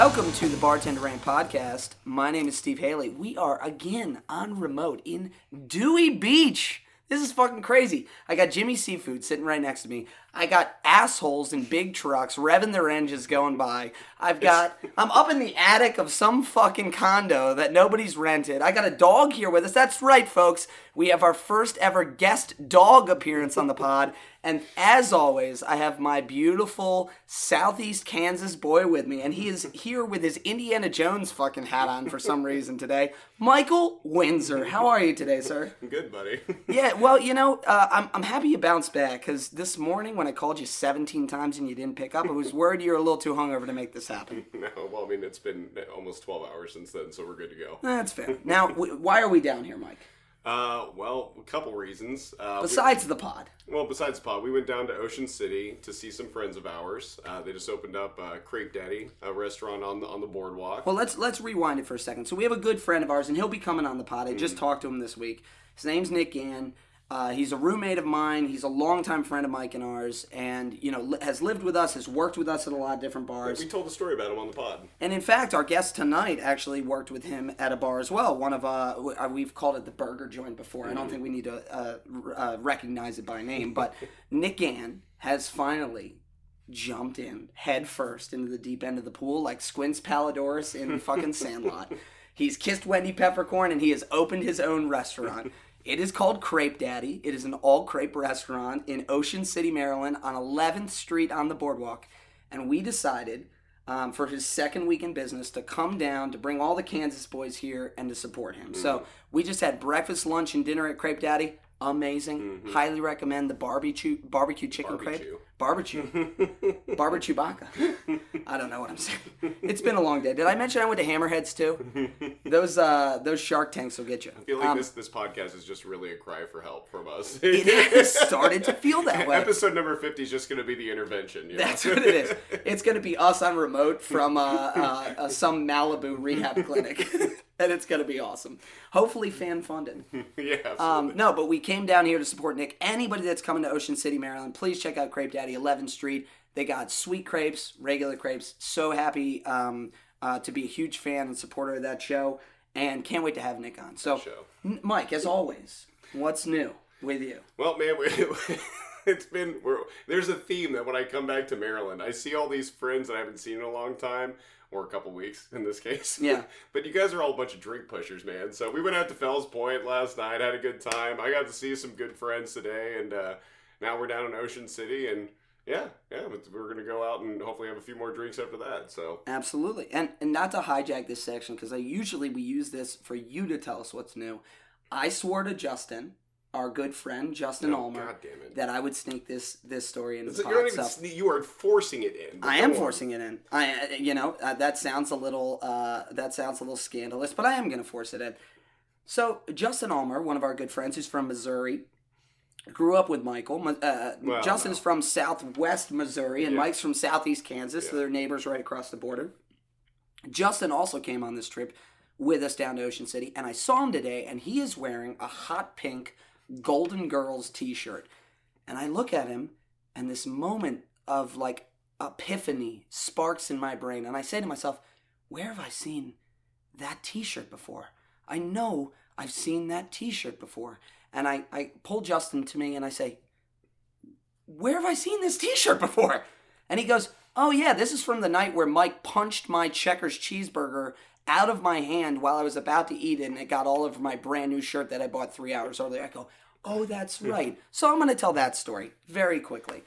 Welcome to the Bartender Rant podcast. My name is Steve Haley. We are again on remote in Dewey Beach. This is fucking crazy. I got Jimmy Seafood sitting right next to me. I got assholes in big trucks revving their engines going by. I've got, I'm up in the attic of some fucking condo that nobody's rented. I got a dog here with us. That's right, folks. We have our first ever guest dog appearance on the pod. And as always, I have my beautiful Southeast Kansas boy with me, and he is here with his Indiana Jones fucking hat on for some reason today. Michael Windsor, how are you today, sir? Good, buddy. Yeah, well, you know, uh, I'm, I'm happy you bounced back because this morning when I called you 17 times and you didn't pick up, I was worried you were a little too hungover to make this happen. no, well, I mean, it's been almost 12 hours since then, so we're good to go. That's fair. Now, w- why are we down here, Mike? Uh, well, a couple reasons. Uh, Besides the pod. well, besides the pod, we went down to Ocean City to see some friends of ours. Uh, they just opened up uh, Crepe Daddy, a restaurant on the on the boardwalk. Well, let's let's rewind it for a second. So we have a good friend of ours, and he'll be coming on the pod. I just talked to him this week. His name's Nick Gann. Uh, he's a roommate of mine. He's a longtime friend of Mike and ours, and you know li- has lived with us, has worked with us at a lot of different bars. we told the story about him on the pod. And in fact, our guest tonight actually worked with him at a bar as well. One of uh, uh, we've called it the Burger Joint before. I don't think we need to uh, r- uh, recognize it by name, but Nick Gann has finally jumped in head first into the deep end of the pool like Squints Palledorous in fucking Sandlot. He's kissed Wendy Peppercorn and he has opened his own restaurant. It is called Crepe Daddy. It is an all crepe restaurant in Ocean City, Maryland, on 11th Street on the boardwalk. And we decided um, for his second week in business to come down to bring all the Kansas boys here and to support him. So we just had breakfast, lunch, and dinner at Crepe Daddy. Amazing. Highly recommend the barbecue barbecue chicken crepe. Barbecue. Barbecue Chewbacca. I don't know what I'm saying. It's been a long day. Did I mention I went to Hammerheads too? Those uh those Shark Tanks will get you. I feel like Um, this this podcast is just really a cry for help from us. it has started to feel that way. Episode number 50 is just going to be the intervention. You know? That's what it is. It's going to be us on remote from uh, uh, uh, some Malibu rehab clinic, and it's going to be awesome. Hopefully, fan funded. yeah. Um, no, but we came down here to support Nick. Anybody that's coming to Ocean City, Maryland, please check out Crepe Daddy, 11th Street. They got sweet crepes, regular crepes. So happy um, uh, to be a huge fan and supporter of that show, and can't wait to have Nick on. So. N- Mike, as always, what's new with you? Well, man, we, it's been we're, there's a theme that when I come back to Maryland, I see all these friends that I haven't seen in a long time, or a couple weeks in this case. Yeah. but you guys are all a bunch of drink pushers, man. So we went out to Fells Point last night, had a good time. I got to see some good friends today, and uh, now we're down in Ocean City, and yeah, yeah, we're gonna go out and hopefully have a few more drinks after that. So Absolutely. And and not to hijack this section because I usually we use this for you to tell us what's new. I swore to Justin, our good friend Justin Oh, Ulmer, God damn it. that I would sneak this this story into the you're not even sne- you are forcing it in. I am on. forcing it in. I you know uh, that sounds a little uh, that sounds a little scandalous, but I am going to force it in. So Justin Ulmer, one of our good friends, who's from Missouri, grew up with Michael. Mi- Uh, Well, Justin's no. from Southwest Missouri, and Yeah. Mike's from Southeast Kansas. So they're neighbors right across the border. Justin also came on this trip with us down to Ocean City, and I saw him today, and he is wearing a hot pink Golden Girls T-shirt. And I look at him, and this moment of like epiphany sparks in my brain, and I say to myself, "Where have I seen that T-shirt before? I know I've seen that T-shirt before." And I I pull Justin to me, and I say, "Where have I seen this T-shirt before?" And he goes, "Oh yeah, this is from the night where Mike punched my Checkers cheeseburger." Out of my hand while I was about to eat it, and it got all over my brand new shirt that I bought three hours earlier. I go, "Oh, that's right." so I'm going to tell that story very quickly.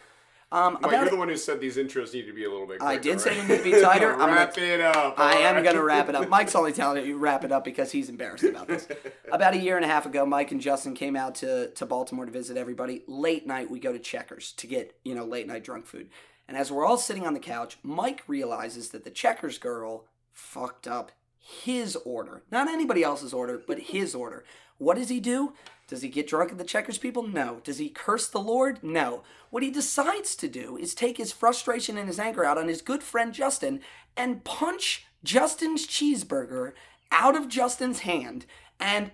Um, you're the one who said these intros need to be a little bit. Quicker, I did say right? they need to be tighter. I'm gonna- Wrap it up. I am going to wrap it up. Mike's only telling you wrap it up because he's embarrassed about this. About a year and a half ago, Mike and Justin came out to, to Baltimore to visit everybody. Late night, we go to Checkers to get, you know, late night drunk food. And as we're all sitting on the couch, Mike realizes that the Checkers girl fucked up his order. Not anybody else's order, but his order. What does he do? Does he get drunk at the Checkers people? No. Does he curse the Lord? No. What he decides to do is take his frustration and his anger out on his good friend Justin and punch Justin's cheeseburger out of Justin's hand and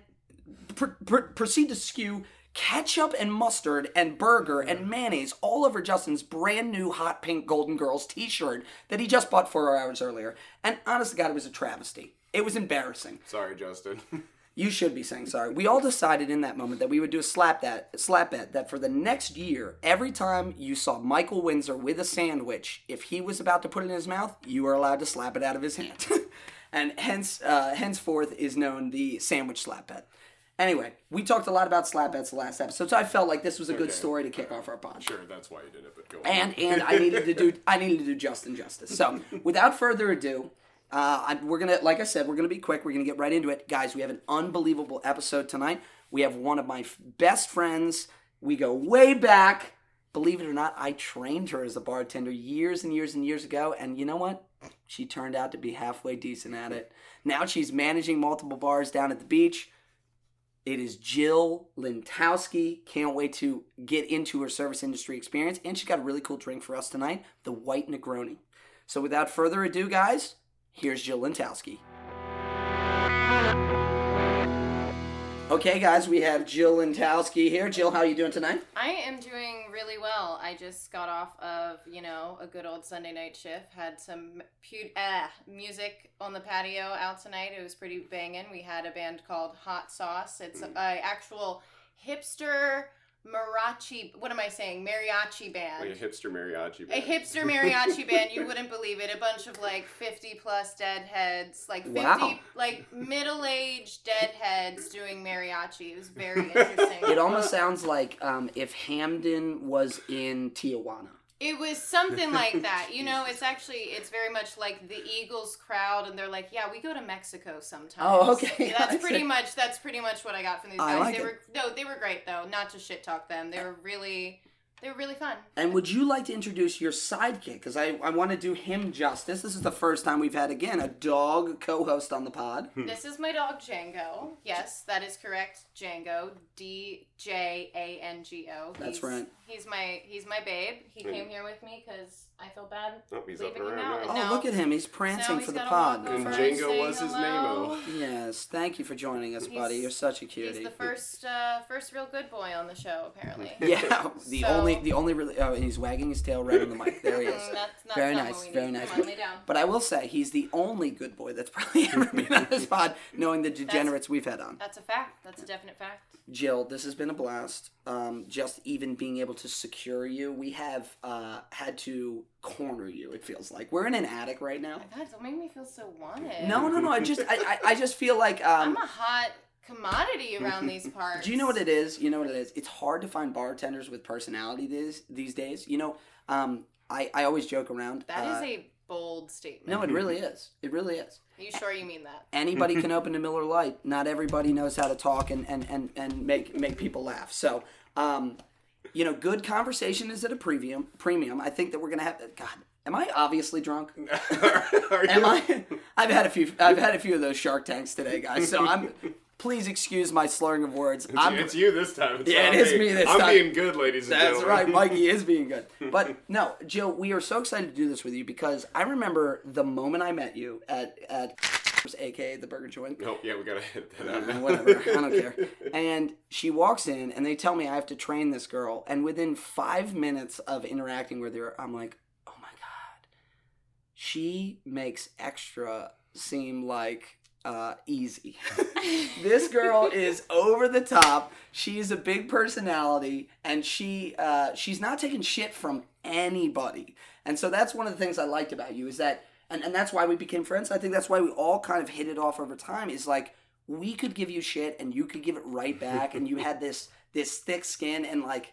pr- pr- proceed to skew ketchup and mustard and burger and mayonnaise all over Justin's brand new hot pink Golden Girls t shirt that he just bought four hours earlier. And honest to God, it was a travesty. It was embarrassing. Sorry, Justin. You should be saying sorry. We all decided in that moment that we would do a slap that slap bet that for the next year, every time you saw Michael Windsor with a sandwich, if he was about to put it in his mouth, you were allowed to slap it out of his hand, and hence uh, henceforth is known the sandwich slap bet. Anyway, we talked a lot about slap bets the last episode, so I felt like this was a good Okay. story to kick off our pod. sure, that's why you did it, but go on. And and I needed to do I needed to do Justin justice. So without further ado, uh, I, we're gonna like I said, we're gonna be quick. We're gonna get right into it, guys. We have an unbelievable episode tonight. We have one of my f- best friends. We go way back. Believe it or not, I trained her as a bartender years and years and years ago, and you know what? She turned out to be halfway decent at it. Now she's managing multiple bars down at the beach. It is Jill Lentowski. Can't wait to get into her service industry experience. And she's got a really cool drink for us tonight the White Negroni. So without further ado, guys, here's Jill Lentowski. Okay, guys, we have Jill Lentowski here. Jill, how are you doing tonight? I am doing really well. I just got off of, you know, a good old Sunday night shift. Had some pu- uh, music on the patio out tonight. It was pretty banging. We had a band called Hot Sauce. It's a actual hipster mariachi. What am I saying? Mariachi band. Like a hipster mariachi A band. hipster mariachi band, you wouldn't believe it. A bunch of like 50 plus deadheads, like 50, Wow. like middle aged deadheads doing mariachi. It was very interesting. It almost sounds like um, if Hampden was in Tijuana. It was something like that. You know, it's actually it's very much like the Eagles crowd and they're like, "Yeah, we go to Mexico sometimes." Oh, okay. I That's pretty much that's pretty much what I got from these I guys. like they it. were no, they were great though. Not to shit talk them. They were really they were really fun. And would you like to introduce your sidekick? Because I, I want to do him justice. This is the first time we've had, again, a dog co host on the pod. This is my dog Django. Yes, that is correct. Django. D J A N G O. That's right. He's my he's my babe. He came here with me because I feel bad Oh, he's up leaving him out. now. Oh, No. look at him. He's So prancing he's for the pod. walk And Django was his hello. name-o. Yes, thank you for joining us, buddy. He's- You're such a cutie. He's the first uh, first real good boy on the show, apparently. Yeah, the So- only, the only really. Oh, and he's wagging his tail right on the mic. There he is. That's, that's Very nice, very nice. Come on, lay down. But I will say, he's the only good boy that's probably ever been on this pod, knowing the degenerates we've had on. That's a fact. That's a definite fact. Jill, this has been a blast. Um, just even being able to secure you, we have uh, had to corner you. It feels like we're in an attic right now. My God, don't make me feel so wanted. No, no, no. I just, I, I, I just feel like. Um, I'm a hot commodity around these parts. do you know what it is? You know what it is. It's hard to find bartenders with personality these these days. You know, um, I, I always joke around. That is uh, a bold statement. no, it really is. It really is. Are you sure you mean that? Anybody can open a Miller Lite. Not everybody knows how to talk and and, and, and make make people laugh. So, um, you know, good conversation is at a premium. Premium. I think that we're gonna have. God, am I obviously drunk? Are Am you- I? I've had a few. I've had a few of those Shark Tanks today, guys. So I'm. Please excuse my slurring of words. It's, I'm, it's you this time. It's Yeah, it is me this time. I'm time. being good, ladies and That's gentlemen. That's right, Mikey is being good. But no, Joe, we are so excited to do this with you because I remember the moment I met you at at aka the Burger Joint. Oh, yeah, we gotta hit that out Uh, now. whatever, I don't care. And she walks in, and they tell me I have to train this girl. And within five minutes of interacting with her, I'm like, oh my god, she makes extra seem like uh, easy. this girl is over the top. She's a big personality, and she uh, she's not taking shit from anybody. And so that's one of the things I liked about you is that, and, and that's why we became friends. I think that's why we all kind of hit it off over time. Is like we could give you shit, and you could give it right back, and you had this this thick skin, and like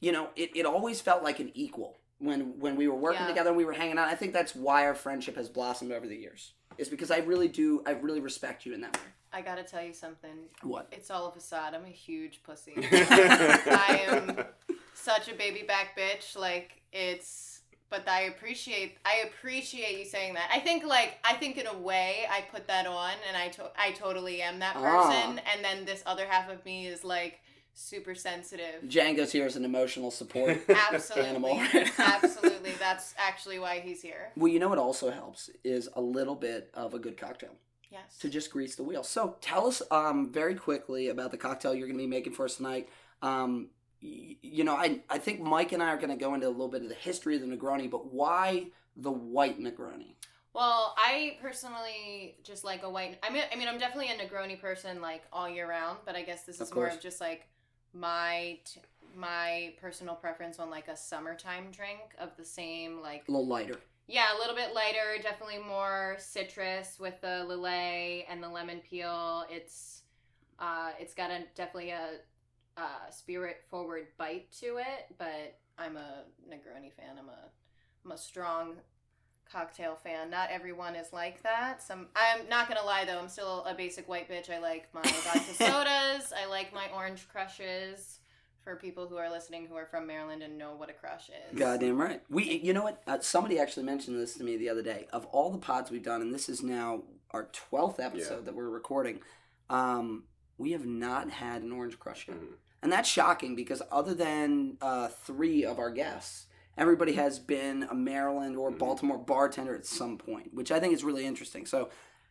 you know, it, it always felt like an equal when when we were working Yeah. together and we were hanging out. I think that's why our friendship has blossomed over the years. Is because I really do I really respect you in that way. I gotta tell you something. What? It's all a facade. I'm a huge pussy. I am such a baby back bitch. Like it's, but I appreciate. I appreciate you saying that. I think like I think in a way I put that on, and I to- I totally am that Ah. person. And then this other half of me is like super sensitive. Django's here as an emotional support. Absolutely, Animal absolutely. That's actually why he's here. well, you know what also helps is a little bit of a good cocktail Yes. to just grease the wheel. So tell us um, very quickly about the cocktail you're going to be making for us tonight. Um, y- you know, I I think Mike and I are going to go into a little bit of the history of the Negroni, but why the white Negroni? Well, I personally just like a white. I mean, I mean, I'm definitely a Negroni person, like all year round. But I guess this is more of just like my t- my personal preference on like a summertime drink of the same like A little lighter. yeah, a little bit lighter, definitely more citrus with the lillet and the lemon peel. It's uh, it's got a definitely a uh, spirit forward bite to it, but I'm a Negroni fan. I'm a I'm a strong cocktail fan. Not everyone is like that. Some I'm not gonna lie though. I'm still a basic white bitch. I like my vodka sodas. I like my orange crushes. For people who are listening who are from Maryland and know what a crush is. Goddamn right. We, you know what? Uh, somebody actually mentioned this to me the other day. Of all the pods we've done, and this is now our twelfth episode Yeah. that we're recording, um, we have not had an orange crush yet, Mhm. and that's shocking because other than uh, three of our guests, everybody has been a Maryland or Mhm. Baltimore bartender at some point, which I think is really interesting. So.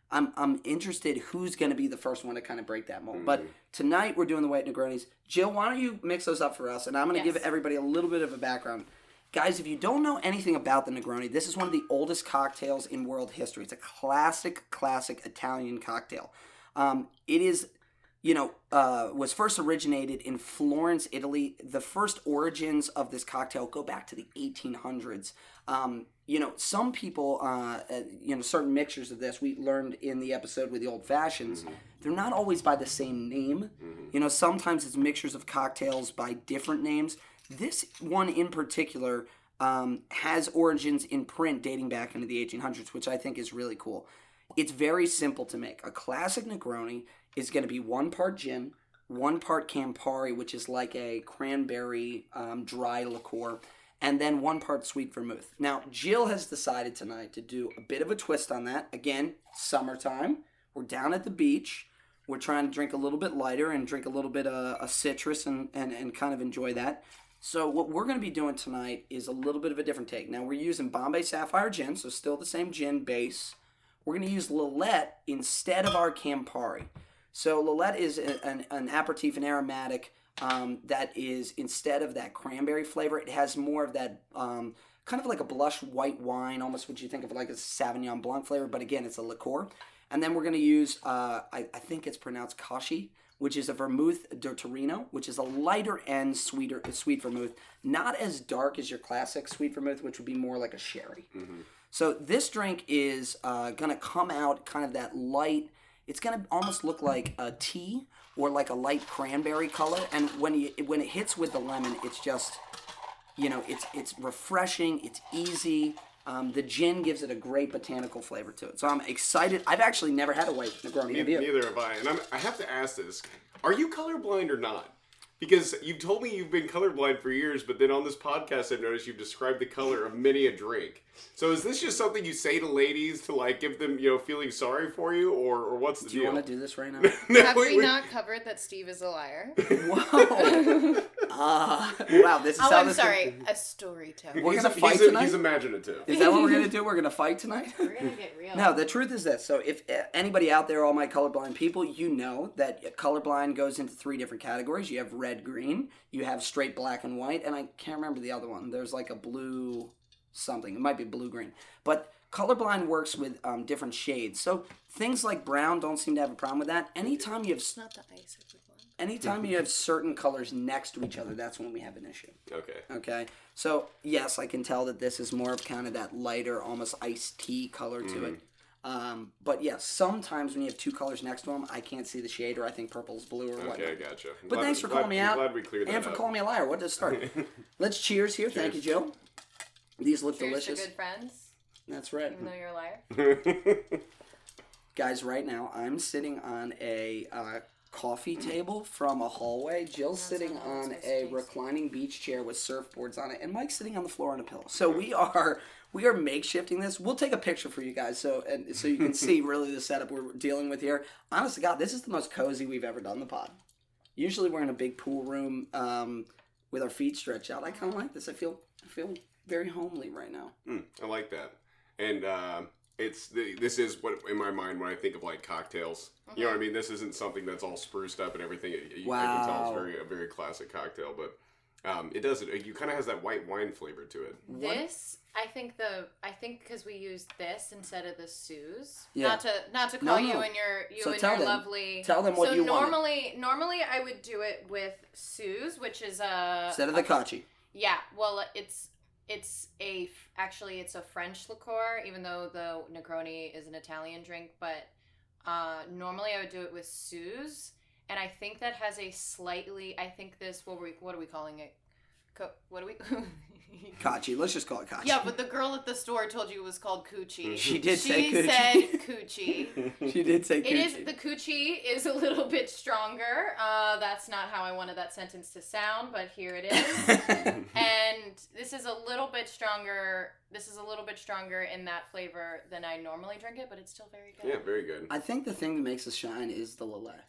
I'm, I'm interested who's going to be the first one to kind of break that mold. But Mhm. tonight we're doing the white Negronis. Jill, why don't you mix those up for us? And I'm going to Yes. give everybody a little bit of a background. Guys, if you don't know anything about the Negroni, this is one of the oldest cocktails in world history. It's a classic, classic Italian cocktail. Um, it is, you know, uh, was first originated in Florence, Italy. The first origins of this cocktail go back to the 1800s. Um, you know, some people, uh, uh, you know, certain mixtures of this we learned in the episode with the old fashions. They're not always by the same name. Mhm. You know, sometimes it's mixtures of cocktails by different names. This one in particular um, has origins in print dating back into the 1800s, which I think is really cool. It's very simple to make. A classic Negroni is going to be one part gin, one part Campari, which is like a cranberry um, dry liqueur, and then one part sweet vermouth. Now, Jill has decided tonight to do a bit of a twist on that. Again, summertime. We're down at the beach. We're trying to drink a little bit lighter and drink a little bit of a citrus and, and, and kind of enjoy that. So what we're going to be doing tonight is a little bit of a different take. Now we're using Bombay Sapphire Gin, so still the same gin base. We're going to use Lillet instead of our Campari. So Lillet is an, an aperitif, an aromatic um, that is instead of that cranberry flavor, it has more of that um, kind of like a blush white wine, almost what you think of like a Sauvignon Blanc flavor, but again, it's a liqueur. And then we're going to use, uh, I, I think it's pronounced Kashi, which is a vermouth de Torino, which is a lighter and sweeter sweet vermouth, not as dark as your classic sweet vermouth, which would be more like a sherry. Mhm. So this drink is uh, gonna come out kind of that light. It's gonna almost look like a tea or like a light cranberry color. And when you when it hits with the lemon, it's just you know it's it's refreshing. It's easy. Um, the gin gives it a great botanical flavor to it. So I'm excited. I've actually never had a white Negroni. You? Neither have I. And I'm, I have to ask this: Are you colorblind or not? Because you've told me you've been colorblind for years, but then on this podcast, I've noticed you've described the color of many a drink. So is this just something you say to ladies to like give them, you know, feeling sorry for you, or, or what's the Do you want to do this right now? No, Have we, we- not covered that Steve is a liar? Whoa! Uh, wow, this is oh, how I'm this sorry, a storyteller. We're he's, gonna a- fight he's, a- tonight? he's imaginative. Is that what we're gonna do? We're gonna fight tonight? We're gonna get real. No, the truth is this. So, if uh, anybody out there, all my colorblind people, you know that colorblind goes into three different categories. You have red, green, you have straight black and white, and I can't remember the other one. There's like a blue something. It might be blue green. But colorblind works with um, different shades. So, things like brown don't seem to have a problem with that. Anytime you have It's not the ice liquid one. anytime you have certain colors next to each other, that's when we have an issue. Okay. Okay, so yes, I can tell that this is more of kind of that lighter, almost iced tea color to it. Um, but yes, sometimes when you have two colors next to them, I can't see the shade, or I think purple's blue or whatnot. Okay, gotcha. I'm But glad- thanks for glad- calling me I'm out, Glad we cleared that and for up. calling me a liar. What to start? Let's cheers here. Thank you, Joe. These look Cheers delicious. to good friends, That's right, even though you're a liar. guys. Right now, I'm sitting on a uh, coffee table from a hallway. Jill's sitting on was supposed to a taste. reclining beach chair with surfboards on it, and Mike's sitting on the floor on a pillow. So we are we are makeshifting this. We'll take a picture for you guys, so and so you can see really the setup we're dealing with here. Honest to God, this is the most cozy we've ever done the pod. Usually we're in a big pool room um, with our feet stretched out. I kind of like this. I feel I feel very homely right now. Mm, I like that. And uh, it's the, this is what in my mind when I think of like cocktails. You know what I Mm-hmm. mean? This isn't something that's all spruced up and everything. It- you- I can tell it's very a very classic cocktail, but um, it does it. You kind of has that white wine flavor to it. What- This, I think the, I think because we used this instead of the Suze. Yeah. Not to, not to call no. you and your, you So and tell your them. lovely. Tell them what so you wanted. normally, normally I would do it with Suze, which is a Instead of the a- Kachi. Yeah, well, it's it's a actually it's a French liqueur, even though the Negroni is an Italian drink. But uh, normally I would do it with Suze, and I think that has a slightly. I think this what we what are we calling it? Co- what are we? Kachi. Let's just call it Kachi. yeah, but the girl at the store told you it was called coochie. She did say She coochie. said coochie. she did say It Kachi. is the coochie is a little bit stronger. Uh, that's not how I wanted that sentence to sound, but here it is. and this is a little bit stronger. This is a little bit stronger in that flavor than I normally drink it, but it's still very good. yeah, very good. I think the thing that makes us shine is the Lillet.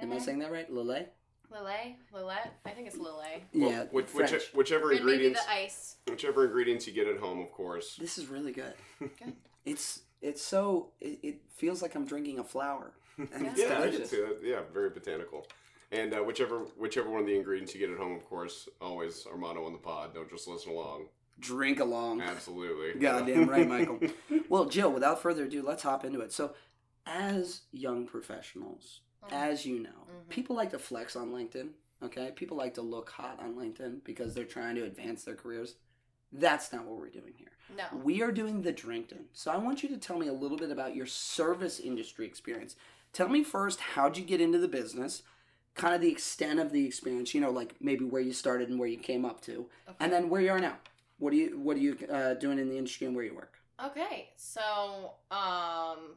Am I Mhm. saying that right? Lillet? Lillet, Lillet. I think it's Lillet. Well, yeah, which, French. which, whichever And maybe ingredients, the ice. whichever ingredients you get at home, of course. This is really good. Good. It's it's so it, it feels like I'm drinking a flower. And it's yeah, I should delicious. say that. Yeah, very botanical. And uh, whichever whichever one of the ingredients you get at home, of course, always our motto on the pod: don't just listen along. Drink along. Absolutely. Goddamn right, Michael. Well, Jill, without further ado, let's hop into it. So, as young professionals, Mhm. as you know, Mhm. people like to flex on LinkedIn. Okay, people like to look hot on LinkedIn because they're trying to advance their careers. That's not what we're doing here. No. We are doing the Drinkton. So I want you to tell me a little bit about your service industry experience. Tell me first how'd you get into the business, kind of the extent of the experience. You know, like maybe where you started and where you came up to, Okay. and then where you are now. What do you What are you uh, doing in the industry and where you work? Okay, so um,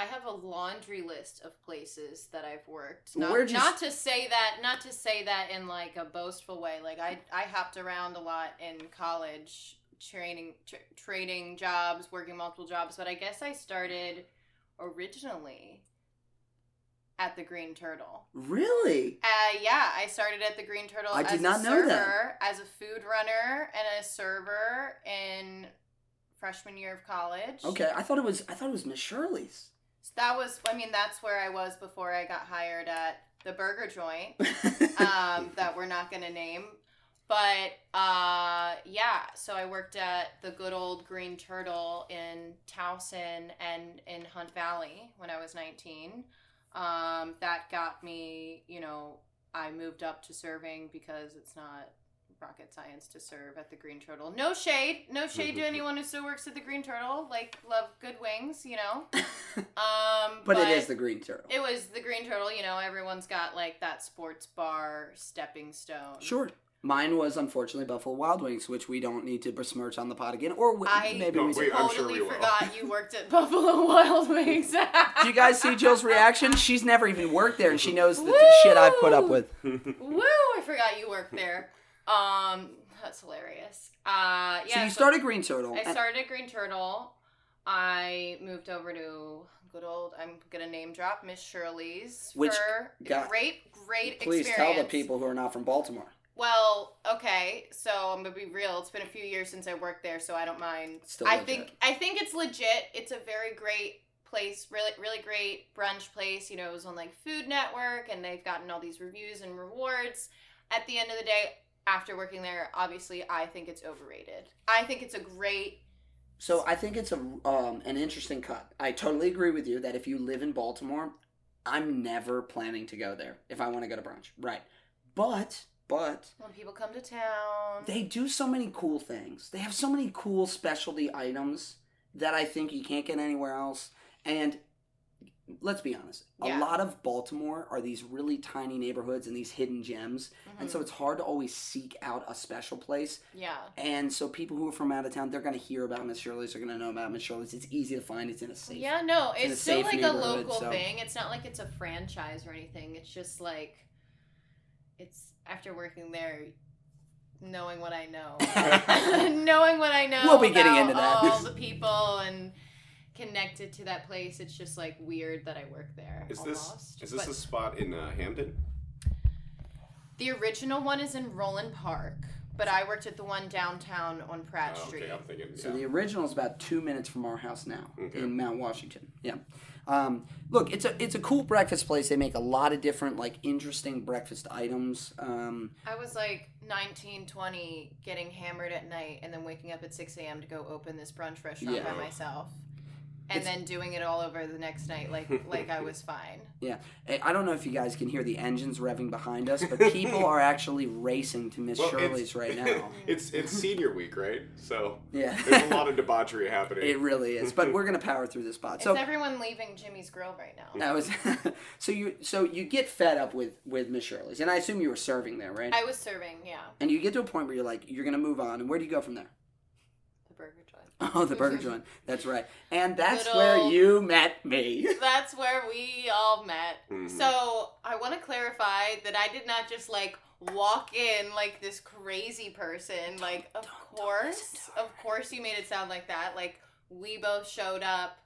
I have a laundry list of places that I've worked. Not, not to say that, not to say that in like a boastful way. Like I, I hopped around a lot in college, training, tra- trading jobs, working multiple jobs. But I guess I started originally at the Green Turtle. Really? Uh, yeah, I started at the Green Turtle I did not a know server, that. as a food runner and a server in freshman year of college. Okay, I thought it was I thought it was Miss Shirley's. So that was, I mean, that's where I was before I got hired at the burger joint um, that we're not going to name. But uh, yeah, so I worked at the good old Green Turtle in Towson and in Hunt Valley when I was 19. Um, that got me, you know, I moved up to serving because it's not rocket science to serve at the Green Turtle. No shade, no shade to anyone who still works at the Green Turtle. Like, love good wings, you know. Um, but, it is the Green Turtle. it was the Green Turtle, you know, everyone's got like that sports bar stepping stone. Sure. Mine was unfortunately Buffalo Wild Wings, which we don't need to besmirch on the pod again, or w- I maybe No, we we- do. I'm sure totally we will. forgot you worked at Buffalo Wild Wings. Do you guys see Jill's reaction? She's never even worked there, and she knows the Woo! shit I've put up with. Woo! I forgot you worked there. Um, that's hilarious. Uh, yeah. so you so started Green Turtle. I started at Green Turtle. I moved over to good old. I'm gonna name drop Miss Shirley's Which got- great, great Please experience. tell the people who are not from Baltimore. Well, okay, so I'm gonna be real. It's been a few years since I worked there, so I don't mind. Still I legit. think I think it's legit. It's a very great place, really really great brunch place. You know, it was on like Food Network, and they've gotten all these reviews and rewards. At the end of the day, after working there, obviously, I think it's overrated. I think it's a great. So I think it's a um, an interesting cut. I totally agree with you that if you live in Baltimore, I'm never planning to go there if I want to go to brunch. Right. But but When people come to town, they do so many cool things. They have so many cool specialty items that I think you can't get anywhere else. And let's be honest, Yeah. a lot of Baltimore are these really tiny neighborhoods and these hidden gems. And Mhm. so it's hard to always seek out a special place. yeah, And so people who are from out of town, they're going to hear about Miss Shirley's. They're going to know about Miss Shirley's. It's easy to find. It's in a safe. yeah, no, a it's still like a local so- thing. It's not like it's a franchise or anything. It's just like, it's after working there, knowing what I know, knowing what I know. We'll be getting into that. All the people and connected to that place. It's just like weird that I work there. Is almost. this is this But a spot in uh, Hampden? the original one is in Roland Park, but I worked at the one downtown on Pratt Oh, Street. I'm thinking. So the original is about two minutes from our house now Okay. in Mount Washington. Yeah. Um, look, it's a it's a cool breakfast place. They make a lot of different like interesting breakfast items. Um, I was like 19, 20, getting hammered at night, and then waking up at 6 a.m. to go open this brunch restaurant Yeah. by myself. And It's- then doing it all over the next night, like like I was fine. yeah, I I don't know if you guys can hear the engines revving behind us, but people are actually racing to Miss Well, Shirley's right now. it's it's senior week, right? So Yeah, there's a lot of debauchery happening. it really is. But we're gonna power through this spot. It's So everyone leaving Jimmy's Grill right now. that was so you so you get fed up with with Miss Shirley's, and I assume you were serving there, right? I was serving, yeah, and you get to a point where you're like, you're gonna move on, and where do you go from there? The burger joint. Oh, the burger joint. That's right. And that's Good where old- you met me. That's where we all met. Mhm. So I want to clarify that I did not just like walk in like this crazy person. Like, of don't course, listen to of course, you made it sound like that. Like we both showed up.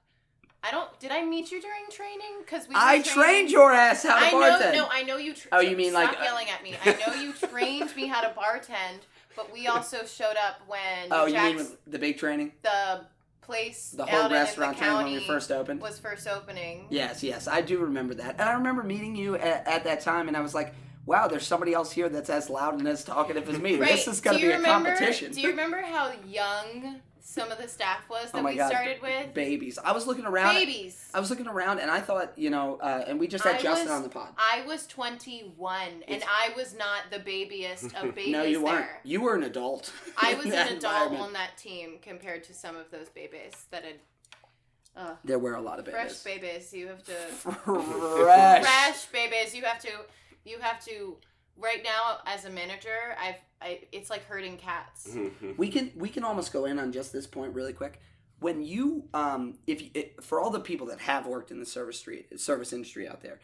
I don't. Did I meet you during training? Because we. were I training- trained your ass how to I know. bartend. No, I know you. Tra- Oh, you mean stop like, uh, yelling at me? I know you trained me how to bartend, but we also showed up when oh, you mean the big training? the place The whole out restaurant the training when we first opened? was first opening. Yes, yes, I do remember that. And I remember meeting you at, at that time, and I was like, wow, there's somebody else here that's as loud and as talkative as me. Right. This is going to be a competition. Do you remember how young some of the staff was Oh that my we God, started with? Babies. I was looking around. Babies. I was looking around, and I thought, you know, uh, and we just had I Justin was- on the pod. I was 21, and I was not the babiest of babies no, you weren't. You were an adult. I was an adult on that team compared to some of those babies that had. Uh, There were a lot of babies. fresh babies. babies, you have to. Fresh. Fresh babies, you have to. You have to. Right now, as a manager, I've. I, it's like herding cats. We can we can almost go in on just this point really quick when you um if you, it, for all the people that have worked in the service street service industry out there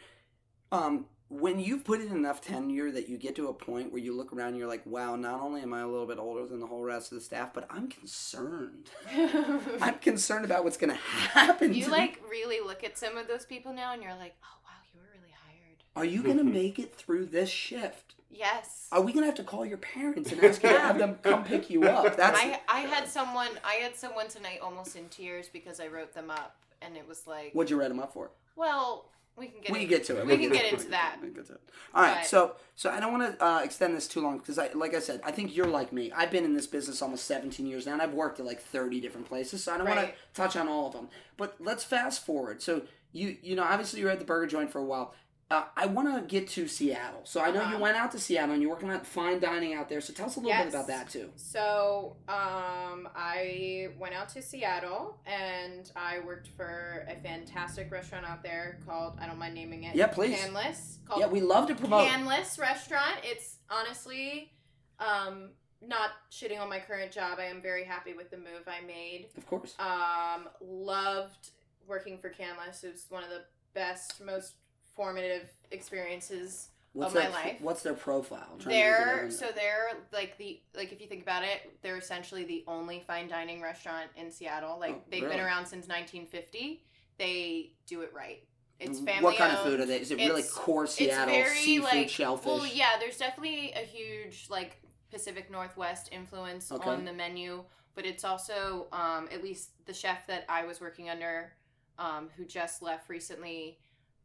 um when you've put in enough tenure that you get to a point where you look around and you're like wow not only am i a little bit older than the whole rest of the staff but i'm concerned i'm concerned about what's going to happen you to like really look at some of those people now, and you're like, oh wow, you were really hired. are you going to make it through this shift Yes. are we going to have to call your parents and ask you to have them come pick you up that's I I had someone I had someone tonight almost in tears because I wrote them up and it was like what'd you write them up for well we can get we get to it. we can get to into that. We can get it. All right. But- So, so I don't want to uh, extend this too long because I, like I said, I think you're like me. I've been in this business almost 17 years now, and I've worked at like 30 different places. So I don't want to touch on all of them. But let's fast forward. So you, you know, obviously you were at the Burger Joint for a while. Uh, I want to get to Seattle. So I know you Uh-huh. went out to Seattle and you're working on fine dining out there. So tell us a little bit about that too. So, um, I went out to Seattle and I worked for a fantastic restaurant out there called I don't mind naming it. Yeah, please. Canlis. Called Yeah, we love to promote. Canlis Restaurant. It's honestly, um, not shitting on my current job. I am very happy with the move I made. of course. Um, loved working for Canlis. It was one of the best, most formative experiences. What's my their, life. What's their profile? I'm trying to get They're so they're like the like if you think about it, they're essentially the only fine dining restaurant in Seattle. Like Oh, they've really? been around since 1950. They do it right. It's there. family What kind of food are they? Is it really It's- core Seattle it's very seafood, like shellfish? well, yeah. There's definitely a huge like Pacific Northwest influence Okay. on the menu, but it's also um, at least the chef that I was working under, um, who just left recently.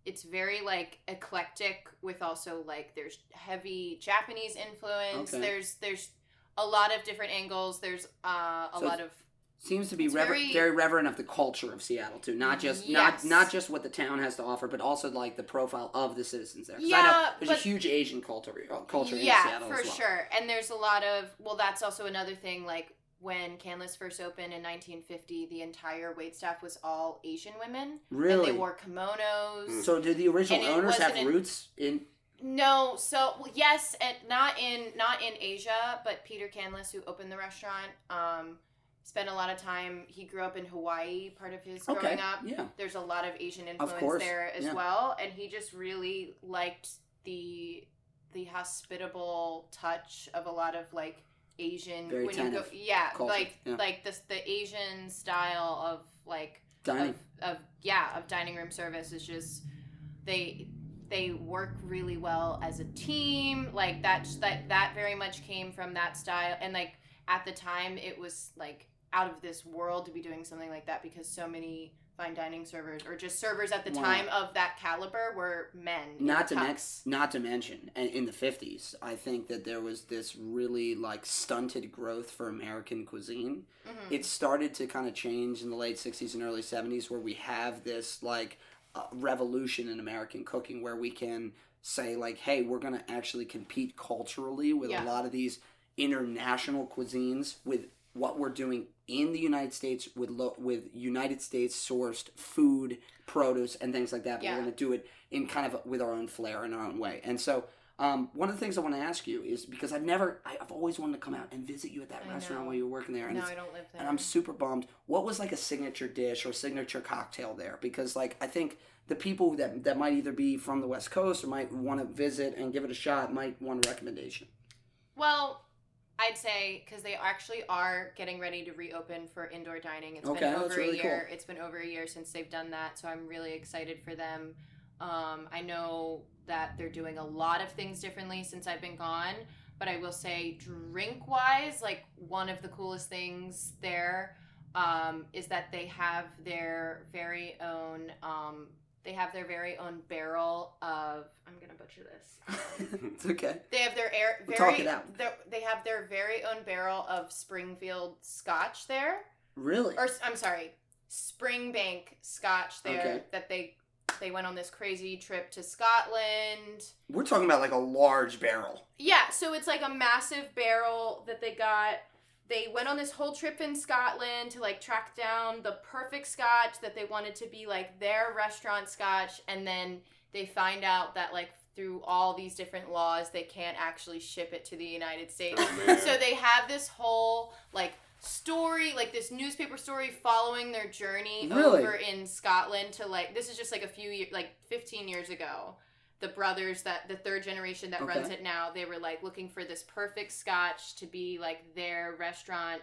It's very like eclectic with also like there's heavy Japanese influence. Okay. There's there's a lot of different angles. There's uh, a So lot of Seems to be rever- very, very- reverent of the culture of Seattle too, not just Yes. not not just what the town has to offer, but also like the profile of the citizens there. I know Yeah, there's but- a huge Asian culture culture in yeah, Seattle for as well. sure. And there's a lot of well, that's also another thing. Like when Canlis first opened in 1950, the entire wait staff was all Asian women, Really? and they wore kimonos. so did the original And owners have roots in? No, so well, yes, and not in not in Asia, but Peter Canlis, who opened the restaurant, um, spent a lot of time. He grew up in Hawaii, part of his growing up. yeah. There's a lot of Asian influence course, there as yeah. well, and he just really liked the the hospitable touch of a lot of like Asian Very when you go yeah culture, like yeah. like this the Asian style of like Dining. of, of yeah of dining room service is just they they work really well as a team. Like that that that very much came from that style and like at the time it was like out of this world to be doing something like that because so many fine dining servers or just servers at the Wow. time of that caliber were men. not to mention not to mention in the 50s i think that there was this really like stunted growth for american cuisine Mhm. it started to kind of change in the late 60s and early 70s where we have this like uh, revolution in american cooking where we can say like hey we're going to actually compete culturally with Yeah. a lot of these international cuisines with what we're doing in the United States with lo- with United States sourced food, produce, and things like that. But Yeah. we're going to do it in kind of with our own flair and our own way. And so, um, one of the things I want to ask you is because I've never, I've always wanted to come out and visit you at that I restaurant know. while you were working there, and No, I don't live there. and I'm super bummed. What was like a signature dish or signature cocktail there? Because like I think the people that that might either be from the West Coast or might want to visit and give it a shot might want a recommendation. Well, I'd say because they actually are getting ready to reopen for indoor dining. It's Okay, been over really a year. cool. It's been over a year since they've done that, so I'm really excited for them. Um, I know that they're doing a lot of things differently since I've been gone, but I will say, drink wise, like one of the coolest things there um, is that they have their very own. Um, they have their very own barrel of. I'm gonna butcher this. Um, it's okay. They have their air We'll very. talk it out. their- They have their very own barrel of Springfield Scotch there, Really? or I'm sorry, Springbank Scotch there Okay. that they they went on this crazy trip to Scotland. We're talking about like a large barrel. Yeah, so it's like a massive barrel that they got. They went on this whole trip in Scotland to like track down the perfect scotch that they wanted to be like their restaurant scotch, and then they find out that like through all these different laws they can't actually ship it to the United States. Oh, so they have this whole like story, like this newspaper story following their journey Really? over in Scotland to like this is just like a few years, like 15 years ago the brothers that the third generation that runs it now they were like looking for this perfect scotch to be like their restaurant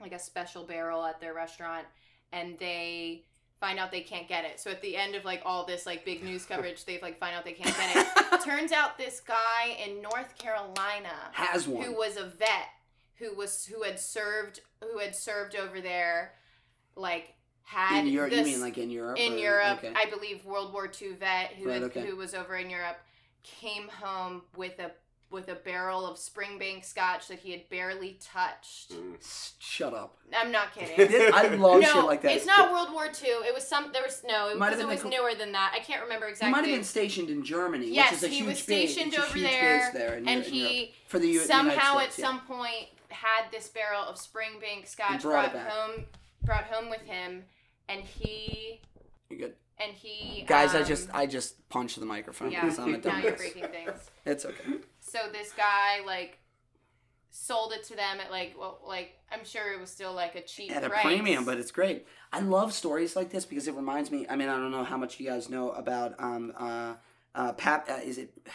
like a special barrel at their restaurant and they find out they can't get it. So at the end of like all this like big news coverage they like find out they can't get it. Turns out this guy in north carolina Has one. who was a vet who was who had served who had served over there like had in Europe, you mean like in Europe? in or- Europe. Okay. I believe World War II vet who Right, okay. who was over in Europe came home with a with a barrel of Springbank Scotch that he had barely touched. Mm. Shut up. I'm not kidding. I love no, shit like that. it's not World War II. It was some. There was no. It, Might have it been was the- newer than that. I can't remember He exactly. might have been stationed in Germany, Yes, which is a he huge was base. stationed it's a over huge there, base there in, and Eu- in he Europe. for the U- somehow United at yeah. some point had this barrel of Springbank Scotch brought brought home brought home with him, and he You're good. and he. Guys, I um, just I just punched the microphone yeah. because I'm a now you're breaking things. It's okay. So this guy like sold it to them at like well like I'm sure it was still like a cheap At a price. premium, but it's great. I love stories like this because it reminds me. I mean, I don't know how much you guys know about um uh uh pap. Uh, is it?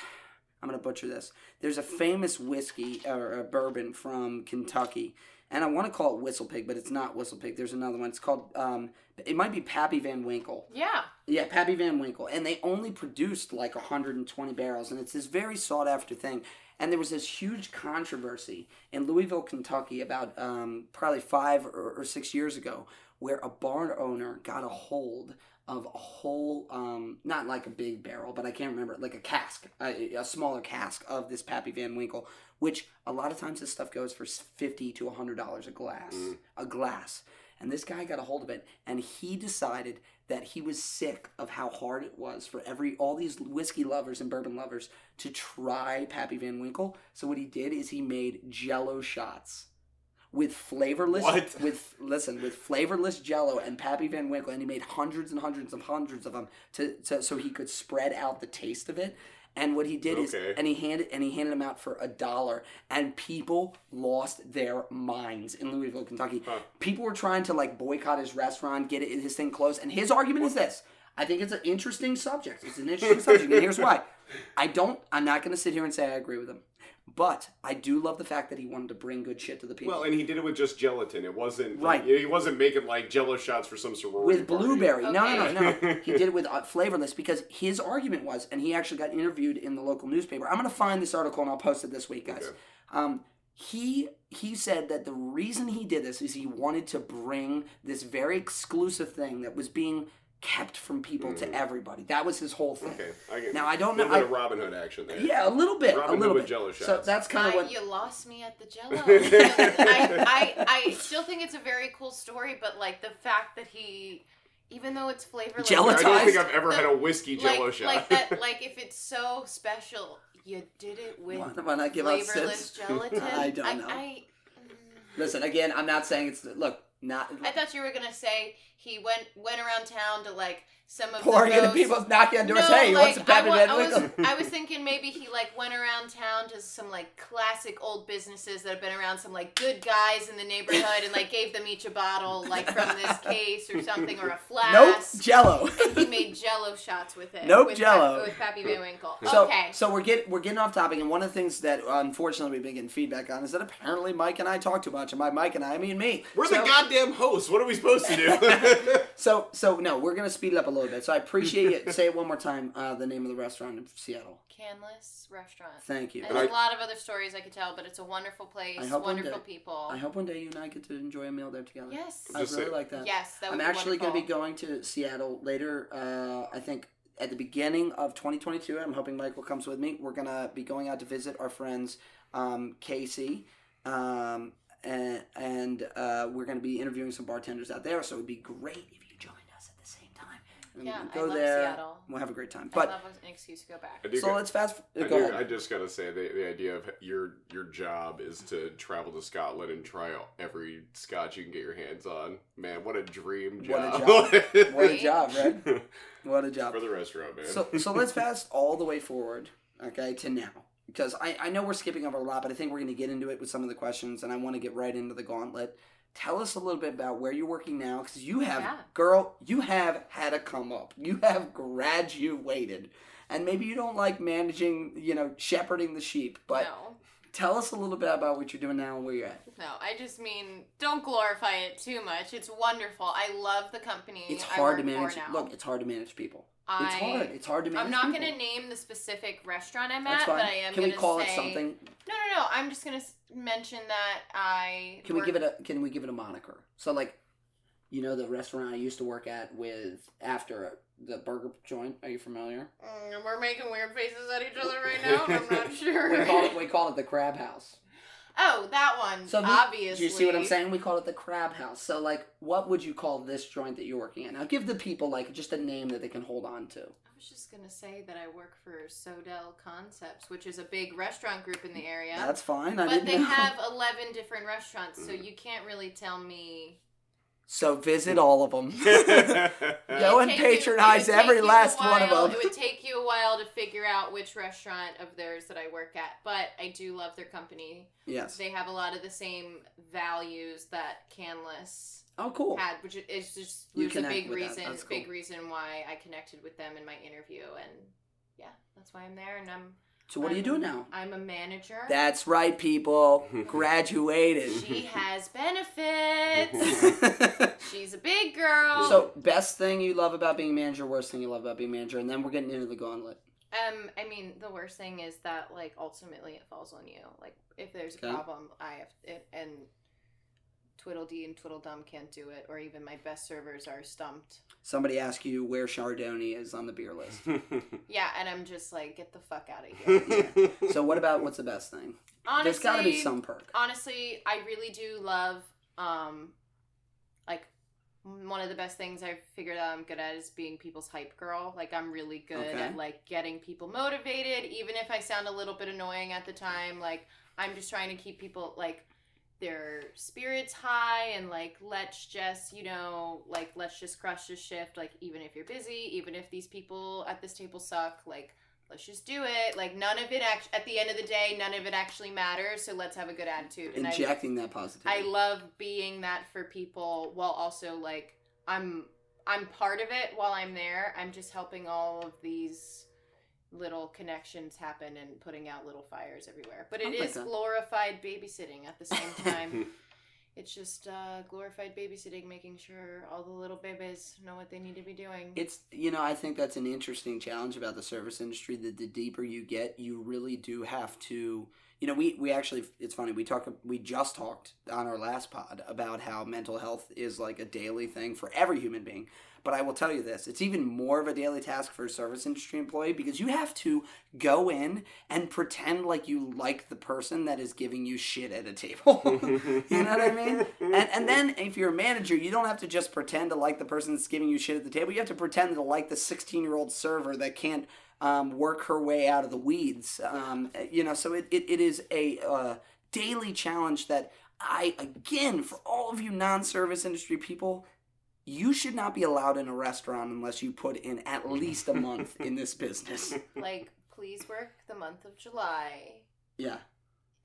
I'm gonna butcher this. There's a famous whiskey or a bourbon from Kentucky, and I want to call it Whistle Pig, but it's not Whistle Pig. There's another one. It's called um. It might be Pappy Van Winkle. yeah. Yeah, Pappy Van Winkle. And they only produced like 120 barrels, and it's this very sought after thing. And there was this huge controversy in Louisville, Kentucky, about um, probably five or, or six years ago, where a barn owner got a hold of a whole, um, not like a big barrel, but I can't remember, like a cask, a, a smaller cask of this Pappy Van Winkle, which a lot of times this stuff goes for 50 to $100 a glass. Mm. A glass. And this guy got a hold of it, and he decided that he was sick of how hard it was for every all these whiskey lovers and bourbon lovers to try Pappy Van Winkle. So what he did is he made Jello shots with flavorless What? with listen with flavorless Jello and Pappy Van Winkle, and he made hundreds and hundreds of hundreds of them to, to so he could spread out the taste of it. And what he did is, Okay. and he handed and he handed them out for a dollar, and people lost their minds in Louisville, Kentucky. People were trying to like boycott his restaurant, get it, his thing closed, and his argument is this: I think it's an interesting subject. It's an interesting subject, and here's why. I don't. I'm not going to sit here and say I agree with him, but I do love the fact that he wanted to bring good shit to the people. Well, and he did it with just gelatin. It wasn't Right. He, he wasn't making like Jello shots for some sorority with party. blueberry. No, no, no, no. He did it with uh, flavorless because his argument was, and he actually got interviewed in the local newspaper. I'm going to find this article and I'll post it this week, guys. Okay. Um, he he said that the reason he did this is he wanted to bring this very exclusive thing that was being kept from people to everybody. That was his whole thing. Mm. Okay, I get Now, I don't a little know- bit of Robin Hood action there. Yeah, a little bit, Robin a little Hood bit. Jello Jell-O So that's kind of what. you lost me at the Jello. I, I I still think it's a very cool story, but like the fact that he, even though it's flavorless, Jello I don't think I've ever had a whiskey like, Jello shot. like that, like if it's so special, you did it with Why, why not give flavorless gelatin. I don't I, know. I, mm. Listen, again, I'm not saying it's look not. I thought you were gonna say he went went around town to like some of pouring the into people's knocking on doors. No, hey, you like, want some I, Pepper wa- I was, I was thinking maybe he like went around town to some like classic old businesses that have been around some like good guys in the neighborhood and like gave them each a bottle like from this case or something or a flask. Nope, Jello. And he made Jello shots with it. Nope, with Jell-O. Pa- with Pappy Van Winkle. So, okay. so we're getting we're getting off topic, and one of the things that unfortunately we've been getting feedback on is that apparently Mike and I talk too much, and by Mike and I, I mean me. We're so, the goddamn hosts. What are we supposed to do? So, so no, we're gonna speed it up a little bit. So I appreciate it. Say it one more time. Uh, the name of the restaurant in Seattle. Canlis restaurant. Thank you. And And there's I- a lot of other stories I could tell, but it's a wonderful place, I hope one wonderful day- people. I hope one day you and I get to enjoy a meal there together. yes. I Just really say- like that. Yes, that would I'm be actually going to be going to Seattle later. Uh, I think at the beginning of 2022. I'm hoping Michael comes with me. We're going to be going out to visit our friends um, Casey. Um, and and uh, we're going to be interviewing some bartenders out there. So it'd be great if you joined us at the same time. And Yeah, we I go love there. Seattle. We'll have a great time. I love an excuse to go back. So got- let's fast. I, go do- I just gotta say the, the idea of your your job is to travel to Scotland and try out every scotch you can get your hands on. Man, what a dream job! What a job! job. what a Right? job, right? What a job. for the restaurant, man. So so let's fast all the way forward, okay, to now. Because I, I know we're skipping over a lot, but I think we're going to get into it with some of the questions, and I want to get right into the gauntlet. Tell us a little bit about where you're working now, because you have, Yeah. girl, you have had a come up. You have graduated, and maybe you don't like managing, you know, shepherding the sheep. But no, tell us a little bit about what you're doing now and where you're at. no. I just mean don't glorify it too much. It's wonderful. I love the company. It's hard to manage. Look, it's hard to manage people. I, It's hard. It's hard to manage. I'm not going to name the specific restaurant I'm That's at, fine. but I am Can we call say it something? No, no, no. I'm just going to mention that I Can we give it a Can we give it a moniker? So like, you know, the restaurant I used to work at with after the burger joint. Are you familiar? Mm, we're making weird faces at each other right now. I'm not sure. We call it we call it the Crab House. Oh, that one. So the- obviously. Do you see what I'm saying? We call it the Crab House. So like, what would you call this joint that you're working at? Now, give the people like just a name that they can hold on to. I was just gonna say that I work for SoDel Concepts, which is a big restaurant group in the area. That's fine. I but they know. have eleven different restaurants, so mm. you can't really tell me. So visit hmm. all of them. Go and take you- patronize every you a last one of them. It would take you a while to figure out which restaurant of theirs that I work at, but I do love their company. Yes. They have a lot of the same values that Canlis Oh, cool. had, which is just You was a big reason, That's big reason why I connected with them in my interview, and yeah, that's why I'm there. And I'm. So what are you I'm- doing now? I'm a manager. That's right, people. Graduated. she has benefits. She's a big girl. So, best thing you love about being a manager, worst thing you love about being a manager, and then we're getting into the gauntlet. Um, I mean, the worst thing is that like ultimately it falls on you. Like if there's Okay. a problem, I have it, and Tweedledee and Tweedledum can't do it, or even my best servers are stumped. Somebody asks you where Chardonnay is on the beer list. Yeah, and I'm just like, get the fuck out of here. so, what about what's the best thing? honestly, There's got to be some perk. honestly, I really do love um like one of the best things I've figured out I'm good at is being people's hype girl. Like I'm really good Okay. at like getting people motivated, even if I sound a little bit annoying at the time. Like I'm just trying to keep people like their spirits high and like let's just you know like let's just crush this shift like even if you're busy even if these people at this table suck like let's just do it like none of it act- at the end of the day none of it actually matters so let's have a good attitude and I, Injecting that positivity. I love being that for people while also like I'm I'm part of it while I'm there. I'm just helping all of these little connections happen and putting out little fires everywhere. But it like is that. glorified babysitting at the same time. it's just uh, glorified babysitting, making sure all the little babies know what they need to be doing. It's you know I think that's an interesting challenge about the service industry. That the deeper you get, you really do have to. You know, we we actually it's funny we talk we just talked on our last pod about how mental health is like a daily thing for every human being. But I will tell you this: it's even more of a daily task for a service industry employee because you have to go in and pretend like you like the person that is giving you shit at a table. you know what I mean? And and then if you're a manager, you don't have to just pretend to like the person that's giving you shit at the table. You have to pretend to like the 16 year old server that can't um, work her way out of the weeds. Um, you know, so it, it, it is a uh, daily challenge that I again for all of you non-service industry people. You should not be allowed in a restaurant unless you put in at least a month in this business. like, please work the month of July Yeah.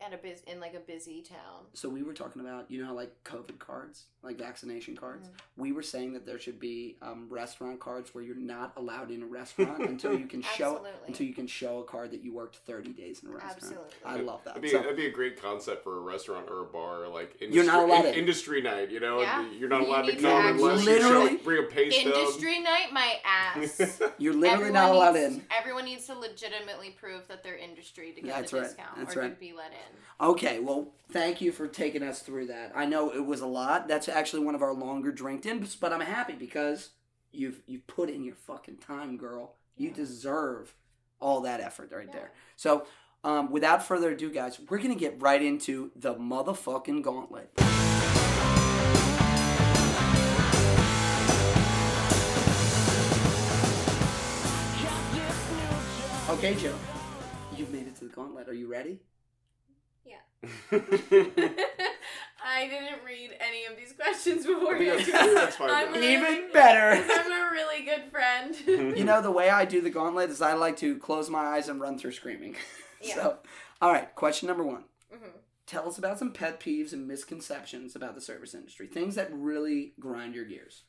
At a biz in like a busy town. So we were talking about, you know, how like COVID cards, like vaccination cards. Mhm. We were saying that there should be um, restaurant cards where you're not allowed in a restaurant until you can show until you can show a card that you worked 30 days in a restaurant. Absolutely. I love that. That'd be, So- that'd be a great concept for a restaurant or a bar, like industry, You're not allowed in- in. industry night. You know, Yeah. you're not You allowed to need to come actually- unless you show, bring a pay stub. Industry night, my ass. you're literally Everyone not allowed needs, in. Everyone needs to legitimately prove that they're industry to get That's the right. discount That's or right. to be let in. Okay, well, thank you for taking us through that. I know it was a lot. That's actually one of our longer drink ins, but I'm happy because you've you've put in your fucking time, girl. You Yeah. deserve all that effort right Yeah. there. So, um, without further ado, guys, we're gonna get right into the motherfucking gauntlet. Okay, Joe, you've made it to the gauntlet. Are you ready? I didn't read any of these questions before Yeah, you. that's fine, I'm though. really- Even better. 'cause I'm a really good friend. You know, the way I do the gauntlet is I like to close my eyes and run through screaming. Yeah. So, all right, question number one. Mhm. Tell us about some pet peeves and misconceptions about the service industry. Things that really grind your gears.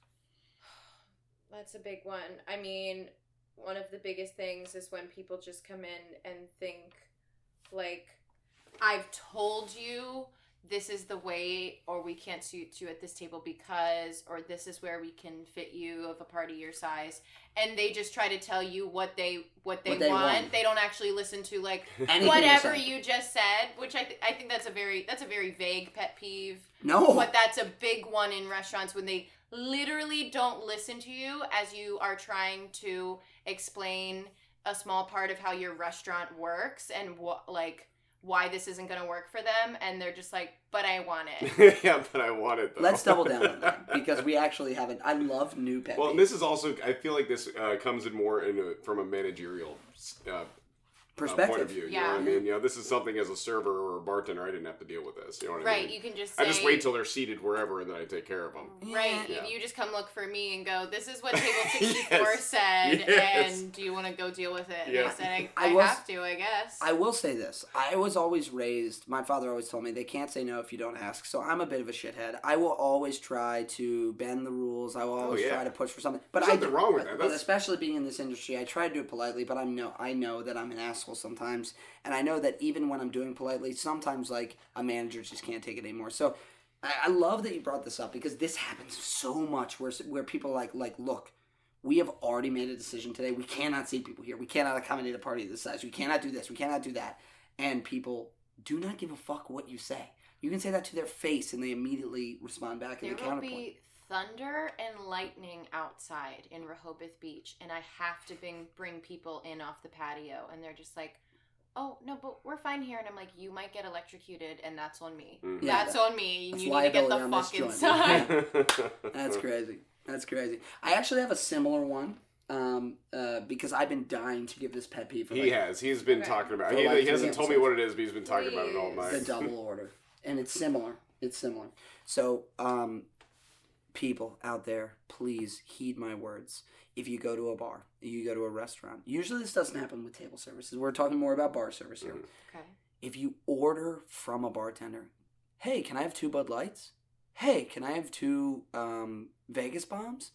That's a big one. I mean, one of the biggest things is when people just come in and think, like, I've told you this is the way, or we can't suit you at this table because, or this is where we can fit you of a party your size, and they just try to tell you what they what they, What they want. want. They don't actually listen to like whatever you just said, which I th- I think that's a very that's a very vague pet peeve. No. But that's a big one in restaurants when they literally don't listen to you as you are trying to explain a small part of how your restaurant works and what like why this isn't going to work for them and they're just like but I want it. yeah, but I want it though. Let's double down on that because we actually have it. I love new pet Well, peeves. this is also. I feel like this uh, comes in more in a, from a managerial uh, uh, point of view. You Yeah. know what I mean? You know, this is something as a server or a bartender, I didn't have to deal with this. You know what I right, mean? you can just say I just wait till they're seated wherever, and then I take care of them. Right, Yeah. you just come look for me and go, "This is what table sixty-four Yes. said, Yes. and do you want to go deal with it?" And I said, "I, I I, was- have to, I guess." I will say this. I was always raised, my father always told me they can't say no if you don't ask. So I'm a bit of a shithead. I will always try to bend the rules. I will always Oh, yeah. try to push for something. But There's I nothing do- wrong with but- that. But especially being in this industry, I try to do it politely, but I know I know that I'm an asshole sometimes. And I know that even when I'm doing politely, sometimes like a manager just can't take it anymore. So I, I love that you brought this up because this happens so much where where people are like like look, we have already made a decision today. We cannot see people here. We cannot accommodate a party of this size. We cannot do this. We cannot do that. And people do not give a fuck what you say. You can say that to their face, and they immediately respond back in There the will counterpoint. be thunder and lightning outside in Rehoboth Beach, and I have to bring bring people in off the patio, and they're just like, "Oh no, but we're fine here." And I'm like, "You might get electrocuted, and that's on me. Mhm. Yeah, that's on me. that's You need to get the liability on fuck joint." inside." That's crazy. That's crazy. I actually have a similar one um, uh, because I've been dying to give this pet peeve. For He has. He's been Okay. talking about. For He, like he hasn't told me what it is, but he's been talking about it all night. the double order, and it's similar. It's similar. So, um, people out there, please heed my words. If you go to a bar, you go to a restaurant. Usually, this doesn't happen with table services. We're talking more about bar service here. Mhm. okay. If you order from a bartender, hey, can I have two Bud Lights? Hey, can I have two um, Vegas bombs?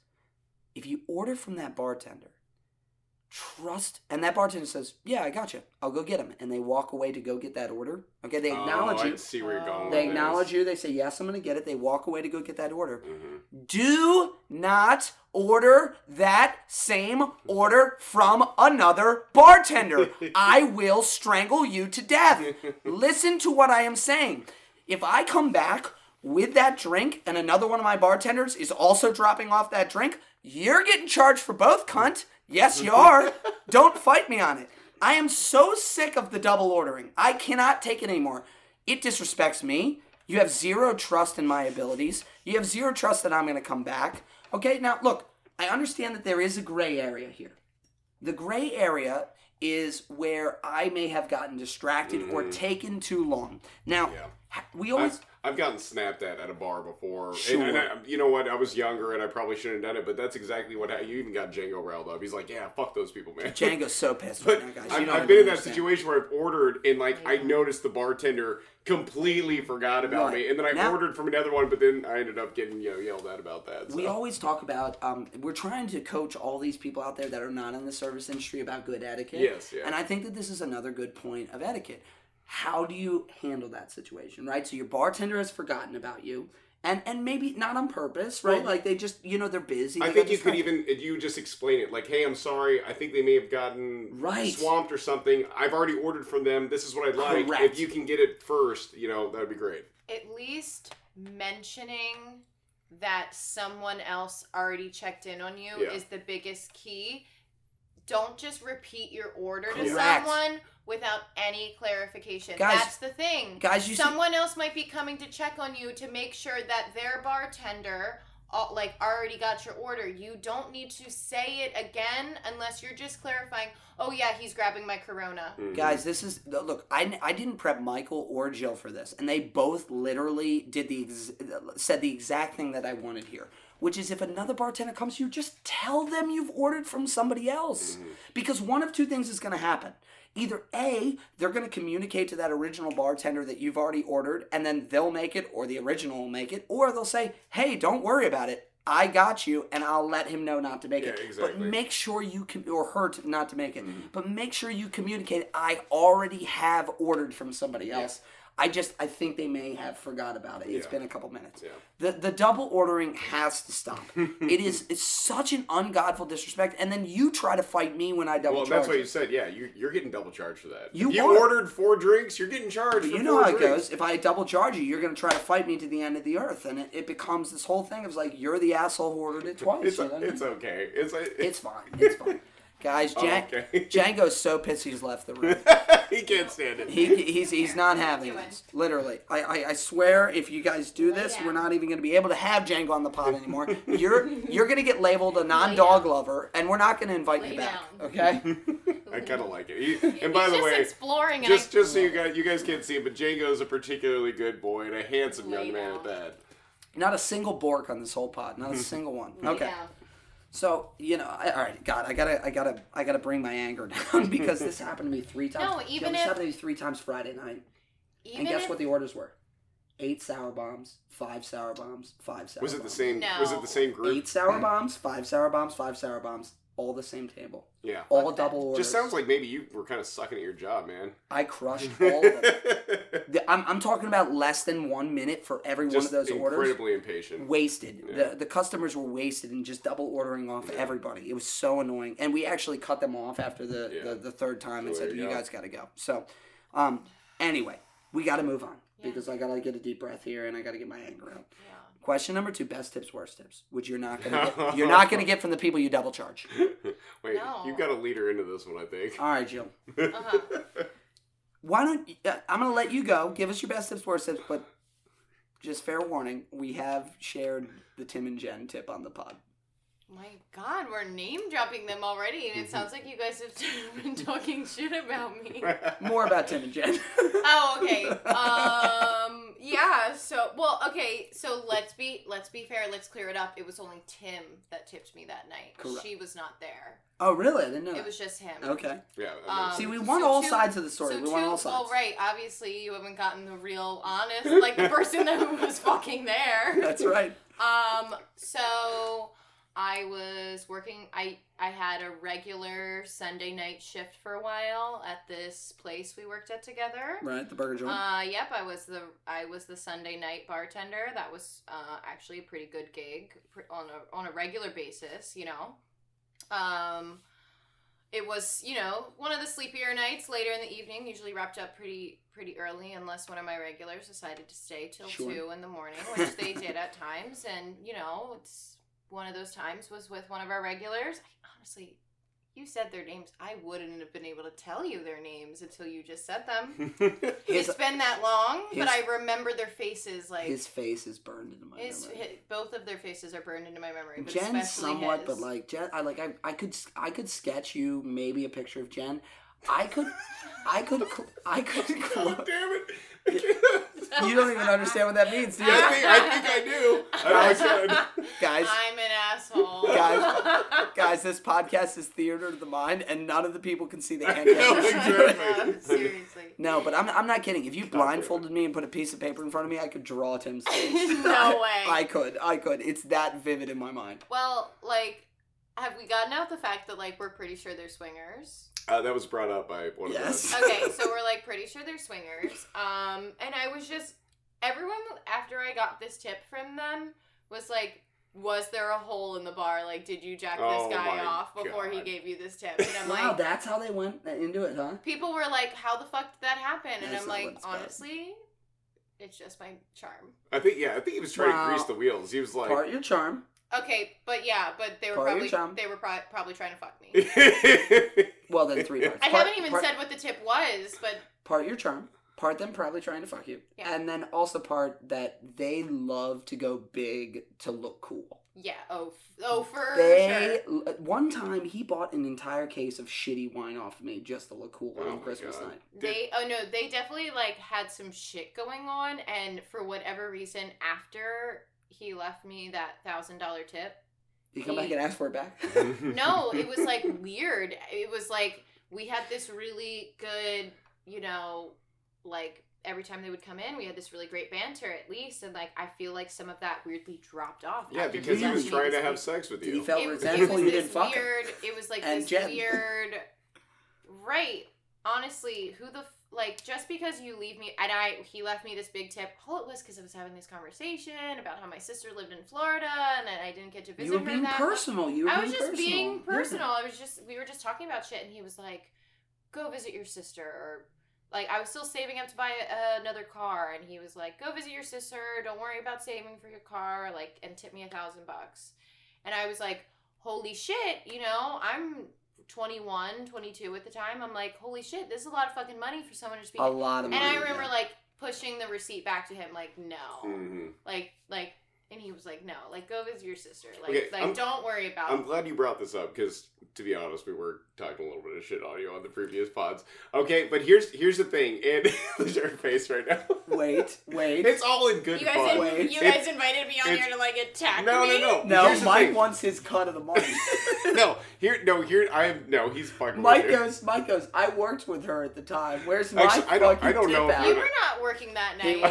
if you order from that bartender, trust, and that bartender says, "Yeah, I got you. I'll go get him," and they walk away to go get that order. Okay, they acknowledge oh, you. See where you're going. They acknowledge this. you. They say, "Yes, I'm going to get it." They walk away to go get that order. Mhm. Do not order that same order from another bartender. I will strangle you to death. Listen to what I am saying. If I come back with that drink and another one of my bartenders is also dropping off that drink, you're getting charged for both, cunt. Yes, you are. Don't fight me on it. I am so sick of the double ordering. I cannot take it anymore. It disrespects me. You have zero trust in my abilities. You have zero trust that I'm going to come back. Okay, now look, I understand that there is a gray area here. The gray area is where I may have gotten distracted or mm. taken too long. Now, Yeah. we always. I've, I've gotten snapped at at a bar before. And- Sure. And, I, you know what? I was younger and I probably shouldn't have done it, but that's exactly what happened. You even got Django riled up. He's like, yeah, fuck those people, man. Django's so pissed right But now, guys. I've, You don't I've even been in that situation where I've ordered and like I noticed the bartender completely forgot about Right. me, and then I Now- ordered from another one, but then I ended up getting you know yelled at about that. So. We always talk about um, we're trying to coach all these people out there that are not in the service industry about good etiquette. Yes, yeah. And I think that this is another good point of etiquette. How do you handle that situation, right? So your bartender has forgotten about you, and and maybe not on purpose, right? Well, like they just you know they're busy. I they think you could even you just explain it like, "Hey, I'm sorry. I think they may have gotten Right. swamped or something. I've already ordered from them. This is what I'd like. Correct. If you can get it first, you know, that would be great." At least mentioning that someone else already checked in on you Yeah. is the biggest key. Don't just repeat your order to someone without any clarification. Guys- That's the thing. guys, you see- someone else might be coming to check on you to make sure that their bartender uh, like already got your order. You don't need to say it again unless you're just clarifying. Oh yeah, he's grabbing my Corona. Mhm. Guys, this is look. I, I didn't prep Michael or Jill for this, and they both literally did the ex- said the exact thing that I wanted here, which is if another bartender comes to you, just tell them you've ordered from somebody else, because one of two things is going to happen. Either A, they're going to communicate to that original bartender that you've already ordered, and then they'll make it, or the original will make it, or they'll say, "Hey, don't worry about it. I got you," and I'll let him know not to make Yeah, it. But make sure you com- or her to, not to make it, Mm-hmm. but make sure you communicate. I already have ordered from somebody else. I just I think they may have forgot about it. It's Yeah. been a couple minutes. Yeah. The the double ordering has to stop. it is it's such an ungodful disrespect. And then you try to fight me when I double charge. Well, that's what you said. Yeah, you, you're getting double charged for that. You you ordered four drinks, you're getting charged. You know how it goes. If I double charge you, you're gonna try to fight me to the end of the earth, and it, it becomes this whole thing of like you're the asshole who ordered it twice. It's you know what I it's okay. It's It's fine. It's fine. Guys, Oh, Jan- okay. Django's so pissed he's left the room. he can't stand it. He, he's he's not having this. Literally, I, I I swear, if you guys do this, down. we're not even going to be able to have Django on the pod anymore. You're you're going to get labeled a non-dog lover, and we're not going to invite Lay you back. down. Okay? I kind of like it. He, and by He's the just way, exploring and just I, just so you guys you guys can't see it, but Django's a particularly good boy and a handsome Lay young man down. at that. not a single bork on this whole pod. Not a single one. Lay Okay. down. So you know, I, all right, God, I gotta, I gotta, I gotta bring my anger down because this happened to me three times. No, Yo, even this if- happened to me three times Friday night. Even and guess if, what the orders were? Eight sour bombs, five sour bombs, five sour. Was it the bombs. same? Was it the same group? Eight sour bombs, five sour bombs, five sour bombs, all the same table, Yeah. all Fuck that. double orders. Just sounds like maybe you were kind of sucking at your job, man. I crushed all of them. The- I'm, I'm talking about less than one minute for every one Just of those orders. incredibly impatient. Wasted. Yeah. The the customers were wasted and just double ordering off everybody. It was so annoying. And we actually cut them off after the, Yeah. the, the third time and So said, there You you go. guys gotta go. So um anyway, we gotta move on. Yeah. Because I gotta get a deep breath here and I gotta get my anger out. Yeah. Question number two, best tips, worst tips, which you're not gonna get you're not gonna get from the people you double charge. Wait, No. you got to lead her into this one, I think. All right, Jill. Uh-huh. Why don't uh, I'm gonna let you go. Give us your best tips, worst tips, but just fair warning, we have shared the Tim and Jen tip on the pod. My God, we're name dropping them already, and it sounds like you guys have been talking shit about me. More about Tim and Jen. Oh, okay. Um, yeah. So, well, okay. So let's be let's be fair. Let's clear it up. It was only Tim that tipped me that night. Correct. She was not there. oh, really? I didn't know. It that. was just him. Okay. yeah. that Um, See, we want so all two- sides of the story. So we want all sides. Well, right. Obviously, you haven't gotten the real honest, like the person that was fucking there. That's right. Um. So, I was working. I I had a regular Sunday night shift for a while at this place we worked at together. Right, the burger joint. Uh, yep, I was the I was the Sunday night bartender. That was uh, actually a pretty good gig on a on a regular basis. You know, um, it was you know one of the sleepier nights later in the evening. Usually wrapped up pretty pretty early, unless one of my regulars decided to stay till Sure. two in the morning, which they did at times. And you know, it's one of those times was with one of our regulars. I, honestly. You said their names. I wouldn't have been able to tell you their names until you just said them his, it's been that long, but I remember their faces. Like his face is burned into my his, memory. hi- both of their faces are burned into my memory. But Jen somewhat, his. but like Jen, I like I, I could I could sketch you maybe a picture of Jen. I could I could cl- I could clo- God damn it! I can't. You don't even understand what that means, do you? I think I think I do. I, I could. Guys, I'm an asshole. Guys- guys, this podcast is theater of the mind, and none of the people can see the hand I gestures know, exactly. No, seriously. No, but I'm, I'm not kidding. If you blindfolded me and put a piece of paper in front of me, I could draw Tim's face. No way. I could. I could. It's that vivid in my mind. Well, like, have we gotten out the fact that like we're pretty sure they're swingers? Uh, that was brought up by one Yes. of the. okay, so we're like pretty sure they're swingers. Um, and I was just everyone after I got this tip from them was like, was there a hole in the bar? Like, did you jack Oh this guy off before he gave you this tip? And I'm wow, like, that's how they went into it, huh? people were like, how the fuck did that happen? And That's I'm like, what it's about. honestly, it's just my charm. I think yeah, I think he was trying Wow. to grease the wheels. He was like, Part your charm. Okay, but yeah, but they were Part of probably your they were pro- probably trying to fuck me. Well, then three parts. I Part- haven't even part, said what the tip was, but part your charm. Part them probably trying to fuck you, Yeah. and then also part that they love to go big to look cool. yeah, oh, f- oh for They sure. one time he bought an entire case of shitty wine off me just to look cool Oh on my Christmas God. night. They oh no, they definitely like had some shit going on, and for whatever reason, after he left me that thousand dollar tip, You come He- back and ask for it back. no, it was like weird. It was like we had this really good, you know, like every time they would come in, we had this really great banter at least, and like I feel like some of that weirdly dropped off. yeah, because he was trying to have big- sex with He you. felt it, was- resentful it you didn't fuck him. weird. It was like And this Jen. weird. Right. Honestly, who the f- like just because you leave me and I he left me this big tip. All it was because I was having this conversation about how my sister lived in Florida and that I didn't get to visit You were her being that personal. You were I was being just personal. being Yeah. personal. I was just we were just talking about shit, and he was like, "Go visit your sister," or like I was still saving up to buy uh, another car, and he was like, "Go visit your sister. Don't worry about saving for your car." Like, and tip me a thousand bucks, and I was like, "Holy shit!" You know, I'm 21, 22 at the time. I'm like, "Holy shit, this is a lot of fucking money for someone to be." A lot of money. and. I remember yeah. like pushing the receipt back to him, like, "No." Mhm. like like and he was like no like go visit your sister like Okay, like I'm- don't worry about it. I'm glad you brought this up because, to be honest, we were talking a little bit of shit on you on the previous pods. Okay, but here's here's the thing, and look at her face right now. Wait, wait. It's all in good you guys fun. in- Wait. you It's- guys invited me on here to like attack no, me no, no, no, Here's Mike wants his cut of the money. no, here, no, here. I am no. He's fucking. Mike with you. goes. Mike goes. I worked with her at the time. Where's my Actually, I don't- I don't tip know if you were not working that night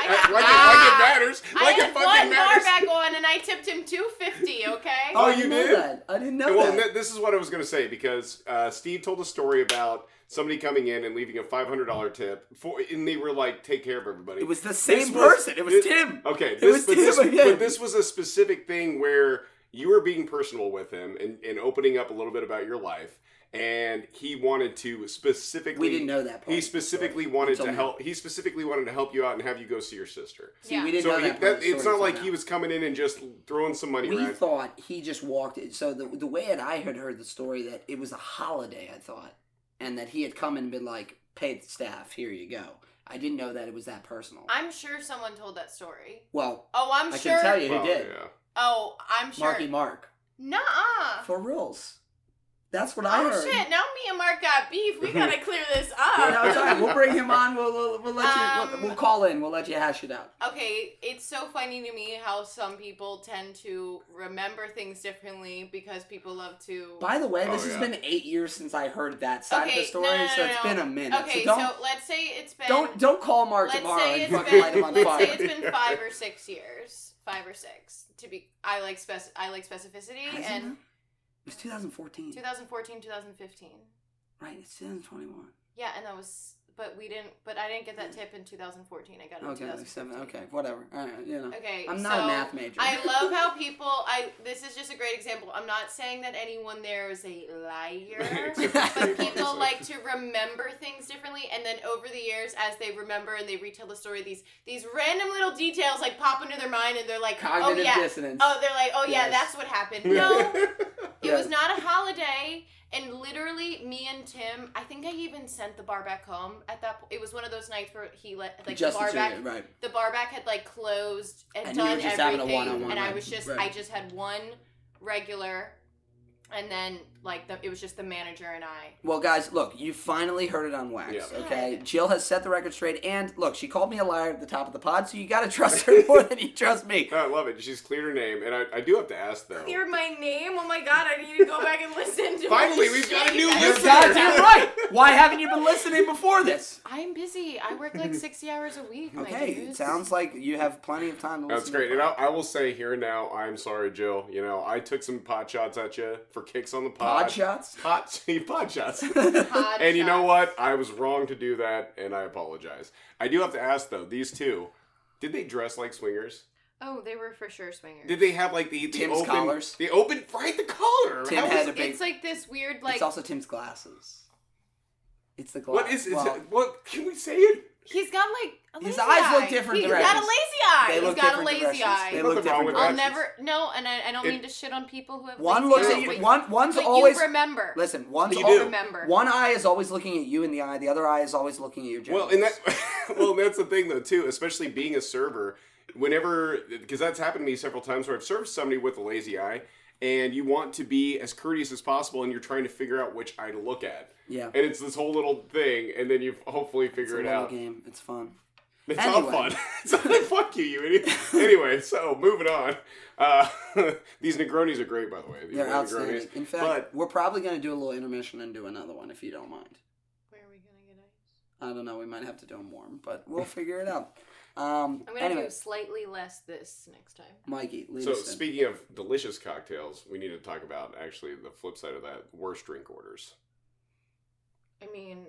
I like, had, like, Ah! it, like it matters. I Like had it one fucking bar matters. back on and I tipped him 250 okay Oh, you didn't did? that. I didn't know well, that. this is what I was going to say because uh, Steve told a story about somebody coming in and leaving a five hundred dollar tip for, and they were like, "Take care of everybody." It was the same was- person. It was this- Tim. Okay, It this, was but, Tim this, again. but this was a specific thing where you were being personal with him and, and opening up a little bit about your life, and he wanted to specifically. We didn't know that part. He specifically wanted to help. He specifically wanted to help you out and have you go see your sister. See, Yeah. we didn't So know he, that. part that, it's not like until he was coming in and just throwing some money We around. thought he just walked in. So the the way that I had heard the story that it was a holiday, I thought, and that he had come and been like, "Pay the staff. Here you go." I didn't know that it was that personal. I'm sure someone told that story well, oh I'm I sure I can tell you Well, who did. yeah. oh I'm sure Marky Mark. Nuh-uh. For reals. That's what I oh heard. shit now me and Mark got beef we gotta clear this Yeah, no, up it's all right. We'll bring him on. We'll, we'll, we'll let you. Um, We'll, we'll call in. We'll let you hash it out. Okay, it's so funny to me how some people tend to remember things differently because people love to. By the way, Oh, this has been eight years since I heard that side of the story, no, no, so no, it's no. been a minute. Okay, so so, don't let's say it's been. don't don't call Mark let's tomorrow say and it's fucking been. light him on let's fire. say it's been five or six years. five or six. To be, I like spec. I like specificity. Has it and now? It's 2014. 2014, 2015. Right, it's 2021. Yeah, and that was. But we didn't. But I didn't get that tip in 2014. I got it in Okay, like 2015. Okay, whatever. All right, you know. Okay. I'm not so a math major. I love how people. I. This is just a great example. I'm not saying that anyone there is a liar. But people like to remember things differently and then over the years as they remember and they retell the story these these random little details like pop into their mind and they're like oh, Cognitive oh yeah dissonance. oh they're like oh yeah Yes. that's what happened no it Yeah. was not a holiday and literally me and tim i think i even sent the bar back home at that point it was one of those nights where he let like Just the bar back right. the bar back had like closed and, And done just having a everything and i was just right. i just had one regular and then like the, it was just the manager and i Well, guys, look, you finally heard it on wax. Yeah. Okay, Good. Jill has set the record straight, and look, she called me a liar at the top of the pod, so you got to trust her more than you trust me. No, I love it. She's cleared her name, and I, I do have to ask though. clear my name oh my god i need to go back and listen to it. Finally, my we've got a shit. new You're listener. goddamn right. Why haven't you been listening before this? i'm busy i work like 60 hours a week Okay, it sounds like you have plenty of time to listen. That's to great. the And pod. I, I will say here and now, I'm sorry, Jill. You know, I took some pot shots at you for kicks on the pod. Pod shots. Pot, pot shots. Pod and you know what? I was wrong to do that, and I apologize. I do have to ask though, these two, did they dress like swingers? oh they were for sure swingers Did they have like the, the Tim's open collars? The open right the collar. Tim How had was- a big. it's like this weird like it's also Tim's glasses. It's the glass. what is it? well, what can we say it? He's got like a His eyes eye. look different He's got a lazy eye They he's look got a lazy directions. eye They look different I'll directions. never no, and I, I don't It- mean to shit on people who have One lazy looks eyes, at you. but- One one's but always. you remember. Listen, one's You al- do. remember. One eye is always looking at you in the eye. The other eye is always looking at your Well, genitals. and that well, that's the thing though too. Especially being a server, whenever because that's happened to me several times where I've served somebody with a lazy eye, and you want to be as courteous as possible, and you're trying to figure out which eye to look at, yeah. and it's this whole little thing, and then you hopefully It's figure a it out. game. It's fun. It's Anyway. all fun. it's all like, fuck you, you idiot. anyway, so moving on. Uh, these Negronis are great, by the way. These They're little outstanding. Negronis. In fact, But- we're probably going to do a little intermission and do another one if you don't mind. Where are we gonna get ice? I don't know. We might have to do them warm, but we'll figure it out. Um, I'm gonna anyway, do slightly less this next time. Mikey, lead So us in. speaking of delicious cocktails, we need to talk about actually the flip side of that: worst drink orders. I mean,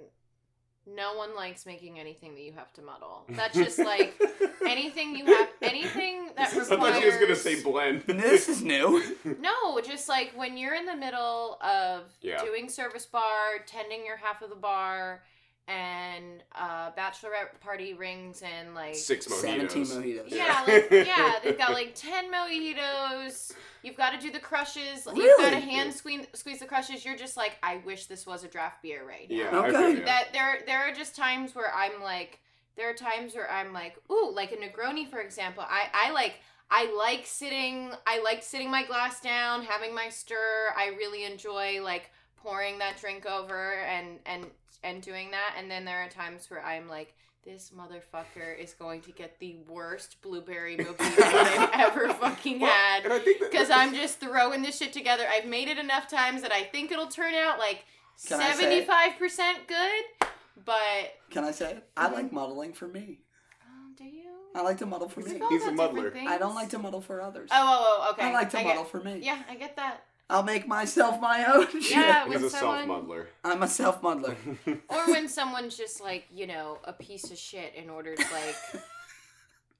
no one likes making anything that you have to muddle. That's just like anything you have, anything that requires. I thought she was gonna say blend. this is new. No, just like when you're in the middle of Yeah. doing service bar, tending your half of the bar, and uh, bachelorette party rings and like Six mojitos. 17 mojitos. yeah, like yeah, they've got like ten mojitos. You've got to do the crushes. You've got to hand squeeze squeeze the crushes. You're just like, I wish this was a draft beer right now. Yeah. Okay. feel ya. That there there are just times where I'm like, there are times where I'm like, ooh, like a Negroni for example. I I like. I like sitting I like sitting my glass down, having my stir. I really enjoy like pouring that drink over and and and doing that. And then there are times where I'm like, this motherfucker is going to get the worst blueberry mojito I've ever fucking Well, had. and I think that Because I'm just throwing this shit together. I've made it enough times that I think it'll turn out like Can I say it? 75% good. But Can I say it? I like modeling for me. oh, do you? I like to model for We've me. He's a got muddler. I don't like to model for others. Oh, oh, oh, okay. I like to get- for me. Yeah, I get that. I'll make myself my own shit. Yeah, He's when a self someone, muddler. I'm a self muddler. or when someone's just like, you know, a piece of shit and orders like,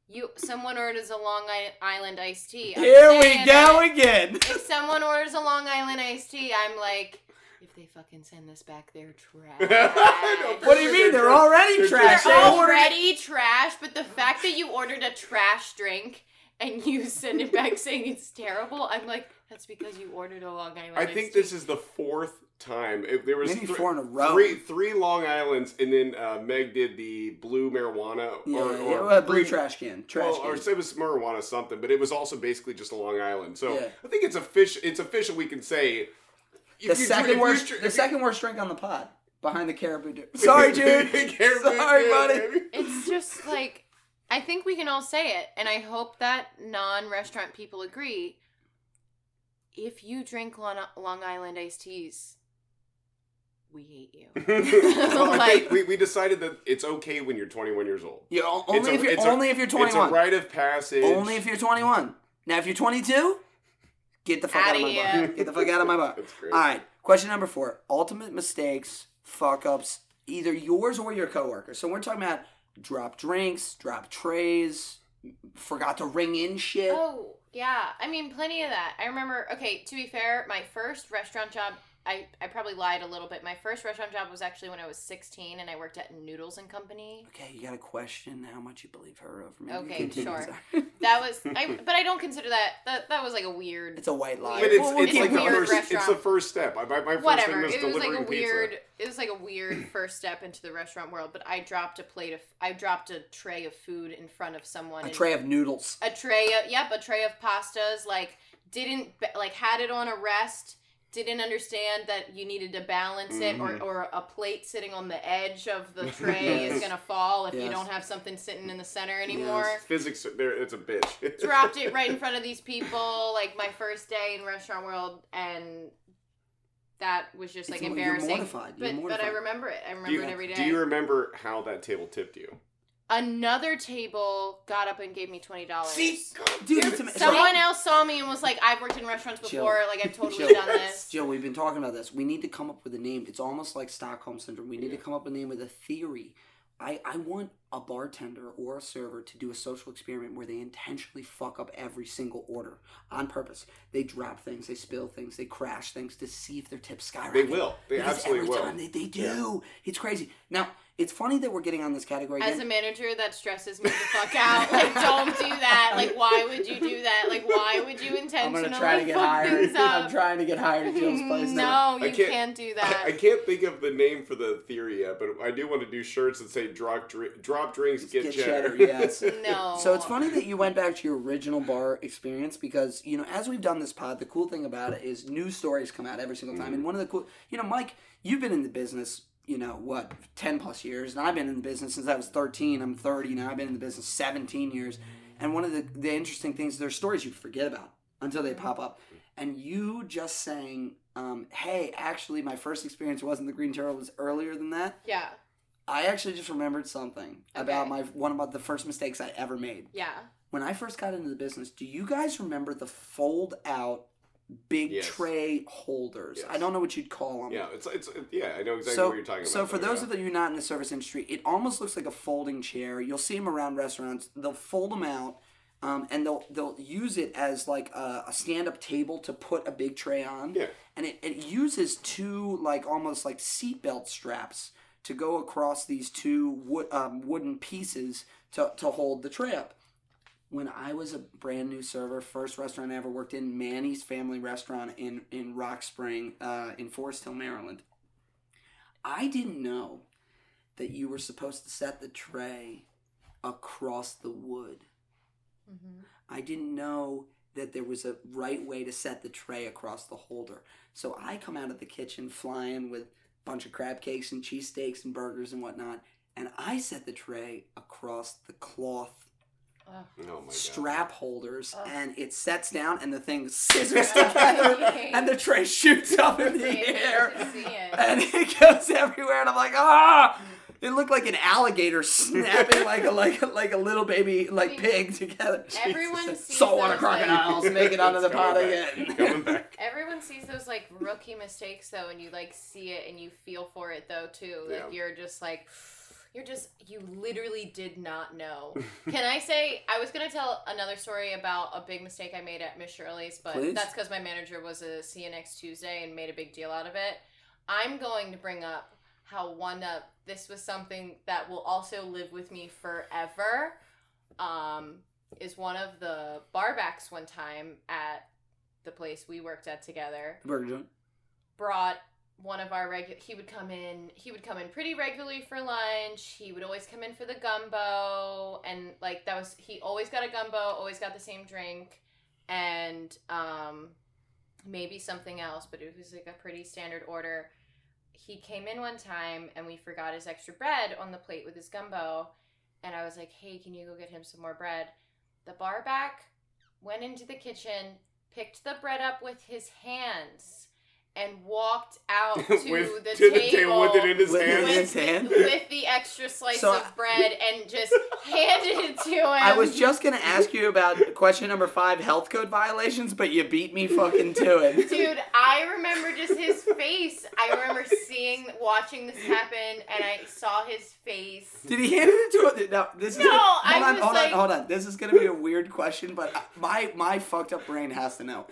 you, someone orders a Long Island iced tea. I'm Here we go it. again. If someone orders a Long Island iced tea, I'm like, if they fucking send this back, they're trash. What do you mean? They're already They're trash. They're They ordered- already trash, but the fact that you ordered a trash drink and you send it back saying it's terrible, I'm like, that's because you ordered a Long Island. I think tea. this is the fourth time. If there was Maybe thr- four in a row. Three, three Long Islands, and then uh, Meg did the blue marijuana Yeah, or, yeah, or well, blue green- trash can. Trash well, or can. it was marijuana something, but it was also basically just a Long Island. So Yeah. I think it's official. It's official. We can say The second drink- worst. drink- The second worst drink on the pod. Behind the caribou dude. Sorry, dude. Caribou Sorry, Dude, buddy. It's just like I think we can all say it, and I hope that non-restaurant people agree. If you drink Long, Long Island iced teas, we hate you. well, Like- we, we decided that it's okay when you're 21 years old. Yeah, o- It's only a- if you're it's a- only if you're It's a 21. rite of passage. Only if you're 21. Now, if you're 22, get the fuck out Outta of my here. bar. Get the fuck out of my bar. That's great. All right. Question number four: ultimate mistakes, fuck ups, either yours or your coworker. So we're talking about drop drinks, drop trays, forgot to ring in shit. Oh, yeah. I mean, plenty of that. I remember, okay, to be fair, my first restaurant job, I, I probably lied a little bit. My first restaurant job was actually when I was 16 and I worked at Noodles and Company. Okay, you got to question how much you believe her over me. Okay, Continue, sure. That was, I, but I don't consider that, that, that was like a weird, it's a white lie. But it's, Well, it's it's a like the weird first. It's the first step. I, my, my first whatever. thing was It was like delivering a weird, pizza. it was like a weird first step into the restaurant world, but I dropped a plate of, I dropped a tray of food in front of someone. a and- tray of noodles. a tray of yep a tray of pastas like didn't like had it on a rest didn't understand that you needed to balance it Mhm. or, or a plate sitting on the edge of the tray is gonna fall if you don't have something sitting in the center anymore Yes. Physics, there, it's a bitch. dropped it right in front of these people like my first day in restaurant world and that was just like It's- you're embarrassing mortified. You're but but i remember it i remember you, it every day do you remember how that table tipped you? Another table got up and gave me $20 See, dude, it's ama- so- Someone else saw me and was like, "I've worked in restaurants Jill. before. Like I've totally Jill. done this." Jill, we've been talking about this. We need to come up with a name. It's almost like Stockholm syndrome. We need to come up with a name with a theory. I, I want a bartender or a server to do a social experiment where they intentionally fuck up every single order on purpose. They drop things, they spill things, they crash things to see if their tips skyrocket. They will. They Because absolutely every will. time they, they do. It's crazy. Now, it's funny that we're getting on this category Again. As a manager, that stresses me the fuck out. Like, don't do that. Like, why would you do that? Like, why would you I'm intentionally gonna try to get fuck hired. things up? I'm trying to get hired at Jill's place. now. no, I you can't- can't, do that. I can't think of the name for the theory yet, but I do want to do shirts that say "drop, dri- drop drinks, get, Get cheddar." cheddar, yes. no. So it's funny that you went back to your original bar experience because you know as we've done this pod, the cool thing about it is new stories come out every single time. Mm-hmm. And one of the cool, you know, Mike, you've been in the business, you know, what ten plus years, and I've been in the business since I was thirteen. I'm thirty now. I've been in the business seventeen years. And one of the the interesting things, there's stories you forget about until they pop up. And you just saying, um, "Hey, actually, my first experience wasn't the Green Turtle; it was earlier than that." yeah, I actually just remembered something about my one about the first mistakes I ever made yeah. when I first got into the business, do you guys remember the fold out big Yes. tray holders? Yes. I don't know what you'd call them. Yeah, it's it's yeah. I know exactly so, what you're talking about. so for though, those yeah. of you not in the service industry, it almost looks like a folding chair. You'll see them around restaurants. They'll fold them out, um, and they'll they'll use it as like a, a stand up table to put a big tray on. Yeah. And it, it uses two like almost like seatbelt straps to go across these two wood, um, wooden pieces to, to hold the tray up. When I was a brand new server, first restaurant I ever worked in, Manny's Family Restaurant in, in Rock Spring, uh, in Forest Hill, Maryland. I didn't know that you were supposed to set the tray across the wood. Mhm. I didn't know that there was a right way to set the tray across the holder. So I come out of the kitchen flying with a bunch of crab cakes and cheesesteaks and burgers and whatnot, and I set the tray across the cloth. Oh my god, strap holders, Ugh. and it sets down, and the thing scissors together, and the tray shoots up in the air, should see it. and it goes everywhere, and I'm like, ah! It looked like an alligator snapping like a like a, like a little baby like pig together. Everyone Jesus. sees saltwater those, like- crocodiles make it onto the pot back. again. Coming back. Everyone sees those like rookie mistakes though, and you like see it and you feel for it though too. Like Yeah. you're just like, you're just you literally did not know. Can I say I was gonna tell another story about a big mistake I made at Miss Shirley's, but Please. that's because my manager was a CNX Tuesday and made a big deal out of it. I'm going to bring up how one of this was something that will also live with me forever. Um, is one of the barbacks one time at the place we worked at together Burger joint. brought one of our regular he would come in he would come in pretty regularly for lunch. He would always come in for the gumbo and like that was he always got a gumbo always got the same drink and um maybe something else but it was like a pretty standard order. He came in one time and we forgot his extra bread on the plate with his gumbo and i was like hey can you go get him some more bread? The bar back went into the kitchen picked the bread up with his hands and walked out to with the to table, the table with it in his With it in hand. his hand? with the extra slice So- of bread and just handed it to him. I was just gonna ask you about question number five, health code violations, but you beat me fucking to it. Dude, I remember just his face. I remember seeing, watching this happen, and I saw his face. Did he hand it to him? No, this is No, gonna, I hold on, hold like- on, hold on. This is gonna be a weird question, but my my fucked up brain has to know.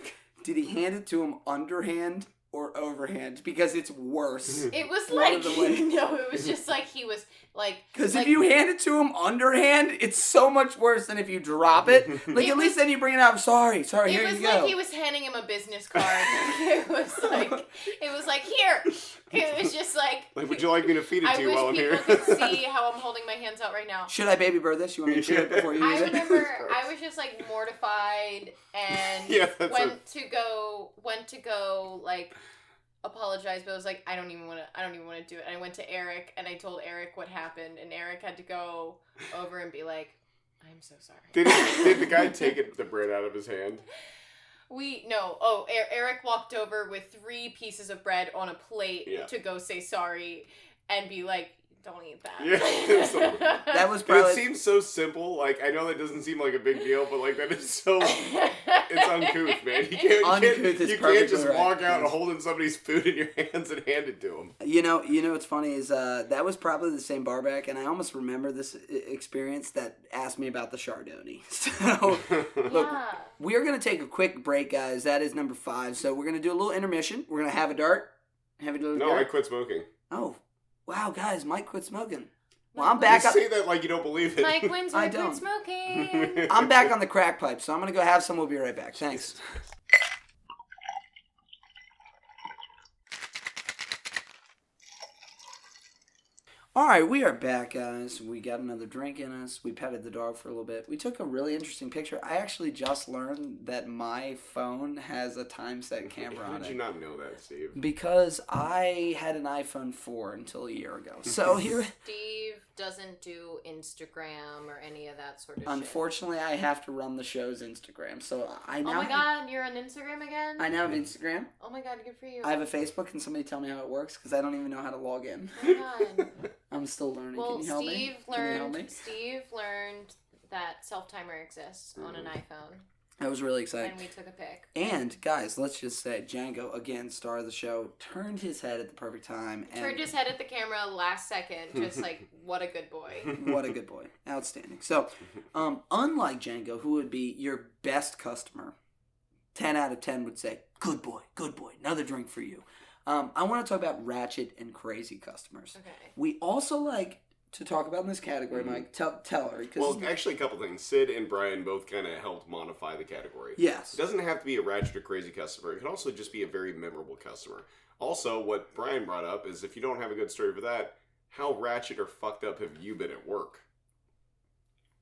Did he hand it to him underhand or overhand? Because it's worse. Mm-hmm. It was One like of the ways. no, it was just like he was like Because like, if you hand it to him underhand, it's so much worse than if you drop it. Like It at was- least then you bring it out. I'm sorry, sorry. It here was you like go. he was handing him a business card. it was like it was like here. It was just like Like, would you like me to feed it I to you while I'm people here? could see how I'm holding my hands out right now. Should I baby bird this? You want me to chew it before you I use it? remember I was just like mortified and Yeah, that's went to go went to go like apologize but I was like I don't even want to I don't even want to do it and I went to Eric and I told Eric what happened and Eric had to go over and be like I'm so sorry. Did, did the guy take it, the bread out of his hand? We no. Oh, Er- Eric walked over with three pieces of bread on a plate Yeah. to go say sorry and be like, "Don't eat that." Yeah, so- That was But it seems so simple. Like I know that doesn't seem like a big deal, but like that is so. It's uncouth, man. You can't, you Uncouth can't, is you can't just right. walk out Yes. holding somebody's food in your hands and hand it to them. You know, you know what's funny is uh, that was probably the same barback, and I almost remember this experience that asked me about the Chardonnay. So look, yeah. we're gonna take a quick break, guys. That is number five. So we're gonna do a little intermission. We're gonna have a dart. Have a little no, I quit smoking. Oh, wow, guys, Mike quit smoking. Well, I'm back You up. say that like you don't believe it. Mike wins I quit don't. smoking. I'm back on the crack pipe, so I'm gonna go have some. We'll be right back. Thanks. All right, we are back, guys. We got another drink in us. We petted the dog for a little bit. We took a really interesting picture. I actually just learned that my phone has a time set camera How on did you it not know that, Steve? because I had an iPhone 4 until a year ago. So here, Steve doesn't do Instagram or any of that sort of unfortunately, I have to run the show's Instagram. So I oh now Oh my have- god, you're on Instagram again? I now have Instagram. oh my god, good for you. I have a Facebook. Can somebody tell me how it works? Because I don't even know how to log in. oh my god. I'm still learning. Well, Can you help Steve me? Can you help me? learned. Steve learned that self timer exists on an mm. iPhone, I was really excited. and we took a pic. And guys, let's just say Django again, star of the show, turned his head at the perfect time. And Turned his head at the camera last second, just like what a good boy. what a good boy, outstanding. So, um, unlike Django, who would be your best customer, ten out of ten would say, "Good boy, good boy, another drink for you." Um, I want to talk about ratchet and crazy customers. Okay. We also like to talk about in this category, Mike. Tell tell her because Well, actually, a couple things. Sid and Brian both kind of helped modify the category. yes, It doesn't have to be a ratchet or crazy customer. It can also just be a very memorable customer. Also, what Brian brought up is if you don't have a good story for that, how ratchet or fucked up have you been at work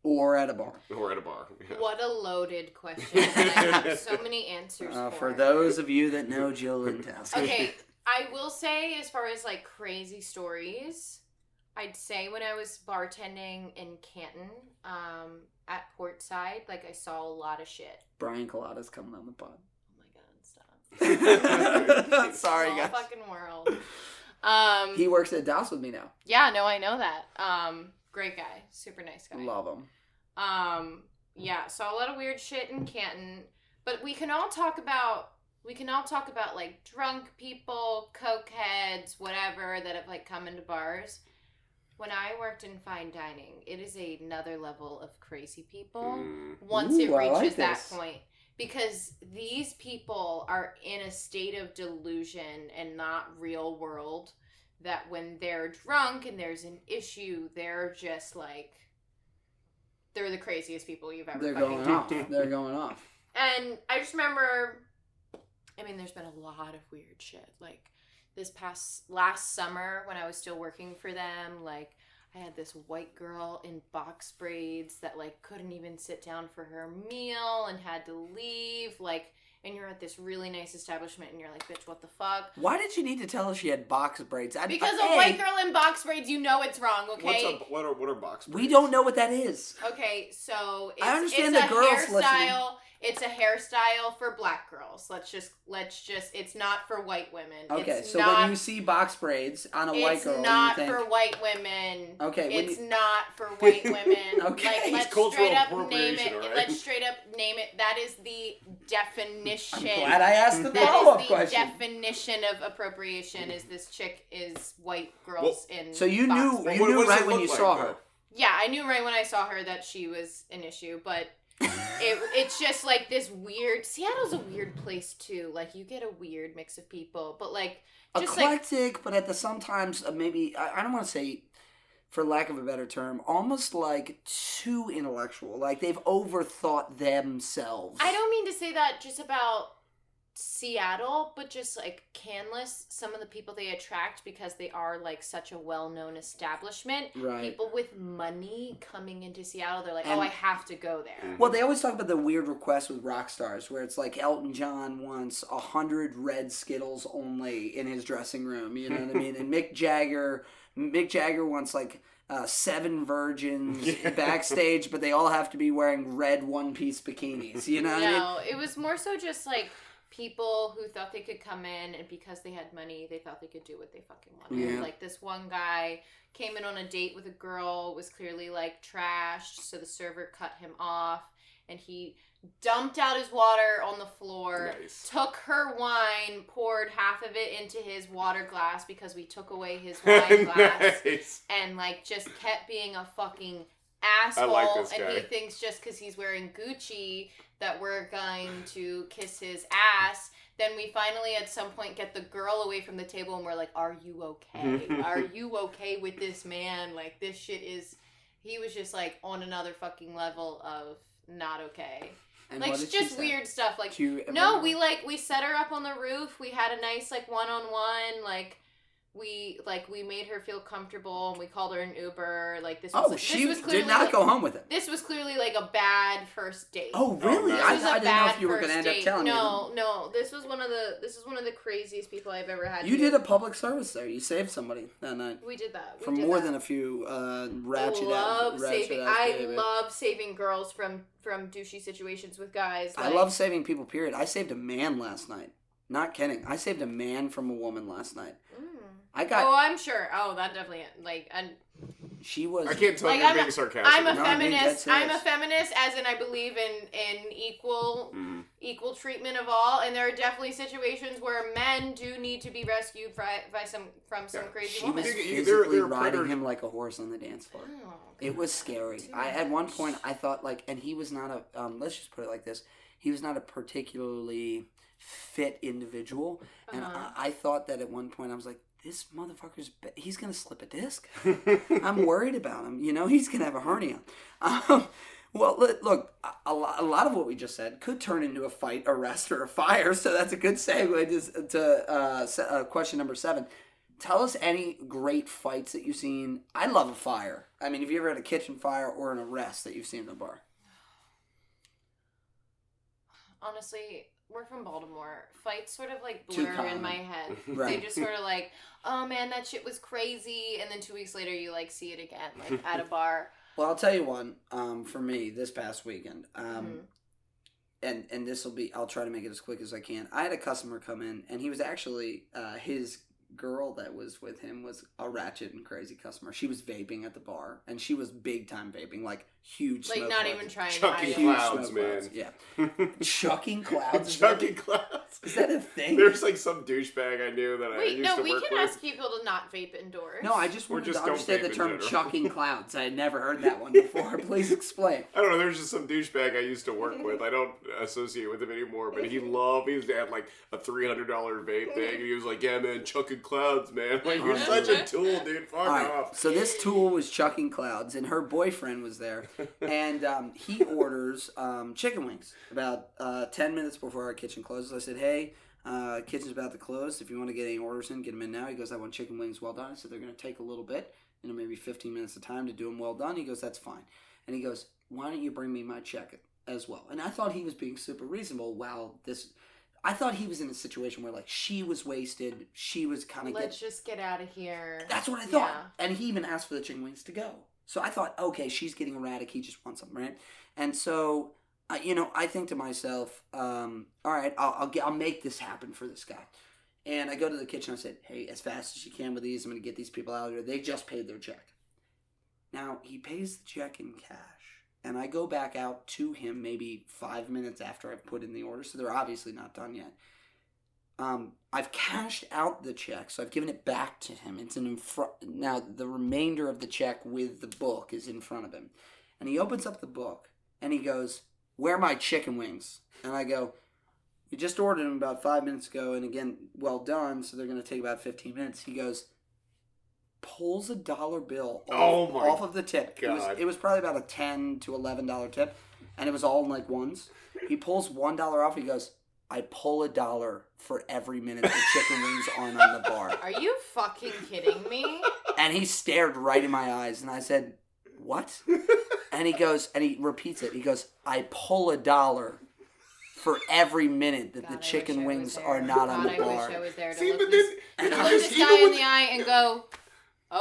or at a bar. or at a bar? Yeah. What a loaded question. and I have so many answers Uh, for. for those of you that know Jill Lentowski. Okay, I will say as far as like crazy stories, I'd say when I was bartending in Canton, um, at Portside, like I saw a lot of shit. Brian Colada's coming on the pod. Oh my god, stop. Sorry, guys. fucking world. Um, He works at DOS with me now. yeah, no, I know that. Um, great guy, super nice guy. Love him. Um, yeah, saw a lot of weird shit in Canton, but we can all talk about we can all talk about like drunk people, coke heads, whatever that have like come into bars. When I worked in fine dining, it is another level of crazy people Mm. once it Ooh, I reaches like that this. point because these people are in a state of delusion and not real world that when they're drunk and there's an issue they're just like they're the craziest people you've ever They're going talked off. to. They're going off. And I just remember, I mean, there's been a lot of weird shit. Like this past last summer when I was still working for them, like I had this white girl in box braids that like couldn't even sit down for her meal and had to leave. Like, and you're at this really nice establishment and you're like, bitch, what the fuck? Why did you need to tell us she had box braids? I, Because I, a white girl in box braids, you know it's wrong, What's okay? up? What are what are box? Braids? We don't know what that is. Okay, so it's, I understand it's the a girls listening. Hairstyle. it's a hairstyle for black girls. Let's just let's just it's not for white women. Okay, it's so not, when you see box braids on a white girl, it's not you think, for white women. Okay, it's you- not for white women. Okay. like let's cultural straight up name it. alright? Let's straight up name it. That is the definition. I'm glad I asked the follow up is the question. definition of appropriation. Is this chick is white girls in? So you box knew braids. you knew what does right when you like, saw though? her. Yeah, I knew right when I saw her that she was an issue, but it, it's just like this weird. Seattle's a weird place too. Like you get a weird mix of people, but like just like eclectic, but at the sometimes uh, maybe I, I don't want to say, for lack of a better term, almost like too intellectual. Like they've overthought themselves. I don't mean to say that just about Seattle, but just like Canlis, some of the people they attract because they are like such a well-known establishment. Right. People with money coming into Seattle, they're like, And- "Oh, I have to go there." Well, they always talk about the weird request with rock stars, where it's like Elton John wants a hundred red Skittles only in his dressing room. You know what I mean? And Mick Jagger, Mick Jagger wants like uh, seven virgins Yeah. backstage, but they all have to be wearing red one piece bikinis. You know what I mean? No, it was more so just like people who thought they could come in and because they had money, they thought they could do what they fucking wanted. Yeah. Like this one guy came in on a date with a girl, was clearly like trashed, so the server cut him off and he dumped out his water on the floor. Nice. Took her wine, poured half of it into his water glass because we took away his wine glass nice. and like just kept being a fucking I asshole like this and he thinks just because he's wearing gucci that we're going to kiss his ass then we finally at some point get the girl away from the table and we're like are you okay? Are you okay with this man? Like this shit is he was just like on another fucking level of not okay. And like she just weird stuff like no, we like we set her up on the roof. We had a nice like one on one like we like we made her feel comfortable and we called her an Uber. Like this was Oh, this she was clearly did not like- go home with him. This was clearly like a bad first date. Oh, really? nice. I, This was I a didn't know if you were going to end up telling No, no. This was one of the this is one of the craziest people I've ever had. You did a public service there. You saved somebody that night. We did that. We From did more that. than a few uh, I love ratchet saving. ass I love saving girls from from douchey situations with guys. I love saving people. Period. I saved a man last night. Not kidding. I saved a man from a woman last night. Mm. I got. Oh, I'm sure. Oh, that definitely like and she was. I can't tell Like, you're I'm a- sarcastic. I'm a No, I'm feminist. I'm a feminist, as in I believe in in equal Mhm. equal treatment of all. And there are definitely situations where men do need to be rescued by, by some from some Yeah. crazy She woman. was You- you- physically they're- they're riding predators. him like a horse on the dance floor. Oh, It was scary. Too I at one point I thought like, and he was not a. Um, let's just put it like this: he was not a particularly fit individual, and Uh-huh. I, I thought that at one point I was like, this motherfucker's be- he's gonna slip a disc. I'm worried about him. You know, he's gonna have a hernia. Um, well, look, look a, a lot, a lot of what we just said could turn into a fight, arrest, or a fire. So that's a good segue to, to uh, uh, question number seven. Tell us any great fights that you've seen. I love a fire. I mean, have you ever had a kitchen fire or an arrest that you've seen in a bar? honestly, we're from Baltimore. Fights sort of like blur in my head. They just sort of like, oh man, that shit was crazy, and then two weeks later you like see it again, like at a bar. Well, I'll tell you one. Um, for me, this past weekend, um, Mhm. and and this will be. I'll try to make it as quick as I can. I had a customer come in, and he was actually uh, his girl that was with him was a ratchet and crazy customer. She was vaping at the bar, and she was big time vaping, like huge. Like smoke not clouds. even trying to Chucky hide it. Huge Clouds, man. clouds, Yeah, chucking clouds. is that- Clouds. Is that a thing? There's like some douchebag I knew that I Wait, used no, to we work can with. ask people to not vape indoors. No, I just Or wanted just to don't understand the term general. chucking clouds. I had never heard that one before. Please explain. I don't know. There's just some douchebag I used to work with. I don't associate with him anymore, but he loved. He used to have like a three hundred dollar vape thing, and he was like, "Yeah, man, chucking clouds, man. Like you're such a tool, dude. Fuck All right, off." so this tool was chucking clouds, and her boyfriend was there, and um, he orders um, chicken wings about uh, ten minutes before our kitchen closes. I said, "Hey, uh, kitchen's about to close. If you want to get any orders in, get them in now." He goes, "I want chicken wings well done." I said, "They're going to take a little bit, you know, maybe fifteen minutes of time to do them well done." He goes, "That's fine," and he goes, "Why don't you bring me my check as well?" And I thought he was being super reasonable. While this. I thought he was in a situation where like she was wasted, she was kind of Let's just get out of here. that's what I thought. Yeah. And he even asked for the chicken wings to go. So I thought, okay, she's getting erratic. He just wants something, right? And so I, you know, I think to myself, um, all right, I'll I'll, get, I'll make this happen for this guy. And I go to the kitchen. I said, "Hey, as fast as you can with these, I'm going to get these people out of here. They just paid their check." Now he pays the check in cash, and I go back out to him maybe five minutes after I've put in the order, so they're obviously not done yet. Um, I've cashed out the check, so I've given it back to him. It's in front now. The remainder of the check with the book is in front of him, and he opens up the book and he goes, "Where are my chicken wings?" And I go, "We just ordered them about five minutes ago, and again, well done. So they're going to take about fifteen minutes." He goes, pulls a dollar bill off, Oh off of the tip. It was, it was probably about a ten to eleven dollar tip, and it was all in like ones. He pulls one dollar off. He goes, "I pull a dollar for every minute the chicken wings aren't on the bar." Are you fucking kidding me? And he stared right in my eyes, and I said, "What?" And he goes, and he repeats it. He goes, "I pull a dollar for every minute that God, the chicken wings are not on God, the I bar." wish I was there to See, look but this, then And I look was- this guy in when- the eye and go,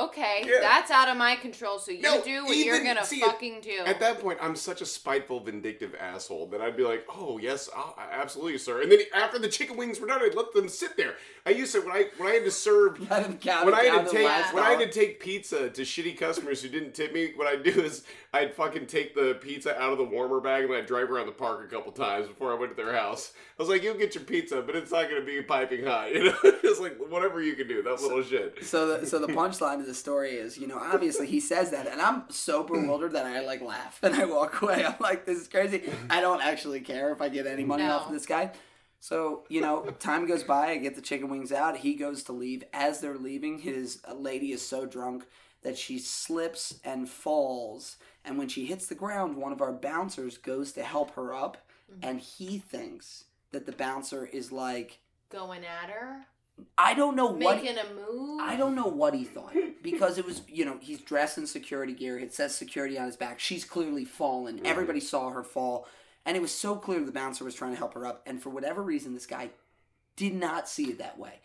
okay, Yeah. that's out of my control. So you No, do what you're gonna see, fucking do. At that point, I'm such a spiteful, vindictive asshole that I'd be like, "Oh yes, I'll, absolutely, sir." And then after the chicken wings were done, I'd let them sit there. I used to when I when I had to serve Let him count when I had to take last when I had to take pizza to shitty customers who didn't tip me, what I'd do is I'd fucking take the pizza out of the warmer bag and I'd drive around the park a couple times before I went to their house. I was like, "You'll get your pizza, but it's not going to be piping hot." You know, it's like whatever you can do, that little shit. So the so the punchline of the story is, you know, obviously he says that, and I'm so hmm. bewildered that I like laugh and I walk away. I'm like, this is crazy. Hmm. I don't actually care if I get any money No. off of this guy. So you know, time goes by. I get the chicken wings out. He goes to leave. As they're leaving, his lady is so drunk that she slips and falls. And when she hits the ground, one of our bouncers goes to help her up, hmm. and he thinks that the bouncer is like, Going at her, I don't know what making a move. I don't know what he thought because it was, you know, he's dressed in security gear. It says security on his back. She's clearly fallen. Mm-hmm. Everybody saw her fall. And it was so clear the bouncer was trying to help her up. And for whatever reason, this guy did not see it that way.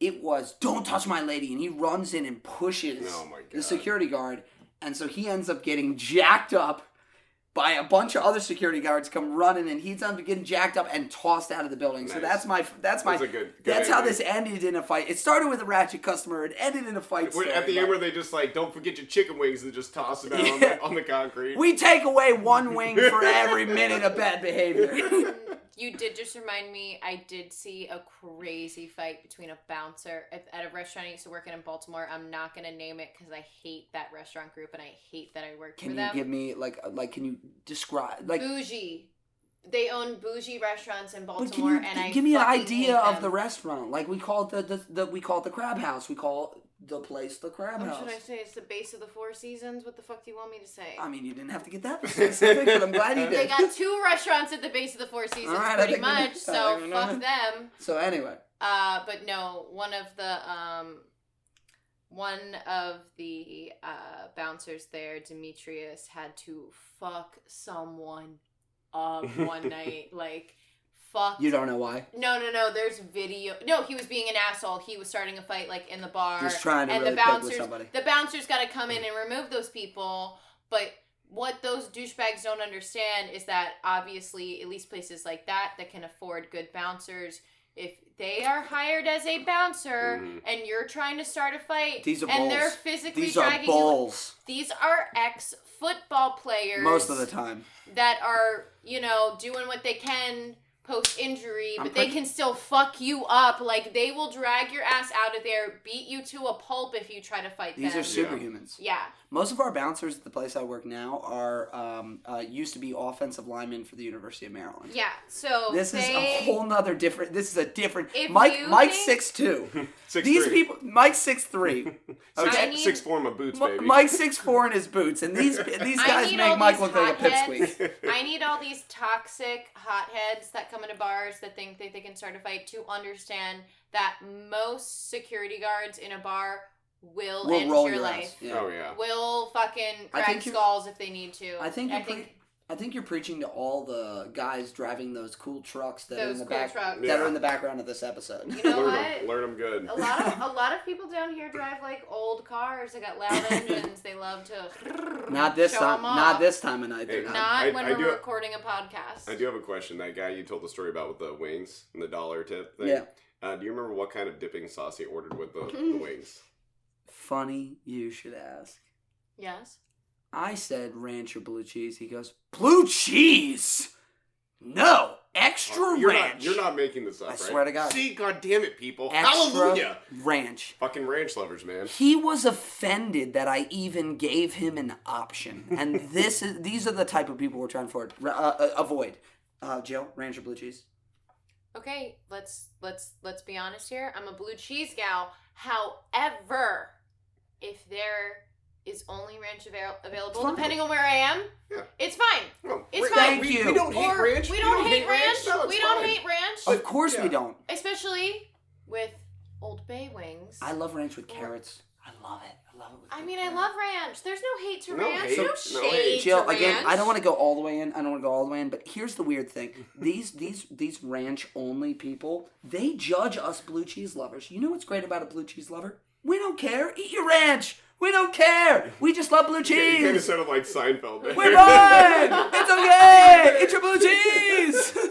It was, don't touch my lady. And he runs in and pushes Oh the security guard. And so he ends up getting jacked up by a bunch of other security guards come running and he's on getting jacked up and tossed out of the building. So that's my that's my That's a good- good that's how this ended in a fight. It started with a ratchet customer. It ended in a fight. Story, At the end where they just like, "Don't forget your chicken wings," and just toss them out on, the, on the concrete. we take away one wing for every minute of bad behavior. You did just remind me. I did see a crazy fight between a bouncer at, at a restaurant I used to work in in Baltimore. I'm not gonna name it because I hate that restaurant group and I hate that I worked can for you them. give me like uh, like can you describe like bougie. They own bougie restaurants in but Baltimore, can you and I give me an idea of the restaurant? Like we call it the, the, the we call it the Crab House. We call the place the Crab house. What House. should I say? It's the base of the Four Seasons. What the fuck do you want me to say? I mean, you didn't have to get that specific, but I'm glad you did. they got two restaurants at the base of the Four Seasons, right, pretty much. So fuck them. So anyway, Uh, but no, one of the um, one of the uh, bouncers there, Demetrius, had to fuck someone up one night. Like, fuck. you don't know why. No, no, no. There's video. No, he was being an asshole. He was starting a fight like in the bar. Just trying to and really the bouncers, somebody. the bouncers got to come in and remove those people. But what those douchebags don't understand is that obviously, at least places like that that can afford good bouncers, if they are hired as a bouncer Mhm. and you're trying to start a fight These are and they're bulls. physically These are dragging you, these are ex football players most of the time. that are you know doing what they can post injury, I'm but they can still fuck you up. Like they will drag your ass out of there, beat you to a pulp if you try to fight them. These them. are superhumans. yeah. Most of our bouncers at the place I work now are um, uh, used to be offensive linemen for the University of Maryland. Yeah. So This they, is a whole nother different. This is a different. If Mike Mike's six two. Six These three. people. Mike's six three. I Six, need- six form of boots, baby. Mike's six four in his boots, and these these guys make Mike these look like a hotheads. pipsqueak. I need all these toxic hotheads that come into bars that think that they can start a fight to understand that most security guards in a bar will, We'll end roll your your life. Yeah. Oh yeah. Will fucking I crack skulls if they need to. I think I you're think pretty- I think you're preaching to all the guys driving those cool trucks that are in Those the cool back trucks. that are in the background of this episode. You know learn what? them, learn them good. A lot of a lot of people down here drive like old cars. They got loud engines. They love to. Not this show time. 'em Not off. this time of night. Hey, they're not. Not I- when I we're do- recording a podcast. I do have a question. That guy you told the story about with the wings and the dollar tip thing. Yeah. Uh, do you remember what kind of dipping sauce he ordered with the, the wings? Funny you should ask. Yes. I said ranch or blue cheese. He goes, blue cheese? No, extra Oh, you're ranch. Not, you're not making this up, right? I right? swear to God. See, God damn it, people. extra Hallelujah. ranch. Fucking ranch lovers, man. He was offended that I even gave him an option, and this is these are the type of people we're trying to avoid. Uh, uh, avoid. Uh, Jill, ranch or blue cheese? Okay, let's let's let's be honest here. I'm a blue cheese gal. However, if there is only ranch avail- available, fine. depending on where I am, Yeah. it's fine. No, It's ra- fine. We, Thank we you. don't hate or ranch. we don't hate ranch. No, we don't fine. hate ranch, Of course yeah. we don't. especially with Old Bay wings. I love ranch with carrots. I love it. I love it. I good mean, I love ranch. There's no hate to No ranch. hate, no no shade hate. Jill, to again, ranch. I don't want to go all the way in. I don't want to go all the way in. But here's the weird thing: these these these ranch only people, they judge us blue cheese lovers. You know what's great about a blue cheese lover? We don't care. Eat your ranch. We don't care. We just love blue You kind of cheese. sounded like Seinfeld. there. We're fine. It's okay. Eat your blue cheese.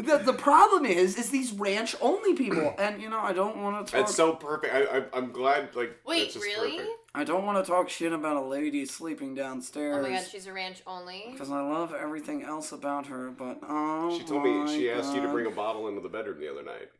The, the problem is is these ranch only people and you know I don't want to talk That's so perfect. I, I, I'm glad. Like, Wait, it's just really? perfect. I don't want to talk shit about a lady sleeping downstairs. Oh my god, she's a ranch only. Because I love everything else about her, but oh She told me my she asked you to bring a bottle into the bedroom the other night.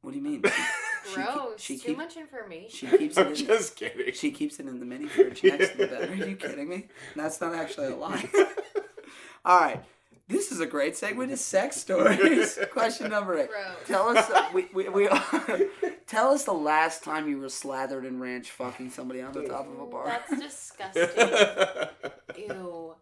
What do you mean? She, Gross. she Too keep- much information. she keeps I'm in. just kidding. She keeps it in the mini fridge next to the bed. Are you kidding me? That's not actually a lie. All right, this is a great segue to sex stories. Question number eight. Gross. Tell us, uh, we, we, we tell us the last time you were slathered in ranch fucking somebody on the top of a bar. That's disgusting. Ew.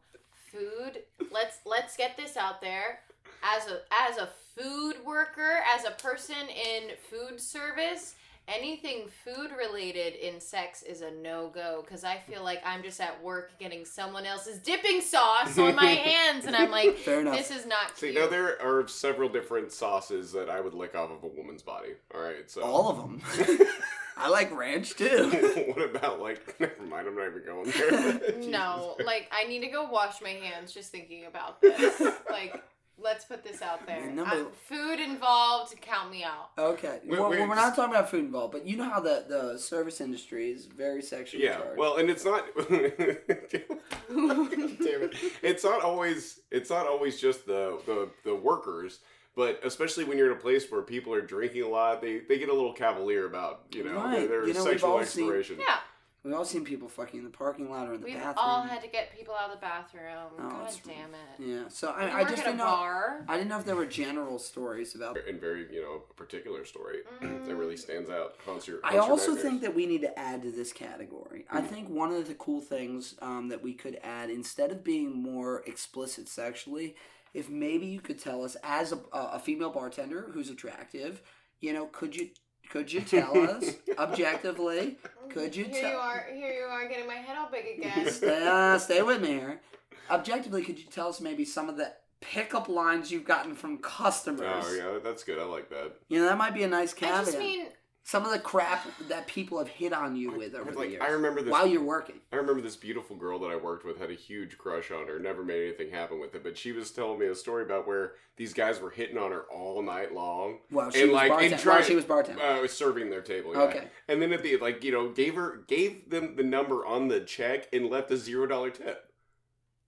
Food. Let's let's get this out there. As a as a food worker, as a person in food service, anything food related in sex is a no go because I feel like I'm just at work getting someone else's dipping sauce on my hands, and I'm like, Fair enough. this is not See, cute. now there are several different sauces that I would lick off of a woman's body. All right, so All of them. I like ranch too. what about like? Never mind. I'm not even going there. No, like I need to go wash my hands just thinking about this. like, let's put this out there. No, I'm- food involved, count me out. Okay. Wait, well, wait, we're not talking about food involved, but you know how the, the service industry is very sexually Yeah, charged. well, and it's not. Damn it! It's not always. It's not always just the the the workers, but especially when you're in a place where people are drinking a lot, they they get a little cavalier about you know Right. their, their You know, we've sexual all seen- exploration. Yeah, We've all seen people fucking in the parking lot or in the we've bathroom. all had to get people out of the bathroom. Oh, God it's- damn it. Yeah. So I, I just didn't know. bar. I didn't know if there were general stories about. And very you know particular story that really stands out. Haunts your, I haunts your also nightmares. think that we need to add to this category. I think one of the cool things um, that we could add, instead of being more explicit sexually, if maybe you could tell us as a, a female bartender who's attractive, you know, could you could you tell us objectively? Could you Here tell? you are. Here you are, getting my head all big again. Stay, uh, stay with me here. Objectively, could you tell us maybe some of the pickup lines you've gotten from customers? Oh yeah, that's good. I like that. You know, that might be a nice I caveat. just mean, some of the crap that people have hit on you with over the years I remember this. while you're working. I remember this beautiful girl that I worked with had a huge crush on her. Never made anything happen with it, but she was telling me a story about where these guys were hitting on her all night long. Well, she And, was like, and bartending. While she was bartending. Uh, was serving their table. Yeah. Okay. And then at the like, you know, gave her gave them the number on the check and left a zero dollar tip.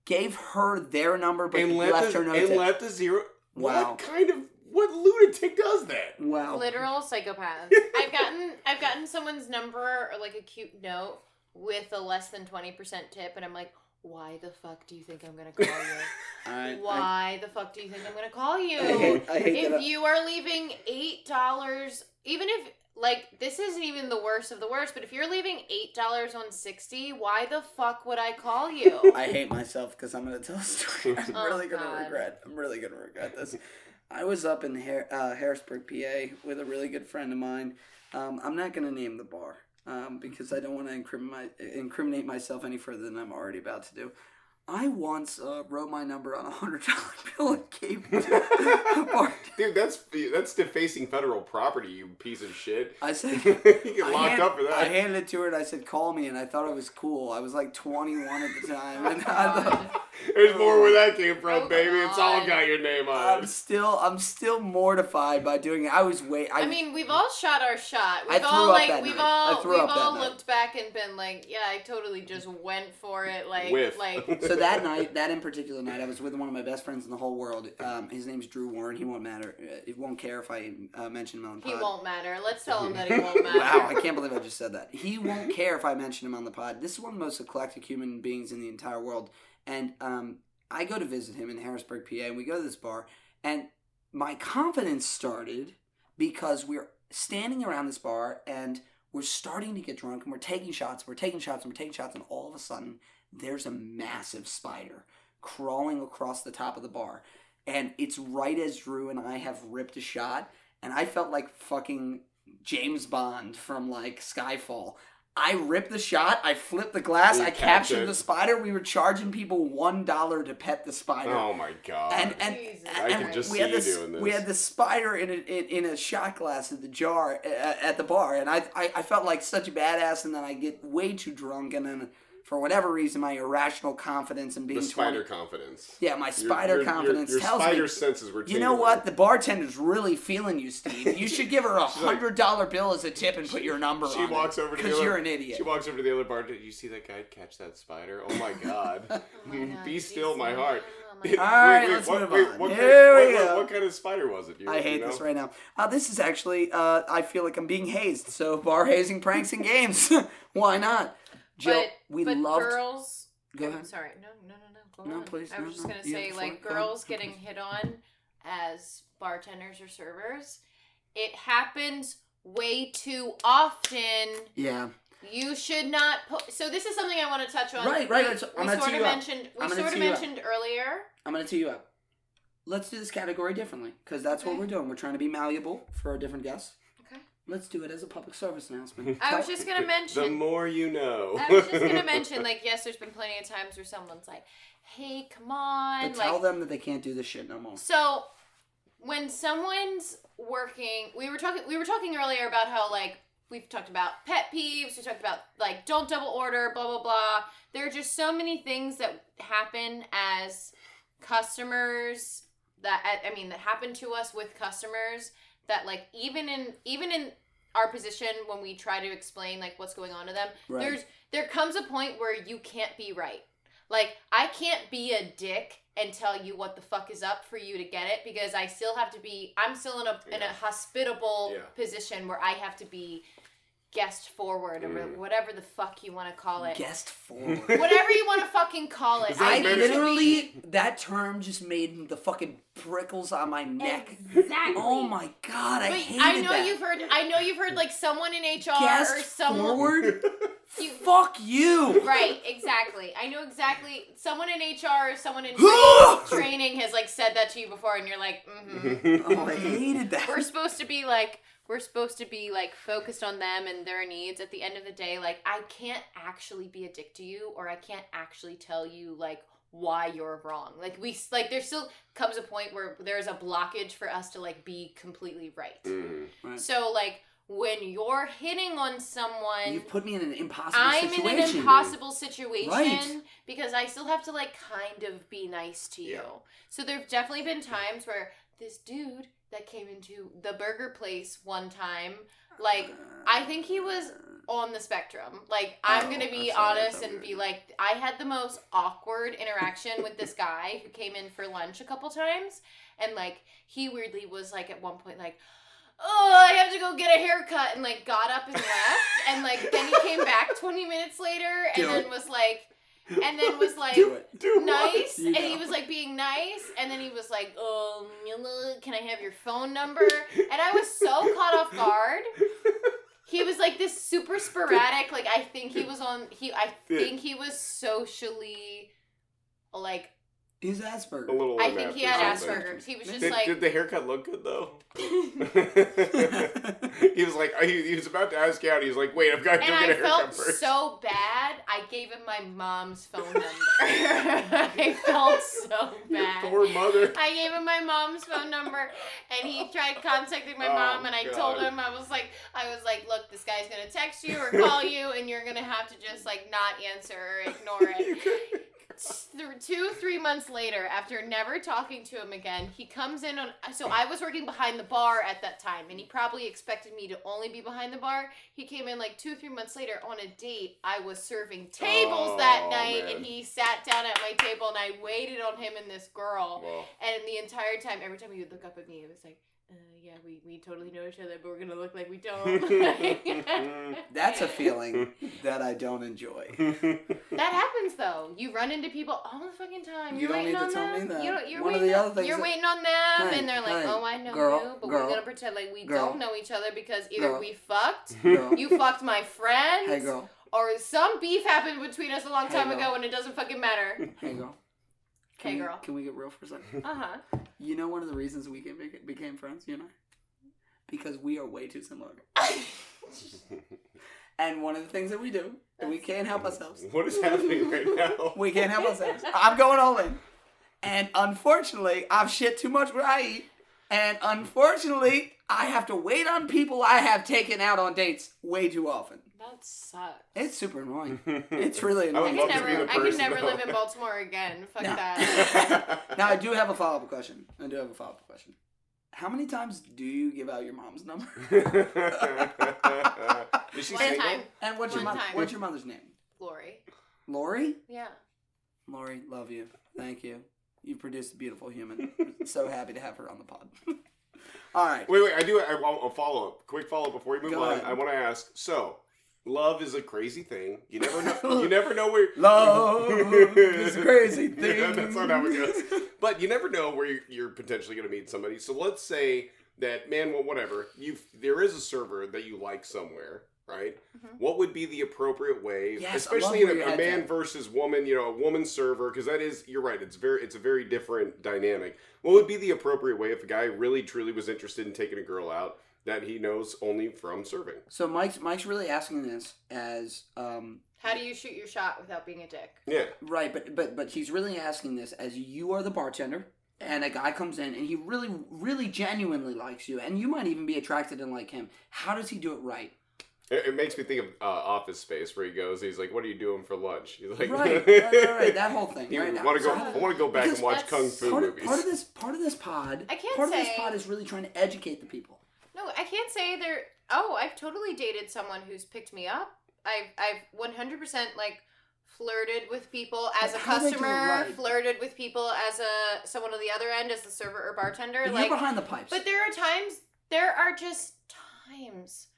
Gave her their number, but and left, left, her no and tip. left a zero. Wow. What kind of what lunatic does that? wow. literal psychopath. I've gotten I've gotten someone's number or like a cute note with a less than twenty percent tip, and I'm like, why the fuck do you think I'm gonna call you? I, Why the fuck do you think I'm gonna call you? I, I hate, I hate if that. you are leaving eight dollars, even if like this isn't even the worst of the worst, but if you're leaving eight dollars on sixty, why the fuck would I call you? I hate myself because I'm going to tell a story. I'm Oh, really going to God. regret. I'm really going to regret this. I was up in Har- uh, Harrisburg, PA, with a really good friend of mine. Um, I'm not going to name the bar um, because I don't want to incriminate, incriminate myself any further than I'm already about to do. I once uh, wrote my number on a hundred dollar bill and gave it to a bartender. Dude, that's that's defacing federal property, you piece of shit. I said, you get locked hand- up for that. I handed it to her and I said, "Call me," and I thought it was cool. I was like 21 at the time, and I thought, There's more where that came from, Oh, baby. It's all got your name on I'm still, I'm still mortified by doing it. I was wait. I, I mean, we've all shot our shot. We've threw all up like that we've night. All we've up that all night. looked back and been like, yeah, I totally just went for it. Like Whiff. like so that night, that in particular night, I was with one of my best friends in the whole world. Um, his name's Drew Warren. He won't matter. Uh, It won't care if I uh, mention him on the pod. he won't matter. Let's tell him that he won't matter. Wow, I can't believe I just said that. He won't care if I mention him on the pod. This is one of the most eclectic human beings in the entire world. And um, I go to visit him in Harrisburg, PA, and we go to this bar. And my confidence started because we're standing around this bar and we're starting to get drunk and we're taking shots, we're taking shots, and we're taking shots, and all of a sudden, there's a massive spider crawling across the top of the bar. And it's right as Drew and I have ripped a shot, and I felt like fucking James Bond from like Skyfall. I ripped the shot, I flipped the glass, You I captured it. the spider. We were charging people one dollar to pet the spider. Oh my god. And and, Jesus and I could just we see had you this we had this spider in a, in, in a shot glass in the jar at, at the bar, and I, I I felt like such a badass, and then I get way too drunk, and then for whatever reason, my irrational confidence in being the spider 20 confidence. yeah, my spider your- your- confidence your, tells spider me senses were you know what? The bartender's really feeling you, Steve. You should give her a hundred dollar bill as a tip and put your number She on walks it. over to the because you're an idiot. She walks over to the other bar. Did you see that guy catch that spider? Oh my god! Oh my God, Be still, my heart. Oh my Wait, God. All right, wait, let's what, move wait, on. What, Here kind, we what, go. what, what kind of spider was it? You, I hate you know? this right now. Uh, this is actually, uh, I feel like I'm being hazed. So bar hazing, pranks, and games. Why not? Jill, but we but loved. girls. Go ahead. I'm sorry. No, no, no, no. Go No, on. please, I no, was just no. gonna say, like girls No, getting hit on as bartenders or servers. It happens way too often. Yeah. You should not put. So this is something I want to touch on. Right, right, We, I'm we gonna sort tee of you up. mentioned. We sort of you up. mentioned earlier. I'm going to tee you up. Let's do this category differently because that's what we're doing. We're trying to be malleable for our different guests. Okay. Let's do it as a public service announcement. I was just gonna mention. The more you know. I was just gonna mention, like, yes, there's been plenty of times where someone's like, "Hey, come on!" But like, tell them that they can't do this shit no more. So when someone's working, we were talking we were talking earlier about how like we've talked about pet peeves, we talked about like don't double order, blah blah blah. There are just so many things that happen as customers that I mean that happen to us with customers that like even in even in our position when we try to explain like what's going on to them Right. there's there comes a point where you can't be right like i can't be a dick and tell you what the fuck is up for you to get it because i still have to be i'm still in a in a hospitable Yeah. position where i have to be guest forward or Mm. whatever the fuck you want to call it Guest forward. whatever you want to fucking call it. I literally that term just made the fucking prickles on my neck. exactly Oh my god, I But hated I know that. you've heard. I know you've heard like someone in HR Guest or someone. forward. You, Fuck you. right, exactly. I know exactly. Someone in HR or someone in training has like said that to you before, and you're like, mm-hmm. oh, I hated that. we're supposed to be like, we're supposed to be like focused on them and their needs. At the end of the day, like I can't actually be a dick to you, or I can't actually tell you like why you're wrong. Like we like there still comes a point where there's a blockage for us to like be completely right. Mm. Right. So like when you're hitting on someone You've put me in an impossible I'm situation. in an impossible situation Right. because I still have to like kind of be nice to you. Yeah. So there've definitely been times where this dude that came into the burger place one time, like I think he was on the spectrum. Like I'm Oh, gonna be I'm sorry, I honest and be like, I had the most awkward interaction with this guy who came in for lunch a couple times, and like he weirdly was like at one point like. Oh, I have to go get a haircut, and like got up and left, and like then he came back twenty minutes later, and then was like, and then was like, Do it. Do nice. and he was like being nice. And then he was like um can i have your phone number? And i was so caught off guard. He was like this super sporadic like i think he was on he i think he was socially like He's Asperger. A little. I think he after had something. Asperger's. He was just Did, like, did the haircut look good though? he was like, he, he was about to ask out. He was like, wait, I've got to and go I get a haircut felt first. so bad. I gave him my mom's phone number. I felt so Your bad. poor mother. I gave him my mom's phone number, and he tried contacting my Oh, mom. And I told him I was like, I was like, look, this guy's gonna text you or call you, and you're gonna have to just like not answer or ignore it. Th- two, three months later, after never talking to him again, he comes in on. So I was working behind the bar at that time, and he probably expected me to only be behind the bar. He came in like two, three months later on a date. I was serving tables oh, that Oh, night, man. and he sat down at my table, and I waited on him and this girl. And the entire time, every time he would look up at me, it was like, uh, yeah, we, we totally know each other, but we're gonna look like we don't. That's a feeling that I don't enjoy. That happens though. You run into people all the fucking time. You You're don't waiting need to on tell me them. that. You don't, you're One of waiting the on, other things You're that- waiting on them, Hey, and they're like, hey, "Oh, I know girl, you, but girl, we're gonna pretend like we girl, don't know each other because either girl. we fucked, Girl. you fucked my friend, Hey girl. or some beef happened between us a long Hey, time girl. ago, and it doesn't fucking matter." Hey girl. Can Hey, we- girl. Can we get real for a second? Uh huh. You know one of the reasons we became, became friends, you and I? Because we are way too similar. And one of the things that we do, and we can't help ourselves. what is happening right now? We can't help ourselves. I'm going all in. And unfortunately, I've shit too much where I eat. And unfortunately, I have to wait on people I have taken out on dates way too often. That sucks. It's super annoying. It's really I would I annoying. can love to be never, the I can person, never though. live in Baltimore again. Fuck No. that. now, I do have a follow up question. I do have a follow up question. How many times do you give out your mom's number? Is she One single? time. And what's your One mother, time. what's your mother's name? Glory. Lori? Yeah. Lori, love you. Thank you. You've produced a beautiful human. so happy to have her on the pod. All right. Wait, wait. I do. I want a follow up. Quick follow up before we move Go on. ahead. I want to ask. So, love is a crazy thing. You never know. you never know where Love is a crazy thing. Yeah, that's not how it goes. But you never know where you're, you're potentially going to meet somebody. So let's say that man, well, whatever. You there is a server that you like somewhere, right? Mhm. What would be the appropriate way, Yes, especially in a, a man at. versus woman? You know, a woman server because that is you're right. It's very it's a very different dynamic. What would be the appropriate way if a guy really truly was interested in taking a girl out that he knows only from serving? So Mike's Mike's really asking this as um How do you shoot your shot without being a dick? Yeah. right, but but but he's really asking this as you are the bartender and a guy comes in and he really really genuinely likes you and you might even be attracted and like him. How does he do it right? It, it makes me think of uh, Office Space, where he goes. He's like, "What are you doing for lunch?" He's like, Right, right, right, right, that whole thing. You right now. want to go? So- I want to go back and watch kung fu part of, movies. part of this part of this pod I can't part of this pod is really trying to educate the people. No, I can't say there. Oh, I've totally dated someone who's picked me up. I've I've one hundred percent like flirted with people as a But how do they do it customer, right? flirted with people as a someone on the other end as the server or bartender. But like, you're behind the pipes. but there are times, there are just times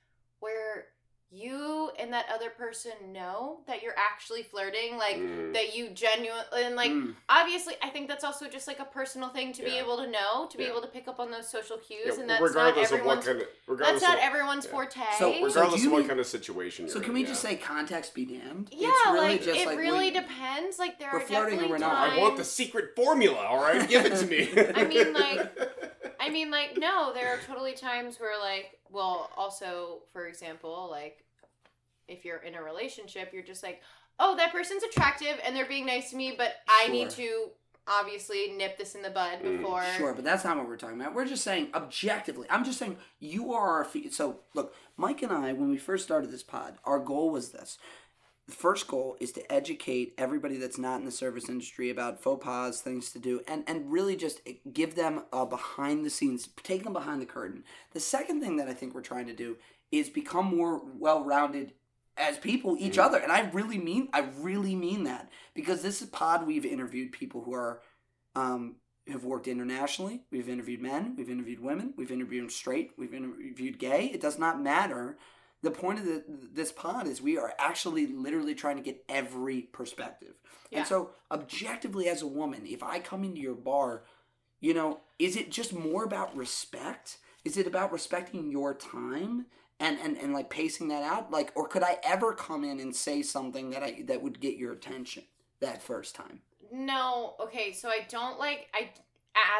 where you and that other person know that you're actually flirting, like Mm. that you genuinely and like Mm. obviously i think that's also just like a personal thing to be able to know to be Yeah. able to pick up on those social cues Yeah, and that's not regardless of what everyone's kind of regardless that's not of, everyone's yeah. forte So- regardless do of what mean- kind of situation you're So can in, we yeah. just say context be damned? yeah It's really like just it like really we- depends like there We're are flirting or definitely we're not. times I want the secret formula. All right, give it to me. I mean, like- I mean, like, no, there are totally times where, like, well, also, for example, like, if you're in a relationship, you're just like, oh, that person's attractive and they're being nice to me, but I need to obviously nip this in the bud Mm, before. Sure, but that's not what we're talking about. We're just saying objectively. I'm just saying you are our fe- so look, Mike and I when we first started this pod, our goal was this. The first goal is to educate everybody that's not in the service industry about faux pas, things to do, and and really just give them a behind the scenes, take them behind the curtain. The second thing that I think we're trying to do is become more well rounded as people each Mhm. other, and I really mean I really mean that because this is pod we've interviewed people who are um, have worked internationally. We've interviewed men, we've interviewed women, we've interviewed straight, we've interviewed gay. It does not matter. The point of the, this pod is we are actually literally trying to get every perspective. Yeah. And so, objectively, as a woman, if I come into your bar, you know, is it just more about respect? Is it about respecting your time and, and, and like pacing that out? Like, or could I ever come in and say something that I that would get your attention that first time? No, okay, so I don't like I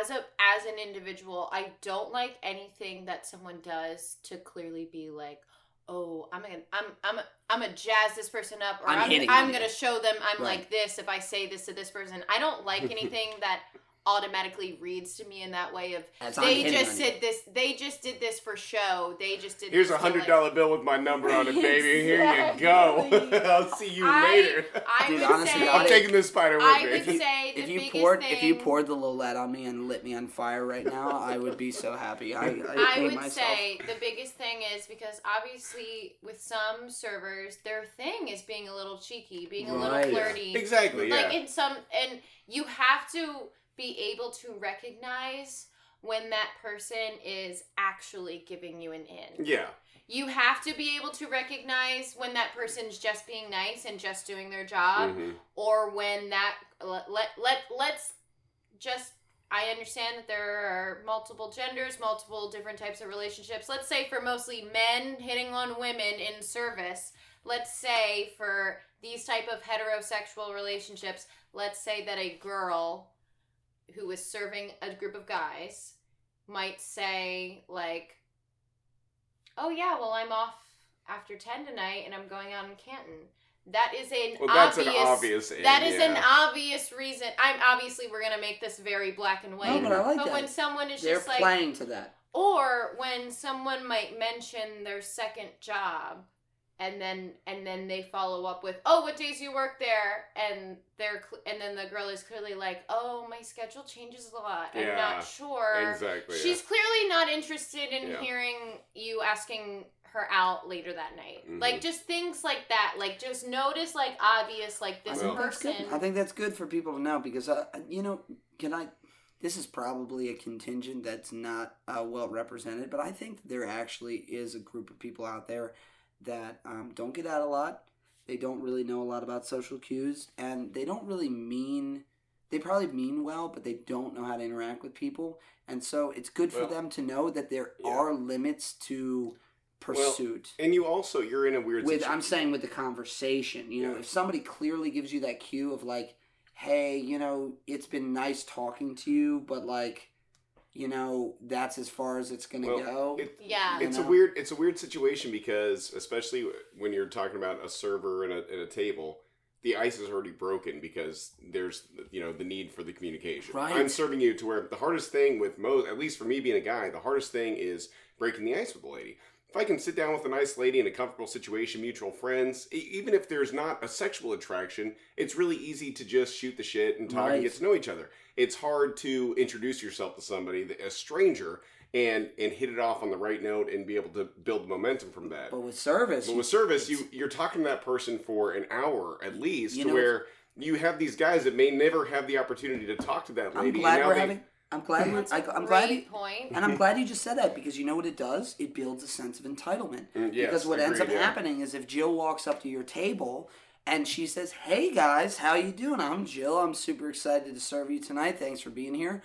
as a as an individual, I don't like anything that someone does to clearly be like, "Oh, I'm gonna I'm I'm I'm gonna jazz this person up or I'm I'm I'm, gonna show them I'm Right. like this if I say this to this person." I don't like anything that automatically reads to me in that way of As I'm they just on you. did this they just did this for show. They just did Here's a to, hundred like- bill with my number on it, baby. Here you go. I'll see you I- later. I Dude, would honestly, say I- I'm taking this spider with I me. would If you- say if you poured thing, if you poured the Lillet on me and lit me on fire right now, I would be so happy. I I, I would myself. say the biggest thing is because obviously with some servers, their thing is being a little cheeky, being a Right. little flirty. exactly. Like Yeah. in some, and you have to be able to recognize when that person is actually giving you an in. yeah. You have to be able to recognize when that person's just being nice and just doing their job, Mhm. or when that let let, let let's just I understand that there are multiple genders, multiple different types of relationships. Let's say for mostly men hitting on women in service. Let's say for these type of heterosexual relationships, let's say that a girl who is serving a group of guys might say like oh yeah, well I'm off after 10 tonight and I'm going out in Canton. That is an Well, that's obvious an obvious. in, that is yeah. an obvious reason. I'm obviously we're gonna make this very black and white. No, but I like but that. when someone is They're just like, playing to that. or when someone might mention their second job, and then and then they follow up with, "Oh, what days you work there?" and they're cl- and then the girl is clearly like, "Oh, my schedule changes a lot. I'm Yeah, not sure." Exactly. yeah. She's clearly not interested in Yeah. hearing you asking her out later that night. Mhm. Like just things like that. Like just notice like obvious like this think Well- that's good. person. I think that's good for people to know because uh, you know, can I? This is probably a contingent that's not uh, well represented, but I think there actually is a group of people out there that um, don't get out a lot. They don't really know a lot about social cues, and they don't really mean. They probably mean well, but they don't know how to interact with people, and so it's good for Well, them to know that there yeah. are limits to pursuit. and you also you're in a weird with situation. I'm saying with the conversation, you know, Yeah. if somebody clearly gives you that cue of like, hey, you know, it's been nice talking to you, but like, you know, that's as far as it's gonna Well, go. it- yeah. You it's a weird it's a weird situation because especially when you're talking about a server and a, and a table the ice is already broken because there's you know the need for the communication Right. i'm serving you to where the hardest thing with most at least for me being a guy the hardest thing is breaking the ice with a lady if i can sit down with a nice lady in a comfortable situation mutual friends e- even if there's not a sexual attraction it's really easy to just shoot the shit and talk Right. and get to know each other it's hard to introduce yourself to somebody a stranger and and hit it off on the right note and be able to build momentum from that. but with service, But with service, you you're talking to that person for an hour at least, You to know, where you have these guys that may never have the opportunity to talk to that I'm lady. glad and now we're they- having. I'm glad we're. That's I, a I'm glad. great You, point. and I'm glad you just said that because you know what it does? It builds a sense of entitlement. Mm, yes, because what ends up yeah. happening is if Jill walks up to your table and she says, "Hey guys, how you doing? I'm Jill. I'm super excited to serve you tonight. Thanks for being here."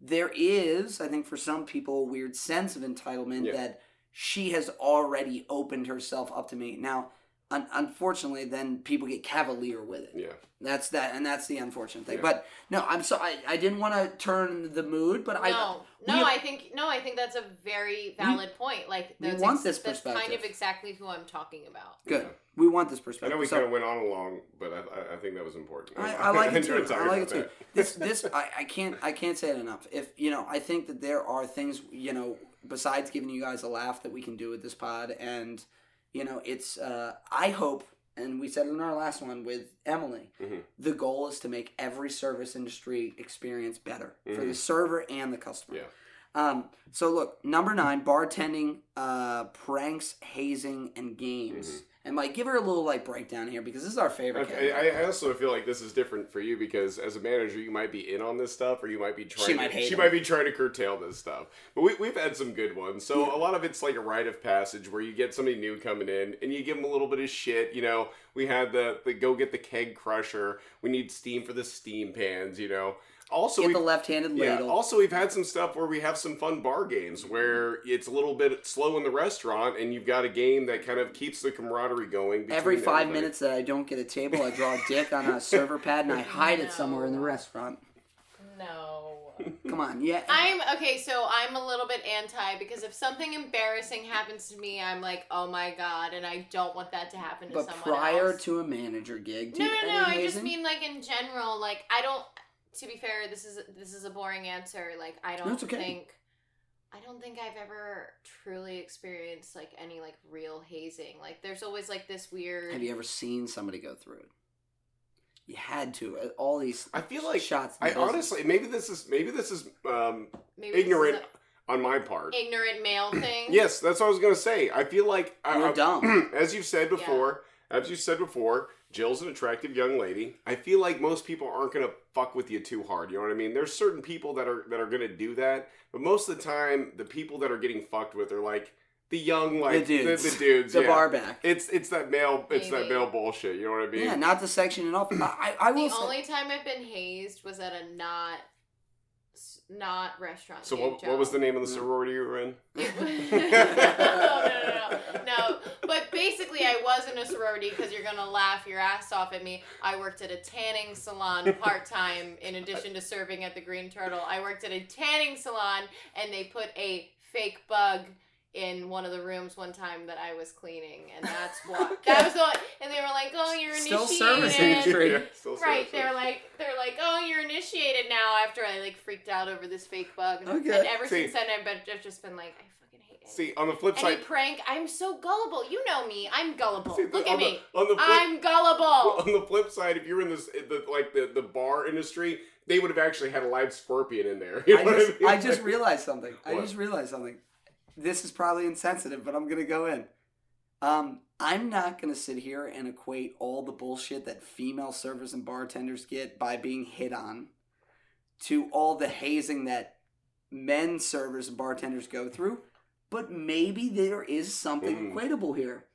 There is, I think, for some people, a weird sense of entitlement Yeah. that she has already opened herself up to me. Now, un- unfortunately, then people get cavalier with it. Yeah. That's that, and that's the unfortunate thing. Yeah. But no, I'm so I, I didn't want to turn the mood, but I no, uh, we no, I think no, I think that's a very valid point. Like we that's want this perspective. that's kind of exactly who I'm talking about. good. Yeah. We want this I perspective. know we So- kind of went on along, but I, I, I think that was important. I, I like it too. I like it too. that. This this I, I can't I can't say it enough. If you know, I think that there are things you know besides giving you guys a laugh that we can do with this pod, and you know, it's uh, I hope, and we said in our last one with Emily. Mhm. The goal is to make every service industry experience better for the Mhm. server and the customer. Yeah. Um, so look, number nine, bartending, uh, pranks, hazing, and games. Mhm. And like, give her a little like breakdown here because this is our favorite. category. I, I- also feel like this is different for you because as a manager, you might be in on this stuff, or you might be trying. She to, might hate She it. might be trying to curtail this stuff. But we, we've had some good ones. So Yeah. a lot of it's like a rite of passage where you get somebody new coming in and you give them a little bit of shit. You know, we had the the go get the keg crusher. We need steam for the steam pans. You know. Also Get we the left-handed yeah. ladle. Also, we've had some stuff where we have some fun bar games where it's a little bit slow in the restaurant, and you've got a game that kind of keeps the camaraderie going. Every five everybody. minutes that I don't get a table, I draw a dick on a server pad and I hide it somewhere in the restaurant. No. Come on, yeah. I'm okay, so I'm a little bit anti because if something embarrassing happens to me, I'm like, oh my god, and I don't want that to happen to but someone prior else. to a manager gig, do no, you, no, any no. I just mean like in general. Like I don't. To be fair, this is this is a boring answer. Like I don't okay. think. I don't think I've ever truly experienced like any like real hazing. Like there's always like this weird. Have you ever seen somebody go through it? You had to. uh, All these I feel like shots. I the business. honestly maybe this is maybe this is um, maybe this is ignorant a on my part. ignorant male thing. Yes, that's what I was gonna say. I feel like I- You're I- dumb. as you've said before, as you said before, Jill's an attractive young lady. I feel like most people aren't gonna fuck with you too hard. You know what I mean? There's certain people that are that are gonna do that, but most of the time, the people that are getting fucked with are like the young, like the dudes. the, the dudes, The yeah. bar back. It's it's that male, it's that male bullshit. You know what I mean? Yeah, not the section it off. I, I, I will The say. only time I've been hazed was at a not not restaurant. So gig, what, what was the name of the Mm. sorority you were in? No, no, no, no, no. But basically, I was in a sorority because you're gonna laugh your ass off at me. I worked at a tanning salon part time, in addition to serving at the Green Turtle. I worked at a tanning salon, and they put a fake bug in one of the rooms one time that I was cleaning, and that's what that was. What, and they were like, "Oh, you're Still initiated." service industry. Yeah, still Right, service. they're like they're like, oh, you're initiated now. After I like freaked out over this fake bug, and, Okay. and ever See- since then I've, been, I've just been like, I fucking hate it. See, on the flip side, Any side, prank, I'm so gullible. You know me, I'm gullible. see, Look at the, me, On the flip, I'm gullible. on the flip side, if you're in this, the, like the, the bar industry, they would have actually had a live scorpion in there. You I know what just, mean? I just realized something. I just realized something. This is probably insensitive, but I'm gonna go in. Um, I'm not gonna sit here and equate all the bullshit that female servers and bartenders get by being hit on to all the hazing that men servers and bartenders go through. But maybe there is something Mm. equatable here.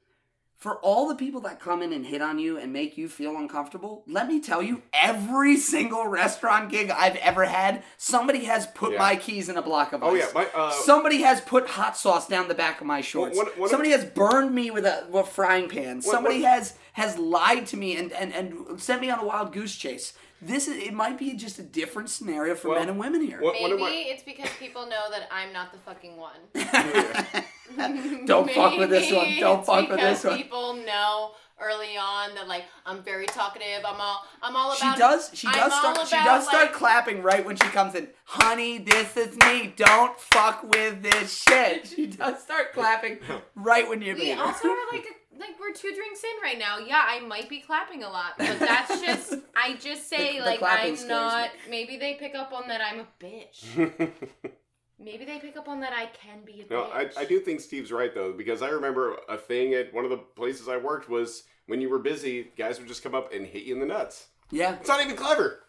For all the people that come in and hit on you and make you feel uncomfortable, let me tell you, every single restaurant gig I've ever had, somebody has put Yeah. my keys in a block of ice. oh yeah, my uh, Somebody has put hot sauce down the back of my shorts. one of- Somebody has burned me with a, with a frying pan. Somebody has has lied to me and, and, and sent me on a wild goose chase. This is it might be just a different scenario for Well, men and women here. what- one of Maybe my- it's because people know that I'm not the fucking one. Don't fuck with this one. Maybe Don't it's fuck with because this one. Because people know early on that like I'm very talkative. I'm all I'm all about. She does. She I'm does all start. She about, does start like- clapping right when she comes in. Honey, this is me. Don't fuck with this shit. She does start clapping right when you're We there. also are like a, like we're two drinks in right now. Yeah, I might be clapping a lot, but that's just I just say The- the like clapping I'm scares not. Maybe they pick up on that I'm a bitch. Maybe they pick up on that I can be a no, bitch. I, I do think Steve's right though because I remember a thing at one of the places I worked was when you were busy, guys would just come up and hit you in the nuts. yeah, It's not even clever.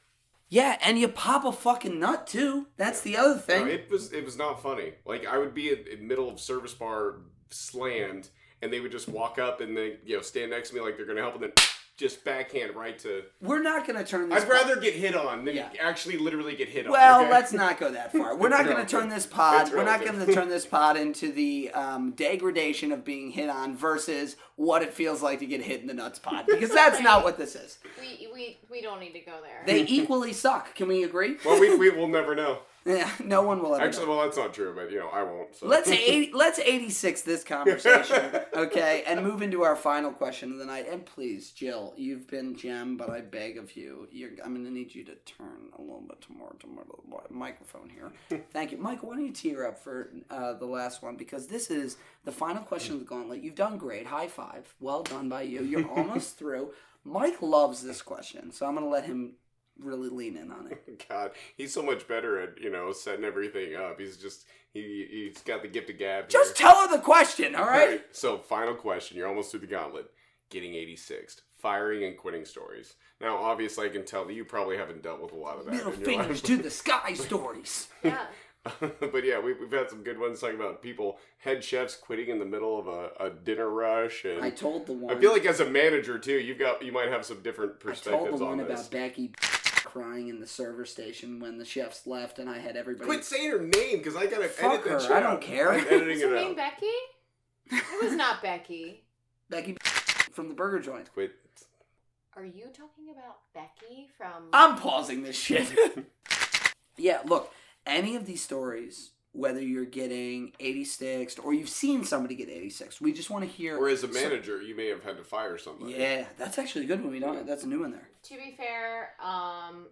yeah, and you pop a fucking nut too. That's the other No, thing. it was it was not funny. Like I would be in, in middle of service bar slammed, and they would just walk up and they you know stand next to me like they're gonna help, and then just backhand right to. We're not gonna turn this. I'd rather get hit on than Yeah. actually literally get hit on. Well, okay? let's not go that far. We're not going to turn this pod. We're not going to turn this pod into the um, degradation of being hit on versus what it feels like to get hit in the nuts pod because that's not what this is. we we we don't need to go there. They equally suck. Can we agree? Well, we, we will never know. Yeah, no one will ever. Actually, know. well, that's not true, but you know, I won't. So. Let's 80, let's 86 this conversation, okay, and move into our final question of the night. And please, Jill, you've been gem, but I beg of you, you're, I'm going to need you to turn a little bit to more to more to the microphone here. Thank you, Mike. Why don't you tear up for uh, the last one because this is the final question of the gauntlet. You've done great. High five. Well done by you. You're almost through. Mike loves this question, so I'm going to let him really lean in on it. God, he's so much better at you know setting everything up. He's just he he's got the gift of gab. Just here. tell her the question, all right? Alright, So, final question. You're almost through the gauntlet. Getting 86th. Firing and quitting stories. Now, obviously, I can tell that you probably haven't dealt with a lot of that. Middle fingers life. to the sky stories. yeah. but yeah, we, we've had some good ones talking about people, head chefs quitting in the middle of a, a dinner rush. And I told the one. I feel like as a manager, too, you've got you might have some different I told perspectives the one on about. Becky crying in the server station when the chefs left and I had everybody. Quit saying her name because I gotta Fuck edit that her, shit I don't out. care. I'm editing Is it her name out. Becky? It was not Becky. Becky from the burger joint. Quit. Are you talking about Becky from? I'm pausing this shit. yeah, look, any of these stories, whether you're getting 86 or you've seen somebody get 86, we just want to hear. Or as a so- manager, you may have had to fire somebody. yeah, that's actually a good one. We don't. That's a new one there. to be fair, um,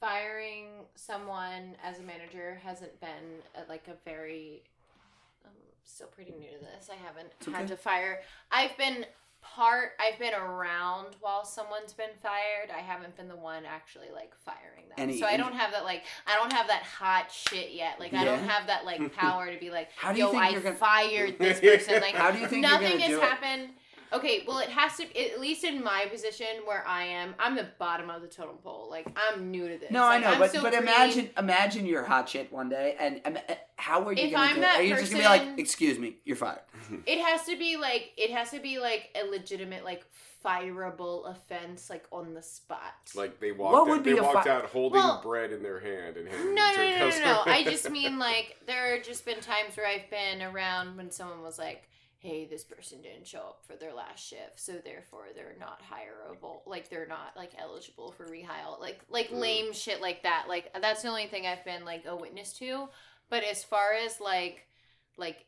firing someone as a manager hasn't been uh like a very. I'm still pretty new to this. I haven't It's had to fire. I've been part. I've been around while someone's been fired. I haven't been the one actually like firing them. Any so I don't have that like I don't have that hot shit yet. Like I don't have that like power to be like, How do you yo, think I gonna- fired this person. Like How do you think nothing has do it? Happened. Okay, well, it has to. At least in my position where I am, I'm the bottom of the totem pole. Like I'm new to this. No, I know, I'm but still but pretty- imagine imagine you're hot shit one day, and, and uh, how are you If gonna I'm do that it? Are you just gonna be like, "Excuse me, you're fired"? It has to be like it has to be like a legitimate like fireable offense like on the spot. Like they walked, What out, would they be a walked fi- out holding Well- bread in their hand and no, no, no, no, no, no. I just mean like there have just been times where I've been around when someone was like, "Hey, this person didn't show up for their last shift, so therefore they're not hireable. Like they're not like eligible for rehire. Like like Mm. lame shit like that. Like that's the only thing I've been like a witness to. But as far as like like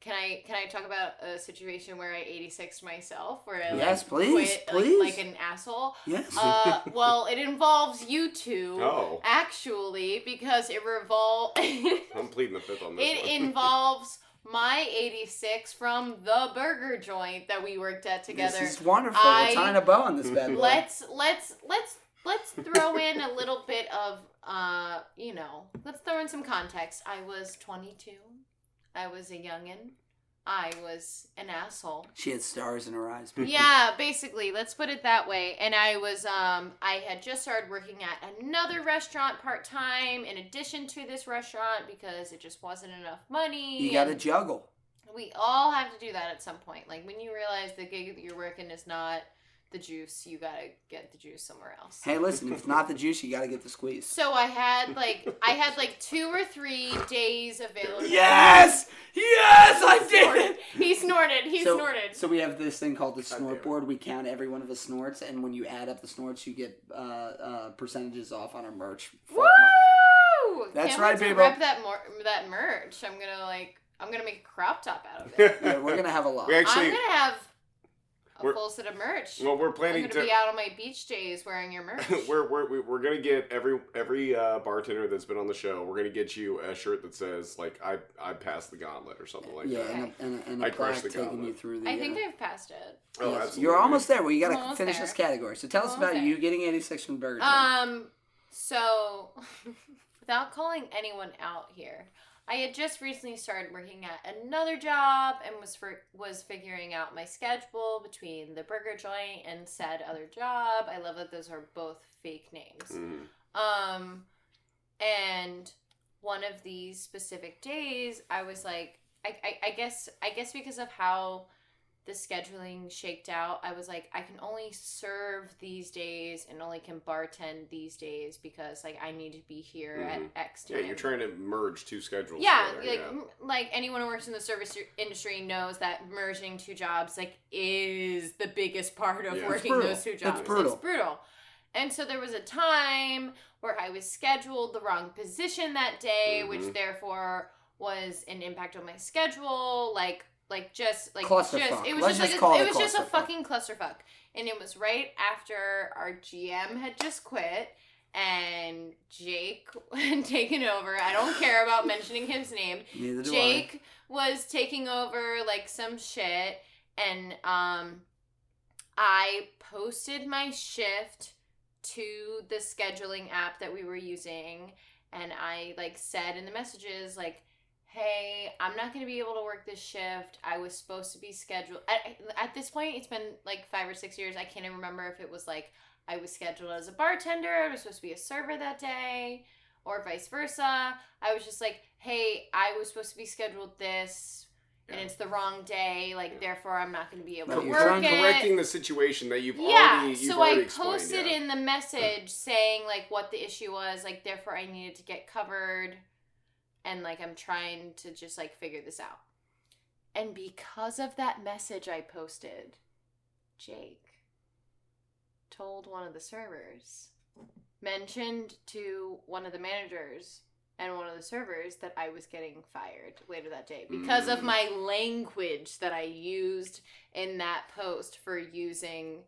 can I can I talk about a situation where I 86 myself where I like, Yes, please, quit, please. Like, like an asshole? Yes. Uh, well, it involves you two Oh, actually because it revol I'm pleading the fifth on this it one. involves my 86 from the burger joint that we worked at together. This is wonderful. I- We're tying a bow on this bad boy. let's let's let's let's throw in a little bit of uh you know let's throw in some context i was 22 i was a youngin i was an asshole She had stars in her eyes. yeah basically let's put it that way and i was um i had just started working at another restaurant part-time in addition to this restaurant because it just wasn't enough money You got to juggle. we all have to do that at some point like when you realize the gig that you're working is not the juice you gotta get the juice somewhere else Hey, listen, if it's not the juice, you got to get the squeeze. so i had like i had like two or three days available Yes! Yes, I did it! he snorted he so, snorted So we have this thing called the snort board. We count every one of the snorts, and when you add up the snorts, you get uh, uh, percentages off on our merch. Woo! That's Can't right, wait to people. Rep that mor- that merch. I'm gonna like. I'm gonna make a crop top out of it. Yeah, we're gonna have a lot. We actually, I'm gonna have a We're- full set of merch. well, we're I'm planning gonna to. be out on my beach days wearing your merch. we're, we're, we- we're gonna get every every uh, bartender that's been on the show. We're gonna get you a shirt that says like I I passed the gauntlet or something like yeah, that. and and a, and a I crushed plaque the taking gauntlet. you through the. I think uh, I've passed it. Oh, yes, absolutely. You're almost there. Well, you got to Almost finish there. this category. So tell us about there. you getting 86 from Burger Joint. Um. So, without calling anyone out here, I had just recently started working at another job and was for was figuring out my schedule between the burger joint and said other job. I love that those are both fake names. Mhm. Um, and one of these specific days, I was like, I, I, I guess, I guess because of how the scheduling shaked out, I was like, I can only serve these days and only can bartend these days because like I need to be here Mhm. at X Yeah, you're trying to merge two schedules. Yeah, together, like yeah. m- like anyone who works in the service industry knows that merging two jobs like is the biggest part of Yeah. Working those two It's jobs. It's brutal. And so there was a time where I was scheduled the wrong position that day, which Mhm. therefore was an impact on my schedule. Like like just like just it was Let's just like just a- it it was just a fucking clusterfuck. And it was right after our GM had just quit and Jake had taken over. I don't care about mentioning his name. Neither do Jake was taking over like some shit and um I posted my shift to the scheduling app that we were using and I like said in the messages like hey i'm not going to be able to work this shift i was supposed to be scheduled at, at this point it's been like five or six years i can't even remember if it was like i was scheduled as a bartender i was supposed to be a server that day or vice versa i was just like hey i was supposed to be scheduled this and it's the wrong day. Like, Yeah. therefore, I'm not going to be able But to you're work trying- it. correcting the situation that you've yeah, already you've so already I posted yeah. in the message saying like what the issue was, like therefore I needed to get covered, and like I'm trying to just like figure this out. And because of that message I posted, Jake told one of the servers, mentioned to one of the managers and one of the servers that I was getting fired later that day because of Mm. my language that I used in that post for using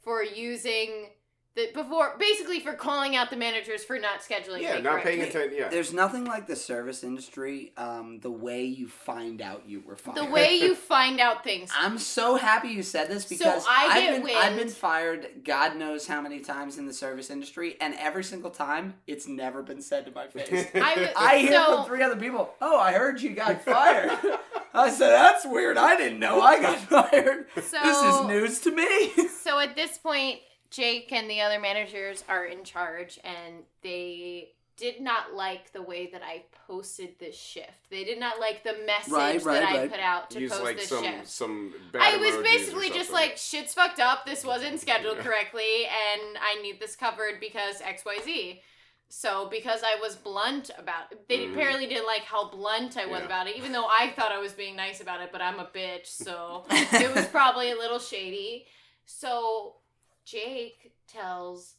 for using the before basically for calling out the managers for not scheduling yeah, not paying attention. Yeah, There's nothing like the service industry. Um, the way you find out you were fired. The way you find out things. I'm so happy you said this So because I have get been I've been fired God knows how many times in the service industry, and every single time it's never been said to my face. I I hear so, from three other people, "Oh, I heard you got fired." I said, "That's weird. I didn't know I got fired. So- this is news to me." so at this point, Jake and the other managers are in charge, and they did not like the way that I posted this shift. They did not like the message Right, right, that I put out to use post like this some shift. some. Bad I was basically just like, shit's fucked up. This wasn't scheduled Yeah. correctly, and I need this covered because X, Y, Z. So because I was blunt about it, they Mhm. apparently didn't like how blunt I was Yeah. about it, even though I thought I was being nice about it, but I'm a bitch, so it was probably a little shady. So Jake tells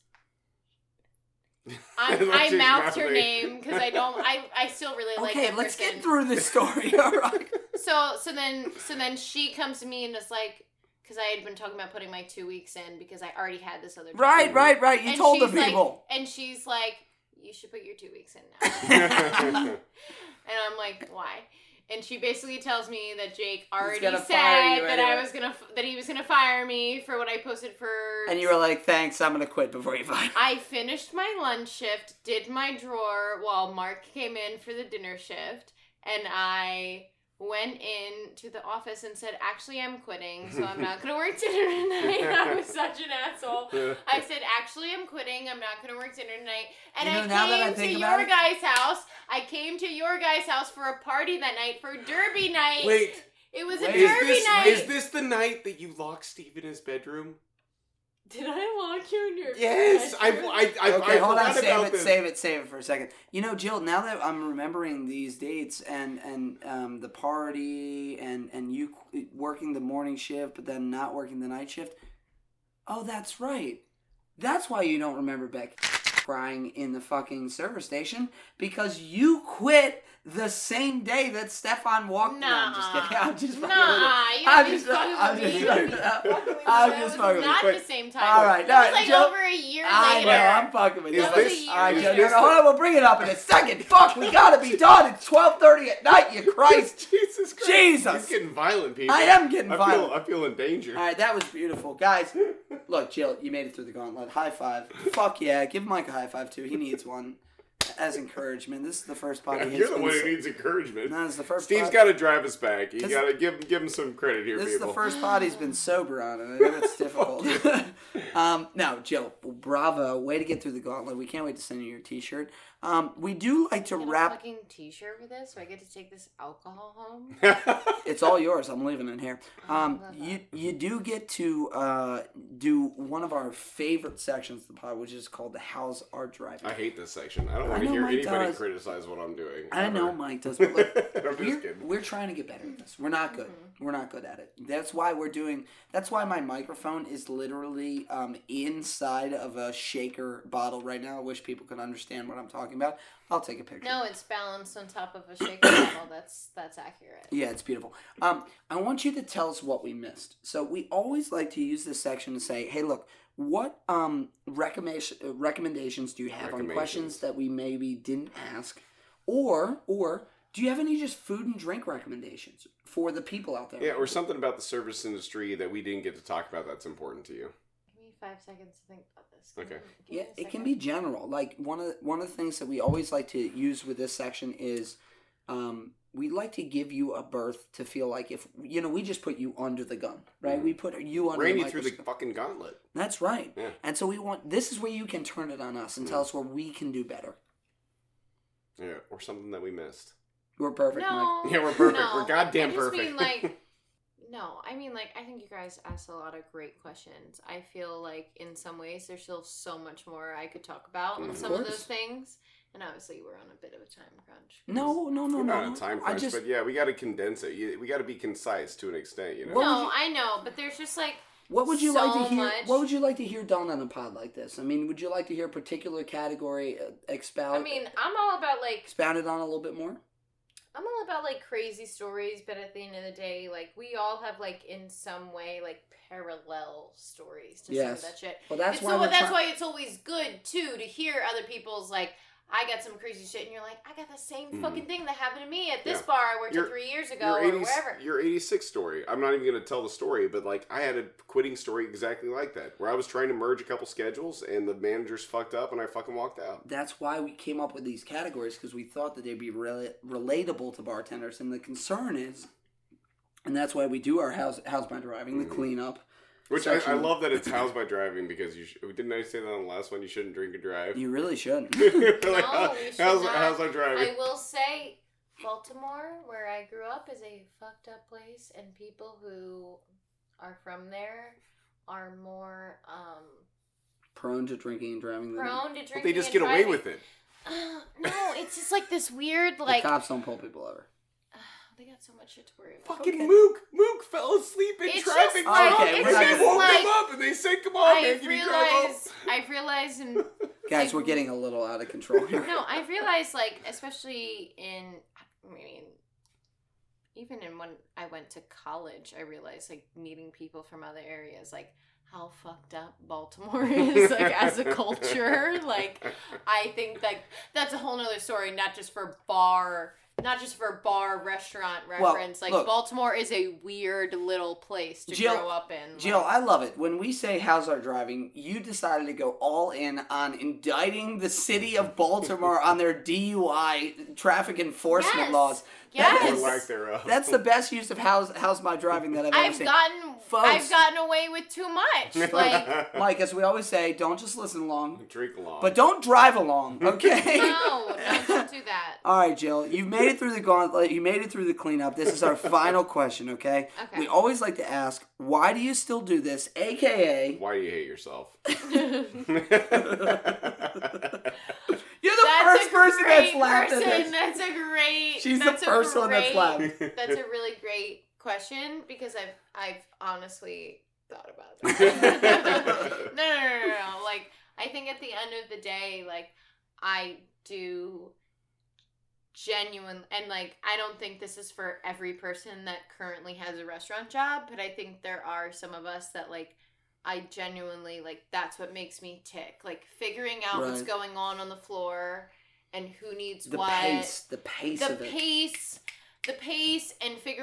I, I mouthed her name because I don't I, I still really like okay, let's person. get through this story. All right. So so then so then she comes to me and is like, because I had been talking about putting my two weeks in because I already had this other job. Right, right, right. You And told the she's like- people. And she's like, you should put your two weeks in now. and I'm like, why? And she basically tells me that Jake already said fire that I was gonna that he was gonna fire me for what I posted for. and you were like, "Thanks, I'm gonna quit before you find." I finished my lunch shift, did my drawer while Mark came in for the dinner shift, and I went in to the office and said, "Actually, I'm quitting, so I'm not gonna work dinner tonight." I was such an asshole. I said, "Actually, I'm quitting. I'm not gonna work dinner tonight." And You know, I now that I came to your it- guys' house. I came to your guys' house for a party that night for Derby night. Wait, it was a Wait, is this night. is this the night that you locked Steve in his bedroom? Did I lock you in your Yes, I? I I, okay, I hold on, save it, this. save it, save it for a second. You know, Jill. Now that I'm remembering these dates and and um, the party and and you working the morning shift, but then not working the night shift. Oh, that's right. That's why you don't remember Beck crying in the fucking service station because you quit the same day that Stefan walked. No, I'm just kidding. I'm just fucking with you. Nah, you I'm I'm just- just fucking I'm with just me. fucking- You fucking with me. I'm That just was fucking with Not you. the same time. All right, That all was like Jill- over a year I later. know. I'm fucking with you. That was this- a year All right, is Joe, later. this no, hold on, we'll bring it up in a second. Fuck, we gotta be done. It's twelve thirty at night. You Christ. Jesus Christ. Jesus. He's getting violent, people. I am getting I violent. Feel, I feel in danger. All right, that was beautiful, guys. Look, Jill, you made it through the gauntlet. High five. Fuck yeah, give Mike a high five too. He needs one as encouragement. This is the first pod he You're the one who needs encouragement. No, it's the first. Steve's pod- got to drive us back. You got to give give him some credit here, This is the first pod he's been sober on, and I know it's difficult. um, no, Jill, bravo, way to get through the gauntlet. We can't wait to send you your T-shirt. Um, we do like to Get a wrap. fucking t-shirt with this, so I get to take this alcohol home. It's all yours. I'm leaving it here. Um, you you do get to uh, do one of our favorite sections of the pod, which is called the "How's Our Driving." I hate this section. I don't want to know hear Mike anybody does. criticize what I'm doing. I ever. know Mike does, but look, I'm just we're, kidding. we're trying to get better at this. We're not good. Mm-hmm. We're not good at it. That's why we're doing. That's why my microphone is literally um, inside of a shaker bottle right now. I wish people could understand what I'm talking about. I'll take a picture. No, it's balanced on top of a shaker bottle. That's that's accurate. Yeah, it's beautiful. Um, I want you to tell us what we missed. So we always like to use this section to say, "Hey, look, what um recommendation recommendations do you have on questions that we maybe didn't ask, or or do you have any just food and drink recommendations for the people out there? Yeah, or something about the service industry that we didn't get to talk about that's important to you. Give me five seconds to think about this. Give Okay. me- Yeah, it can be general. Like one of the, one of the things that we always like to use with this section is, um, we like to give you a berth to feel like if you know we just put you under the gun, right? Mhm. We put you under Ran the you through the microscope. fucking gauntlet. That's right. Yeah. And so we want this is where you can turn it on us and tell us where we can do better. Yeah, or something that we missed. We're perfect, Mike. No. Yeah, we're perfect. no. We're goddamn I just perfect. Mean, like, no, I mean, like, I think you guys asked a lot of great questions. I feel like in some ways there's still so much more I could talk about on Of some of course. those things. And obviously, we're on a bit of a time crunch. No, no, no, We're no. not on a time crunch, just but yeah, we got to condense it. We got to be concise to an extent, you know. No, you- I know, but there's just like What would you so like to hear? much. What would you like to hear done on a pod like this? I mean, would you like to hear a particular category uh, expound? I mean, I'm all about like expounded on a little bit more. I'm all about like crazy stories, but at the end of the day, like we all have like in some way like parallel stories to some Yes. of that shit. Well, that's It's why. so that's try- why it's always good too to hear other people's like I got some crazy shit, and you're like, I got the same Mhm. fucking thing that happened to me at this Yeah. bar I worked Your- at three years ago your or 80, wherever. your 86 story. I'm not even going to tell the story, but like I had a quitting story exactly like that, where I was trying to merge a couple schedules and the managers fucked up and I fucking walked out. That's why we came up with these categories because we thought that they'd be rela- relatable to bartenders, and the concern is, and that's why we do our house house by driving, the Mhm. cleanup. Which I, I love that it's housed by driving because you sh- didn't I say that on the last one? You shouldn't drink and drive. You really shouldn't. Like, No, how- we should how's, not. how's our driving? I will say, Baltimore, where I grew up, is a fucked up place, and people who are from there are more um, Prone to drinking and driving. than- prone to drinking. But they just and get away with it. Uh, no, it's just like this weird, The like cops don't pull people over. They got so much shit to worry about. Fucking Okay. Mook! Mook fell asleep in It's traffic. just like- Okay, and we're they not it's gonna- woke like- him up and they said, "Come on, man, I've can you drive realized, up?" I've realized in Guys, I- we're getting a little out of control here. no, I've realized like especially in I mean even in when I went to college, I realized like meeting people from other areas like how fucked up Baltimore is like as a culture. Like I think like that's a whole nother story, not just for bar not just for bar restaurant Well, reference. like look. Baltimore is a weird little place to Jill- grow up in. Jill, like- I love it. When we say how's our driving, you decided to go all in on indicting the city of Baltimore on their DUI traffic enforcement Yes. laws. Yes. Or lack thereof. That's the best use of how's how's my driving that I've ever I've seen. gotten Folks. I've gotten away with too much. Like Mike, as we always say, don't just listen along, Drink along. but don't drive along, okay? no, no, don't do that. All right, Jill, you've made it through the gauntlet. You made it through the cleanup. This is our final question, okay? Okay. We always like to ask, why do you still do this? AKA, Why do you hate yourself? you're the That's first person that's great laughed at person. this. That's a great. She's the that's a first one that's great- laughed. That's a really great question because I've I've honestly thought about it. no, no, no, no, no. Like I think at the end of the day, like I do genuine and like I don't think this is for every person that currently has a restaurant job, but I think there are some of us that like I genuinely like that's what makes me tick. Like figuring out what's going on on the floor and who needs The what the pace the pace the pace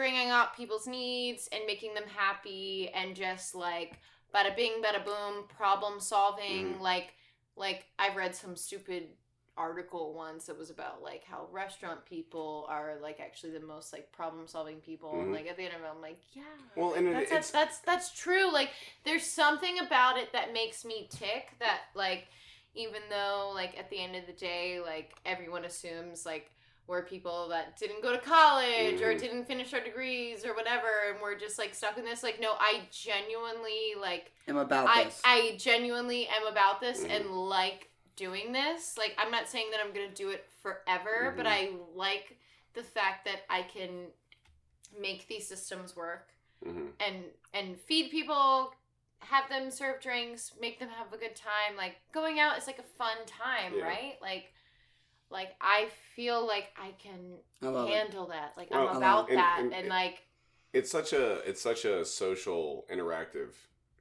figuring out people's needs and making them happy and just like bada bing bada boom problem solving Mhm. like like i've read some stupid article once that was about like how restaurant people are like actually the most like problem solving people and Mhm. like at the end of it i'm like yeah Well, and that's, it's- that's that's that's true like there's something about it that makes me tick that like even though like at the end of the day like everyone assumes like we're people that didn't go to college or Mhm. didn't finish our degrees or whatever and we're just like stuck in this like no i genuinely like I'm about I, this. I genuinely am about this Mhm. and like doing this. Like I'm not saying that I'm gonna do it forever, but Mhm. I like the fact that I can make these systems work Mhm. and and feed people, have them serve drinks, make them have a good time. Like going out is like a fun time, Yeah. right? Like like I feel like I can I love it. handle that. Like Well, I'm about love it. that And- and, and- like It's such a it's such a social interactive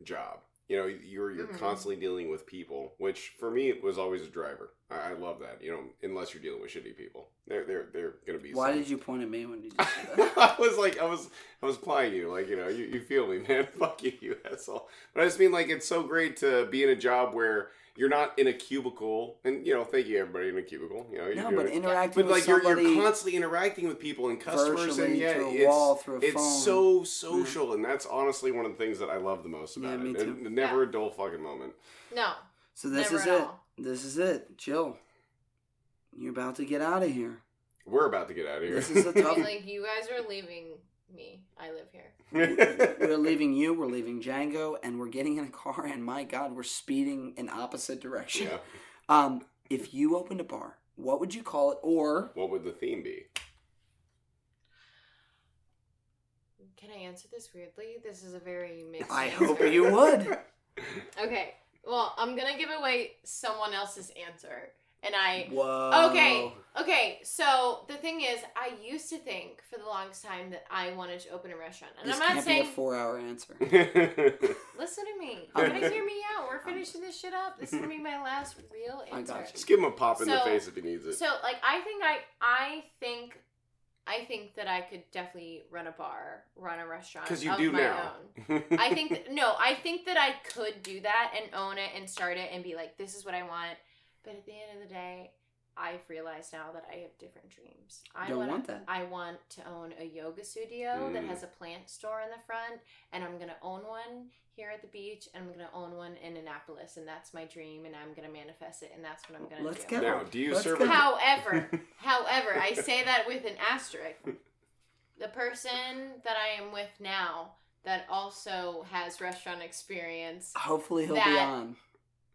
job. You know, you're you're Mhm. constantly dealing with people, which for me was always a driver. I, I love that. You know, unless you're dealing with shitty people, they're they're they're gonna be. Why some- did you point at me when you just said that? I was like, I was, I was plying you, like you know, you, you feel me, man. Fuck you, you asshole. But I just mean, like, it's so great to be in a job where you're not in a cubicle, and you know, thank you everybody in a cubicle. You know, you're no, but it. interacting but with like you're, you're constantly interacting with people and customers, and yeah, through a it's wall, through a it's phone. so social, and that's honestly one of the things that I love the most Yeah, about me it. too. And never a dull fucking moment. no. So this Never is at it. all. This is it. Jill, you're about to get out of here. We're about to get out of here. This is a I tough. like you guys are leaving me. I live here. We're leaving you. We're leaving Django, and we're getting in a car. And my God, we're speeding in opposite direction. yeah. Um, if you opened a bar, what would you call it? Or What would the theme be? Can I answer this weirdly? This is a very mixed. I answer. hope you would. Okay. Well, I'm gonna give away someone else's answer, and I. Whoa. Okay. Okay. So the thing is, I used to think for the longest time that I wanted to open a restaurant, and This I'm not can't saying. be a four-hour answer. Listen to me. You gotta hear me out. We're finishing this shit up. This is gonna be my last real I answer. got you. Just give him a pop in the face if he needs it. So like I think I I think I think that I could definitely run a bar, run a restaurant Because you of do my now. own. I think that, no, I think that I could do that and own it and start it and be like, this is what I want. But at the end of the day, I've realized now that I have different dreams. I Don't wanna- want that. I want to own a yoga studio that Mm. has a plant store in the front, and I'm gonna own one here at the beach, and I'm gonna own one in Annapolis, and that's my dream, and I'm gonna manifest it, and that's what I'm gonna Let's do. go. now, do you Let's serve go. However, however, I say that with an asterisk. The person that I am with now that also has restaurant experience Hopefully he'll be on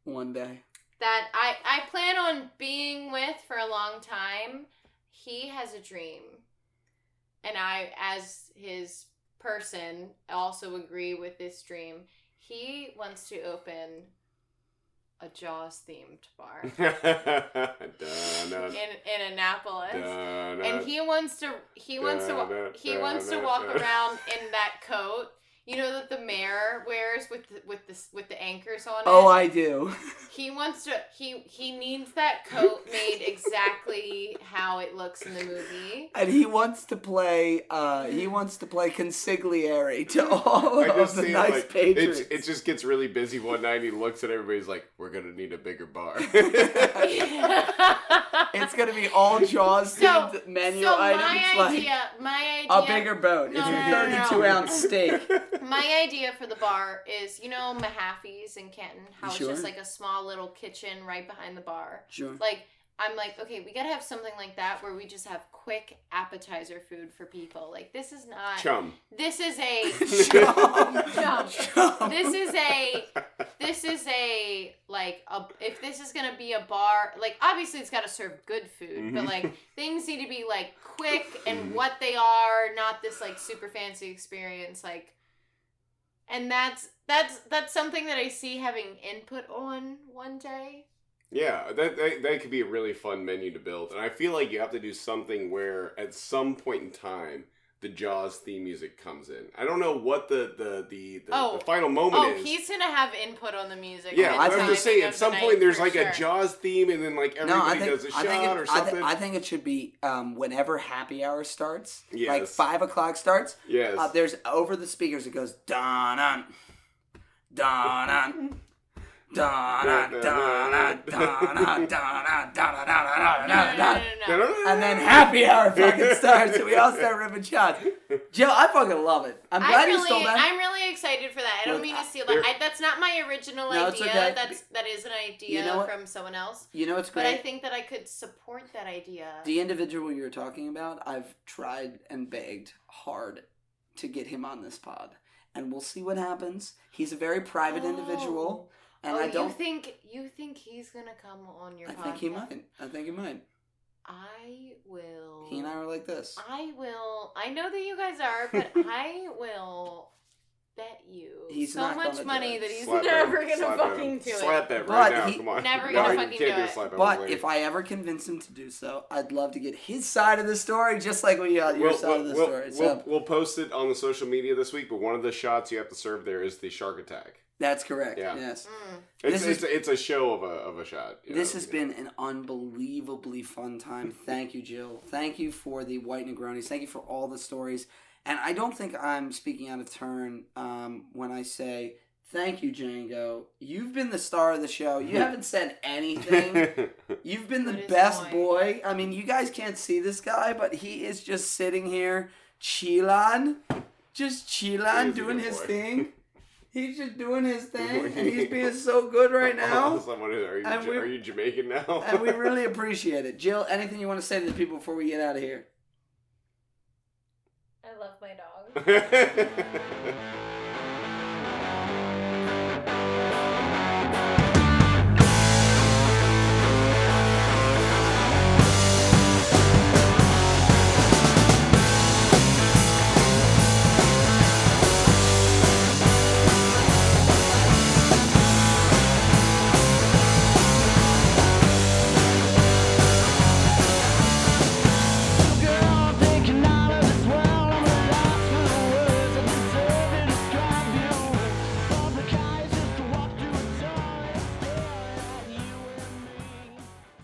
one day. That I, I plan on being with for a long time, he has a dream. And I, as his person, also agree with this dream. He wants to open a Jaws themed bar in, in Annapolis. and he wants to he wants to he wants to walk around in that coat you know that the mayor wears with the, with the with the anchors on it Oh, I do. he wants to he he needs that coat made exactly how it looks in the movie And he wants to play. Uh, he wants to play consigliere to all I of just the see nice like patrons. it, it just gets really busy one night. and He looks at everybody's like, "We're gonna need a bigger bar." It's gonna be all Jaws So- themed menu so items, my like idea my a bigger boat. No, it's no, a no, no, no. 32 ounce steak. My idea for the bar is you know Mahaffey's in Canton how Sure. it's just like a small little kitchen right behind the bar Sure. like I'm like, okay, we gotta have something like that where we just have quick appetizer food for people. Like this is not. Chum. This is a. Chum. Chum. Chum. This is a. This is a like a. If this is gonna be a bar, like obviously it's gotta serve good food, but Mhm. like things need to be like quick and Mhm. what they are, not this like super fancy experience. Like, and that's that's that's something that I see having input on one day. Yeah, that, that that could be a really fun menu to build, and I feel like you have to do something where at some point in time the Jaws theme music comes in. I don't know what the the the, the, Oh. the final moment Oh, is. he's gonna have input on the music. yeah, and I'm just saying. At some night point, there's like sure. a Jaws theme, and then like everybody no, think does a I shot think, it, or I, something. think, I think it should be um, whenever happy hour starts, like five o'clock starts. yes. Uh, there's over the speakers. It goes don on, don on. And then happy hour fucking starts, and we all start ripping shots. Joe, I fucking love it. I'm glad I'm you really, stole that. I'm really excited for that. I don't mean to steal that. That's not my original idea. That's that is an idea from someone else. you know what's great? But I think that I could support that idea. The individual you're talking about, I've tried and begged hard to get him on this pod, and we'll see what happens. He's a very private individual, and oh, I don't. You think you think he's gonna come on your I podcast? think he might. I think he might. I will. He and I are like this. I will. I know that you guys are, but I will bet you He's so much money that he's Slap bet. never gonna fucking bet. do Slap it. bet But right now. he- Come on. Never No, gonna you fucking can't do do it. slap bet But if. I ever convince him to do so, I'd love to get his side of the story, just like we got your We'll, side we'll, of the we'll, story. we'll, So we'll post it on the social media this week, but one of the shots you have to serve there is the shark attack. That's correct. Yeah. Yes. Mm. It's, This it's, it's a show of a, of a shot. This know? has been an unbelievably fun time. Thank you, Jill. Thank you for the white Negronis. Thank you for all the stories. And I don't think I'm speaking out of turn um, when I say thank you, Django. You've been the star of the show. You haven't said anything. You've been the best boy. boy. I mean, you guys can't see this guy, but he is just sitting here, chillin', just He chillin', doing his boy. thing. He's just doing his thing, and he's being so good right now. Someone, are you, And we- are you Jamaican now? and we really appreciate it. Jill, anything you want to say to the people before we get out of here? I love my dog. All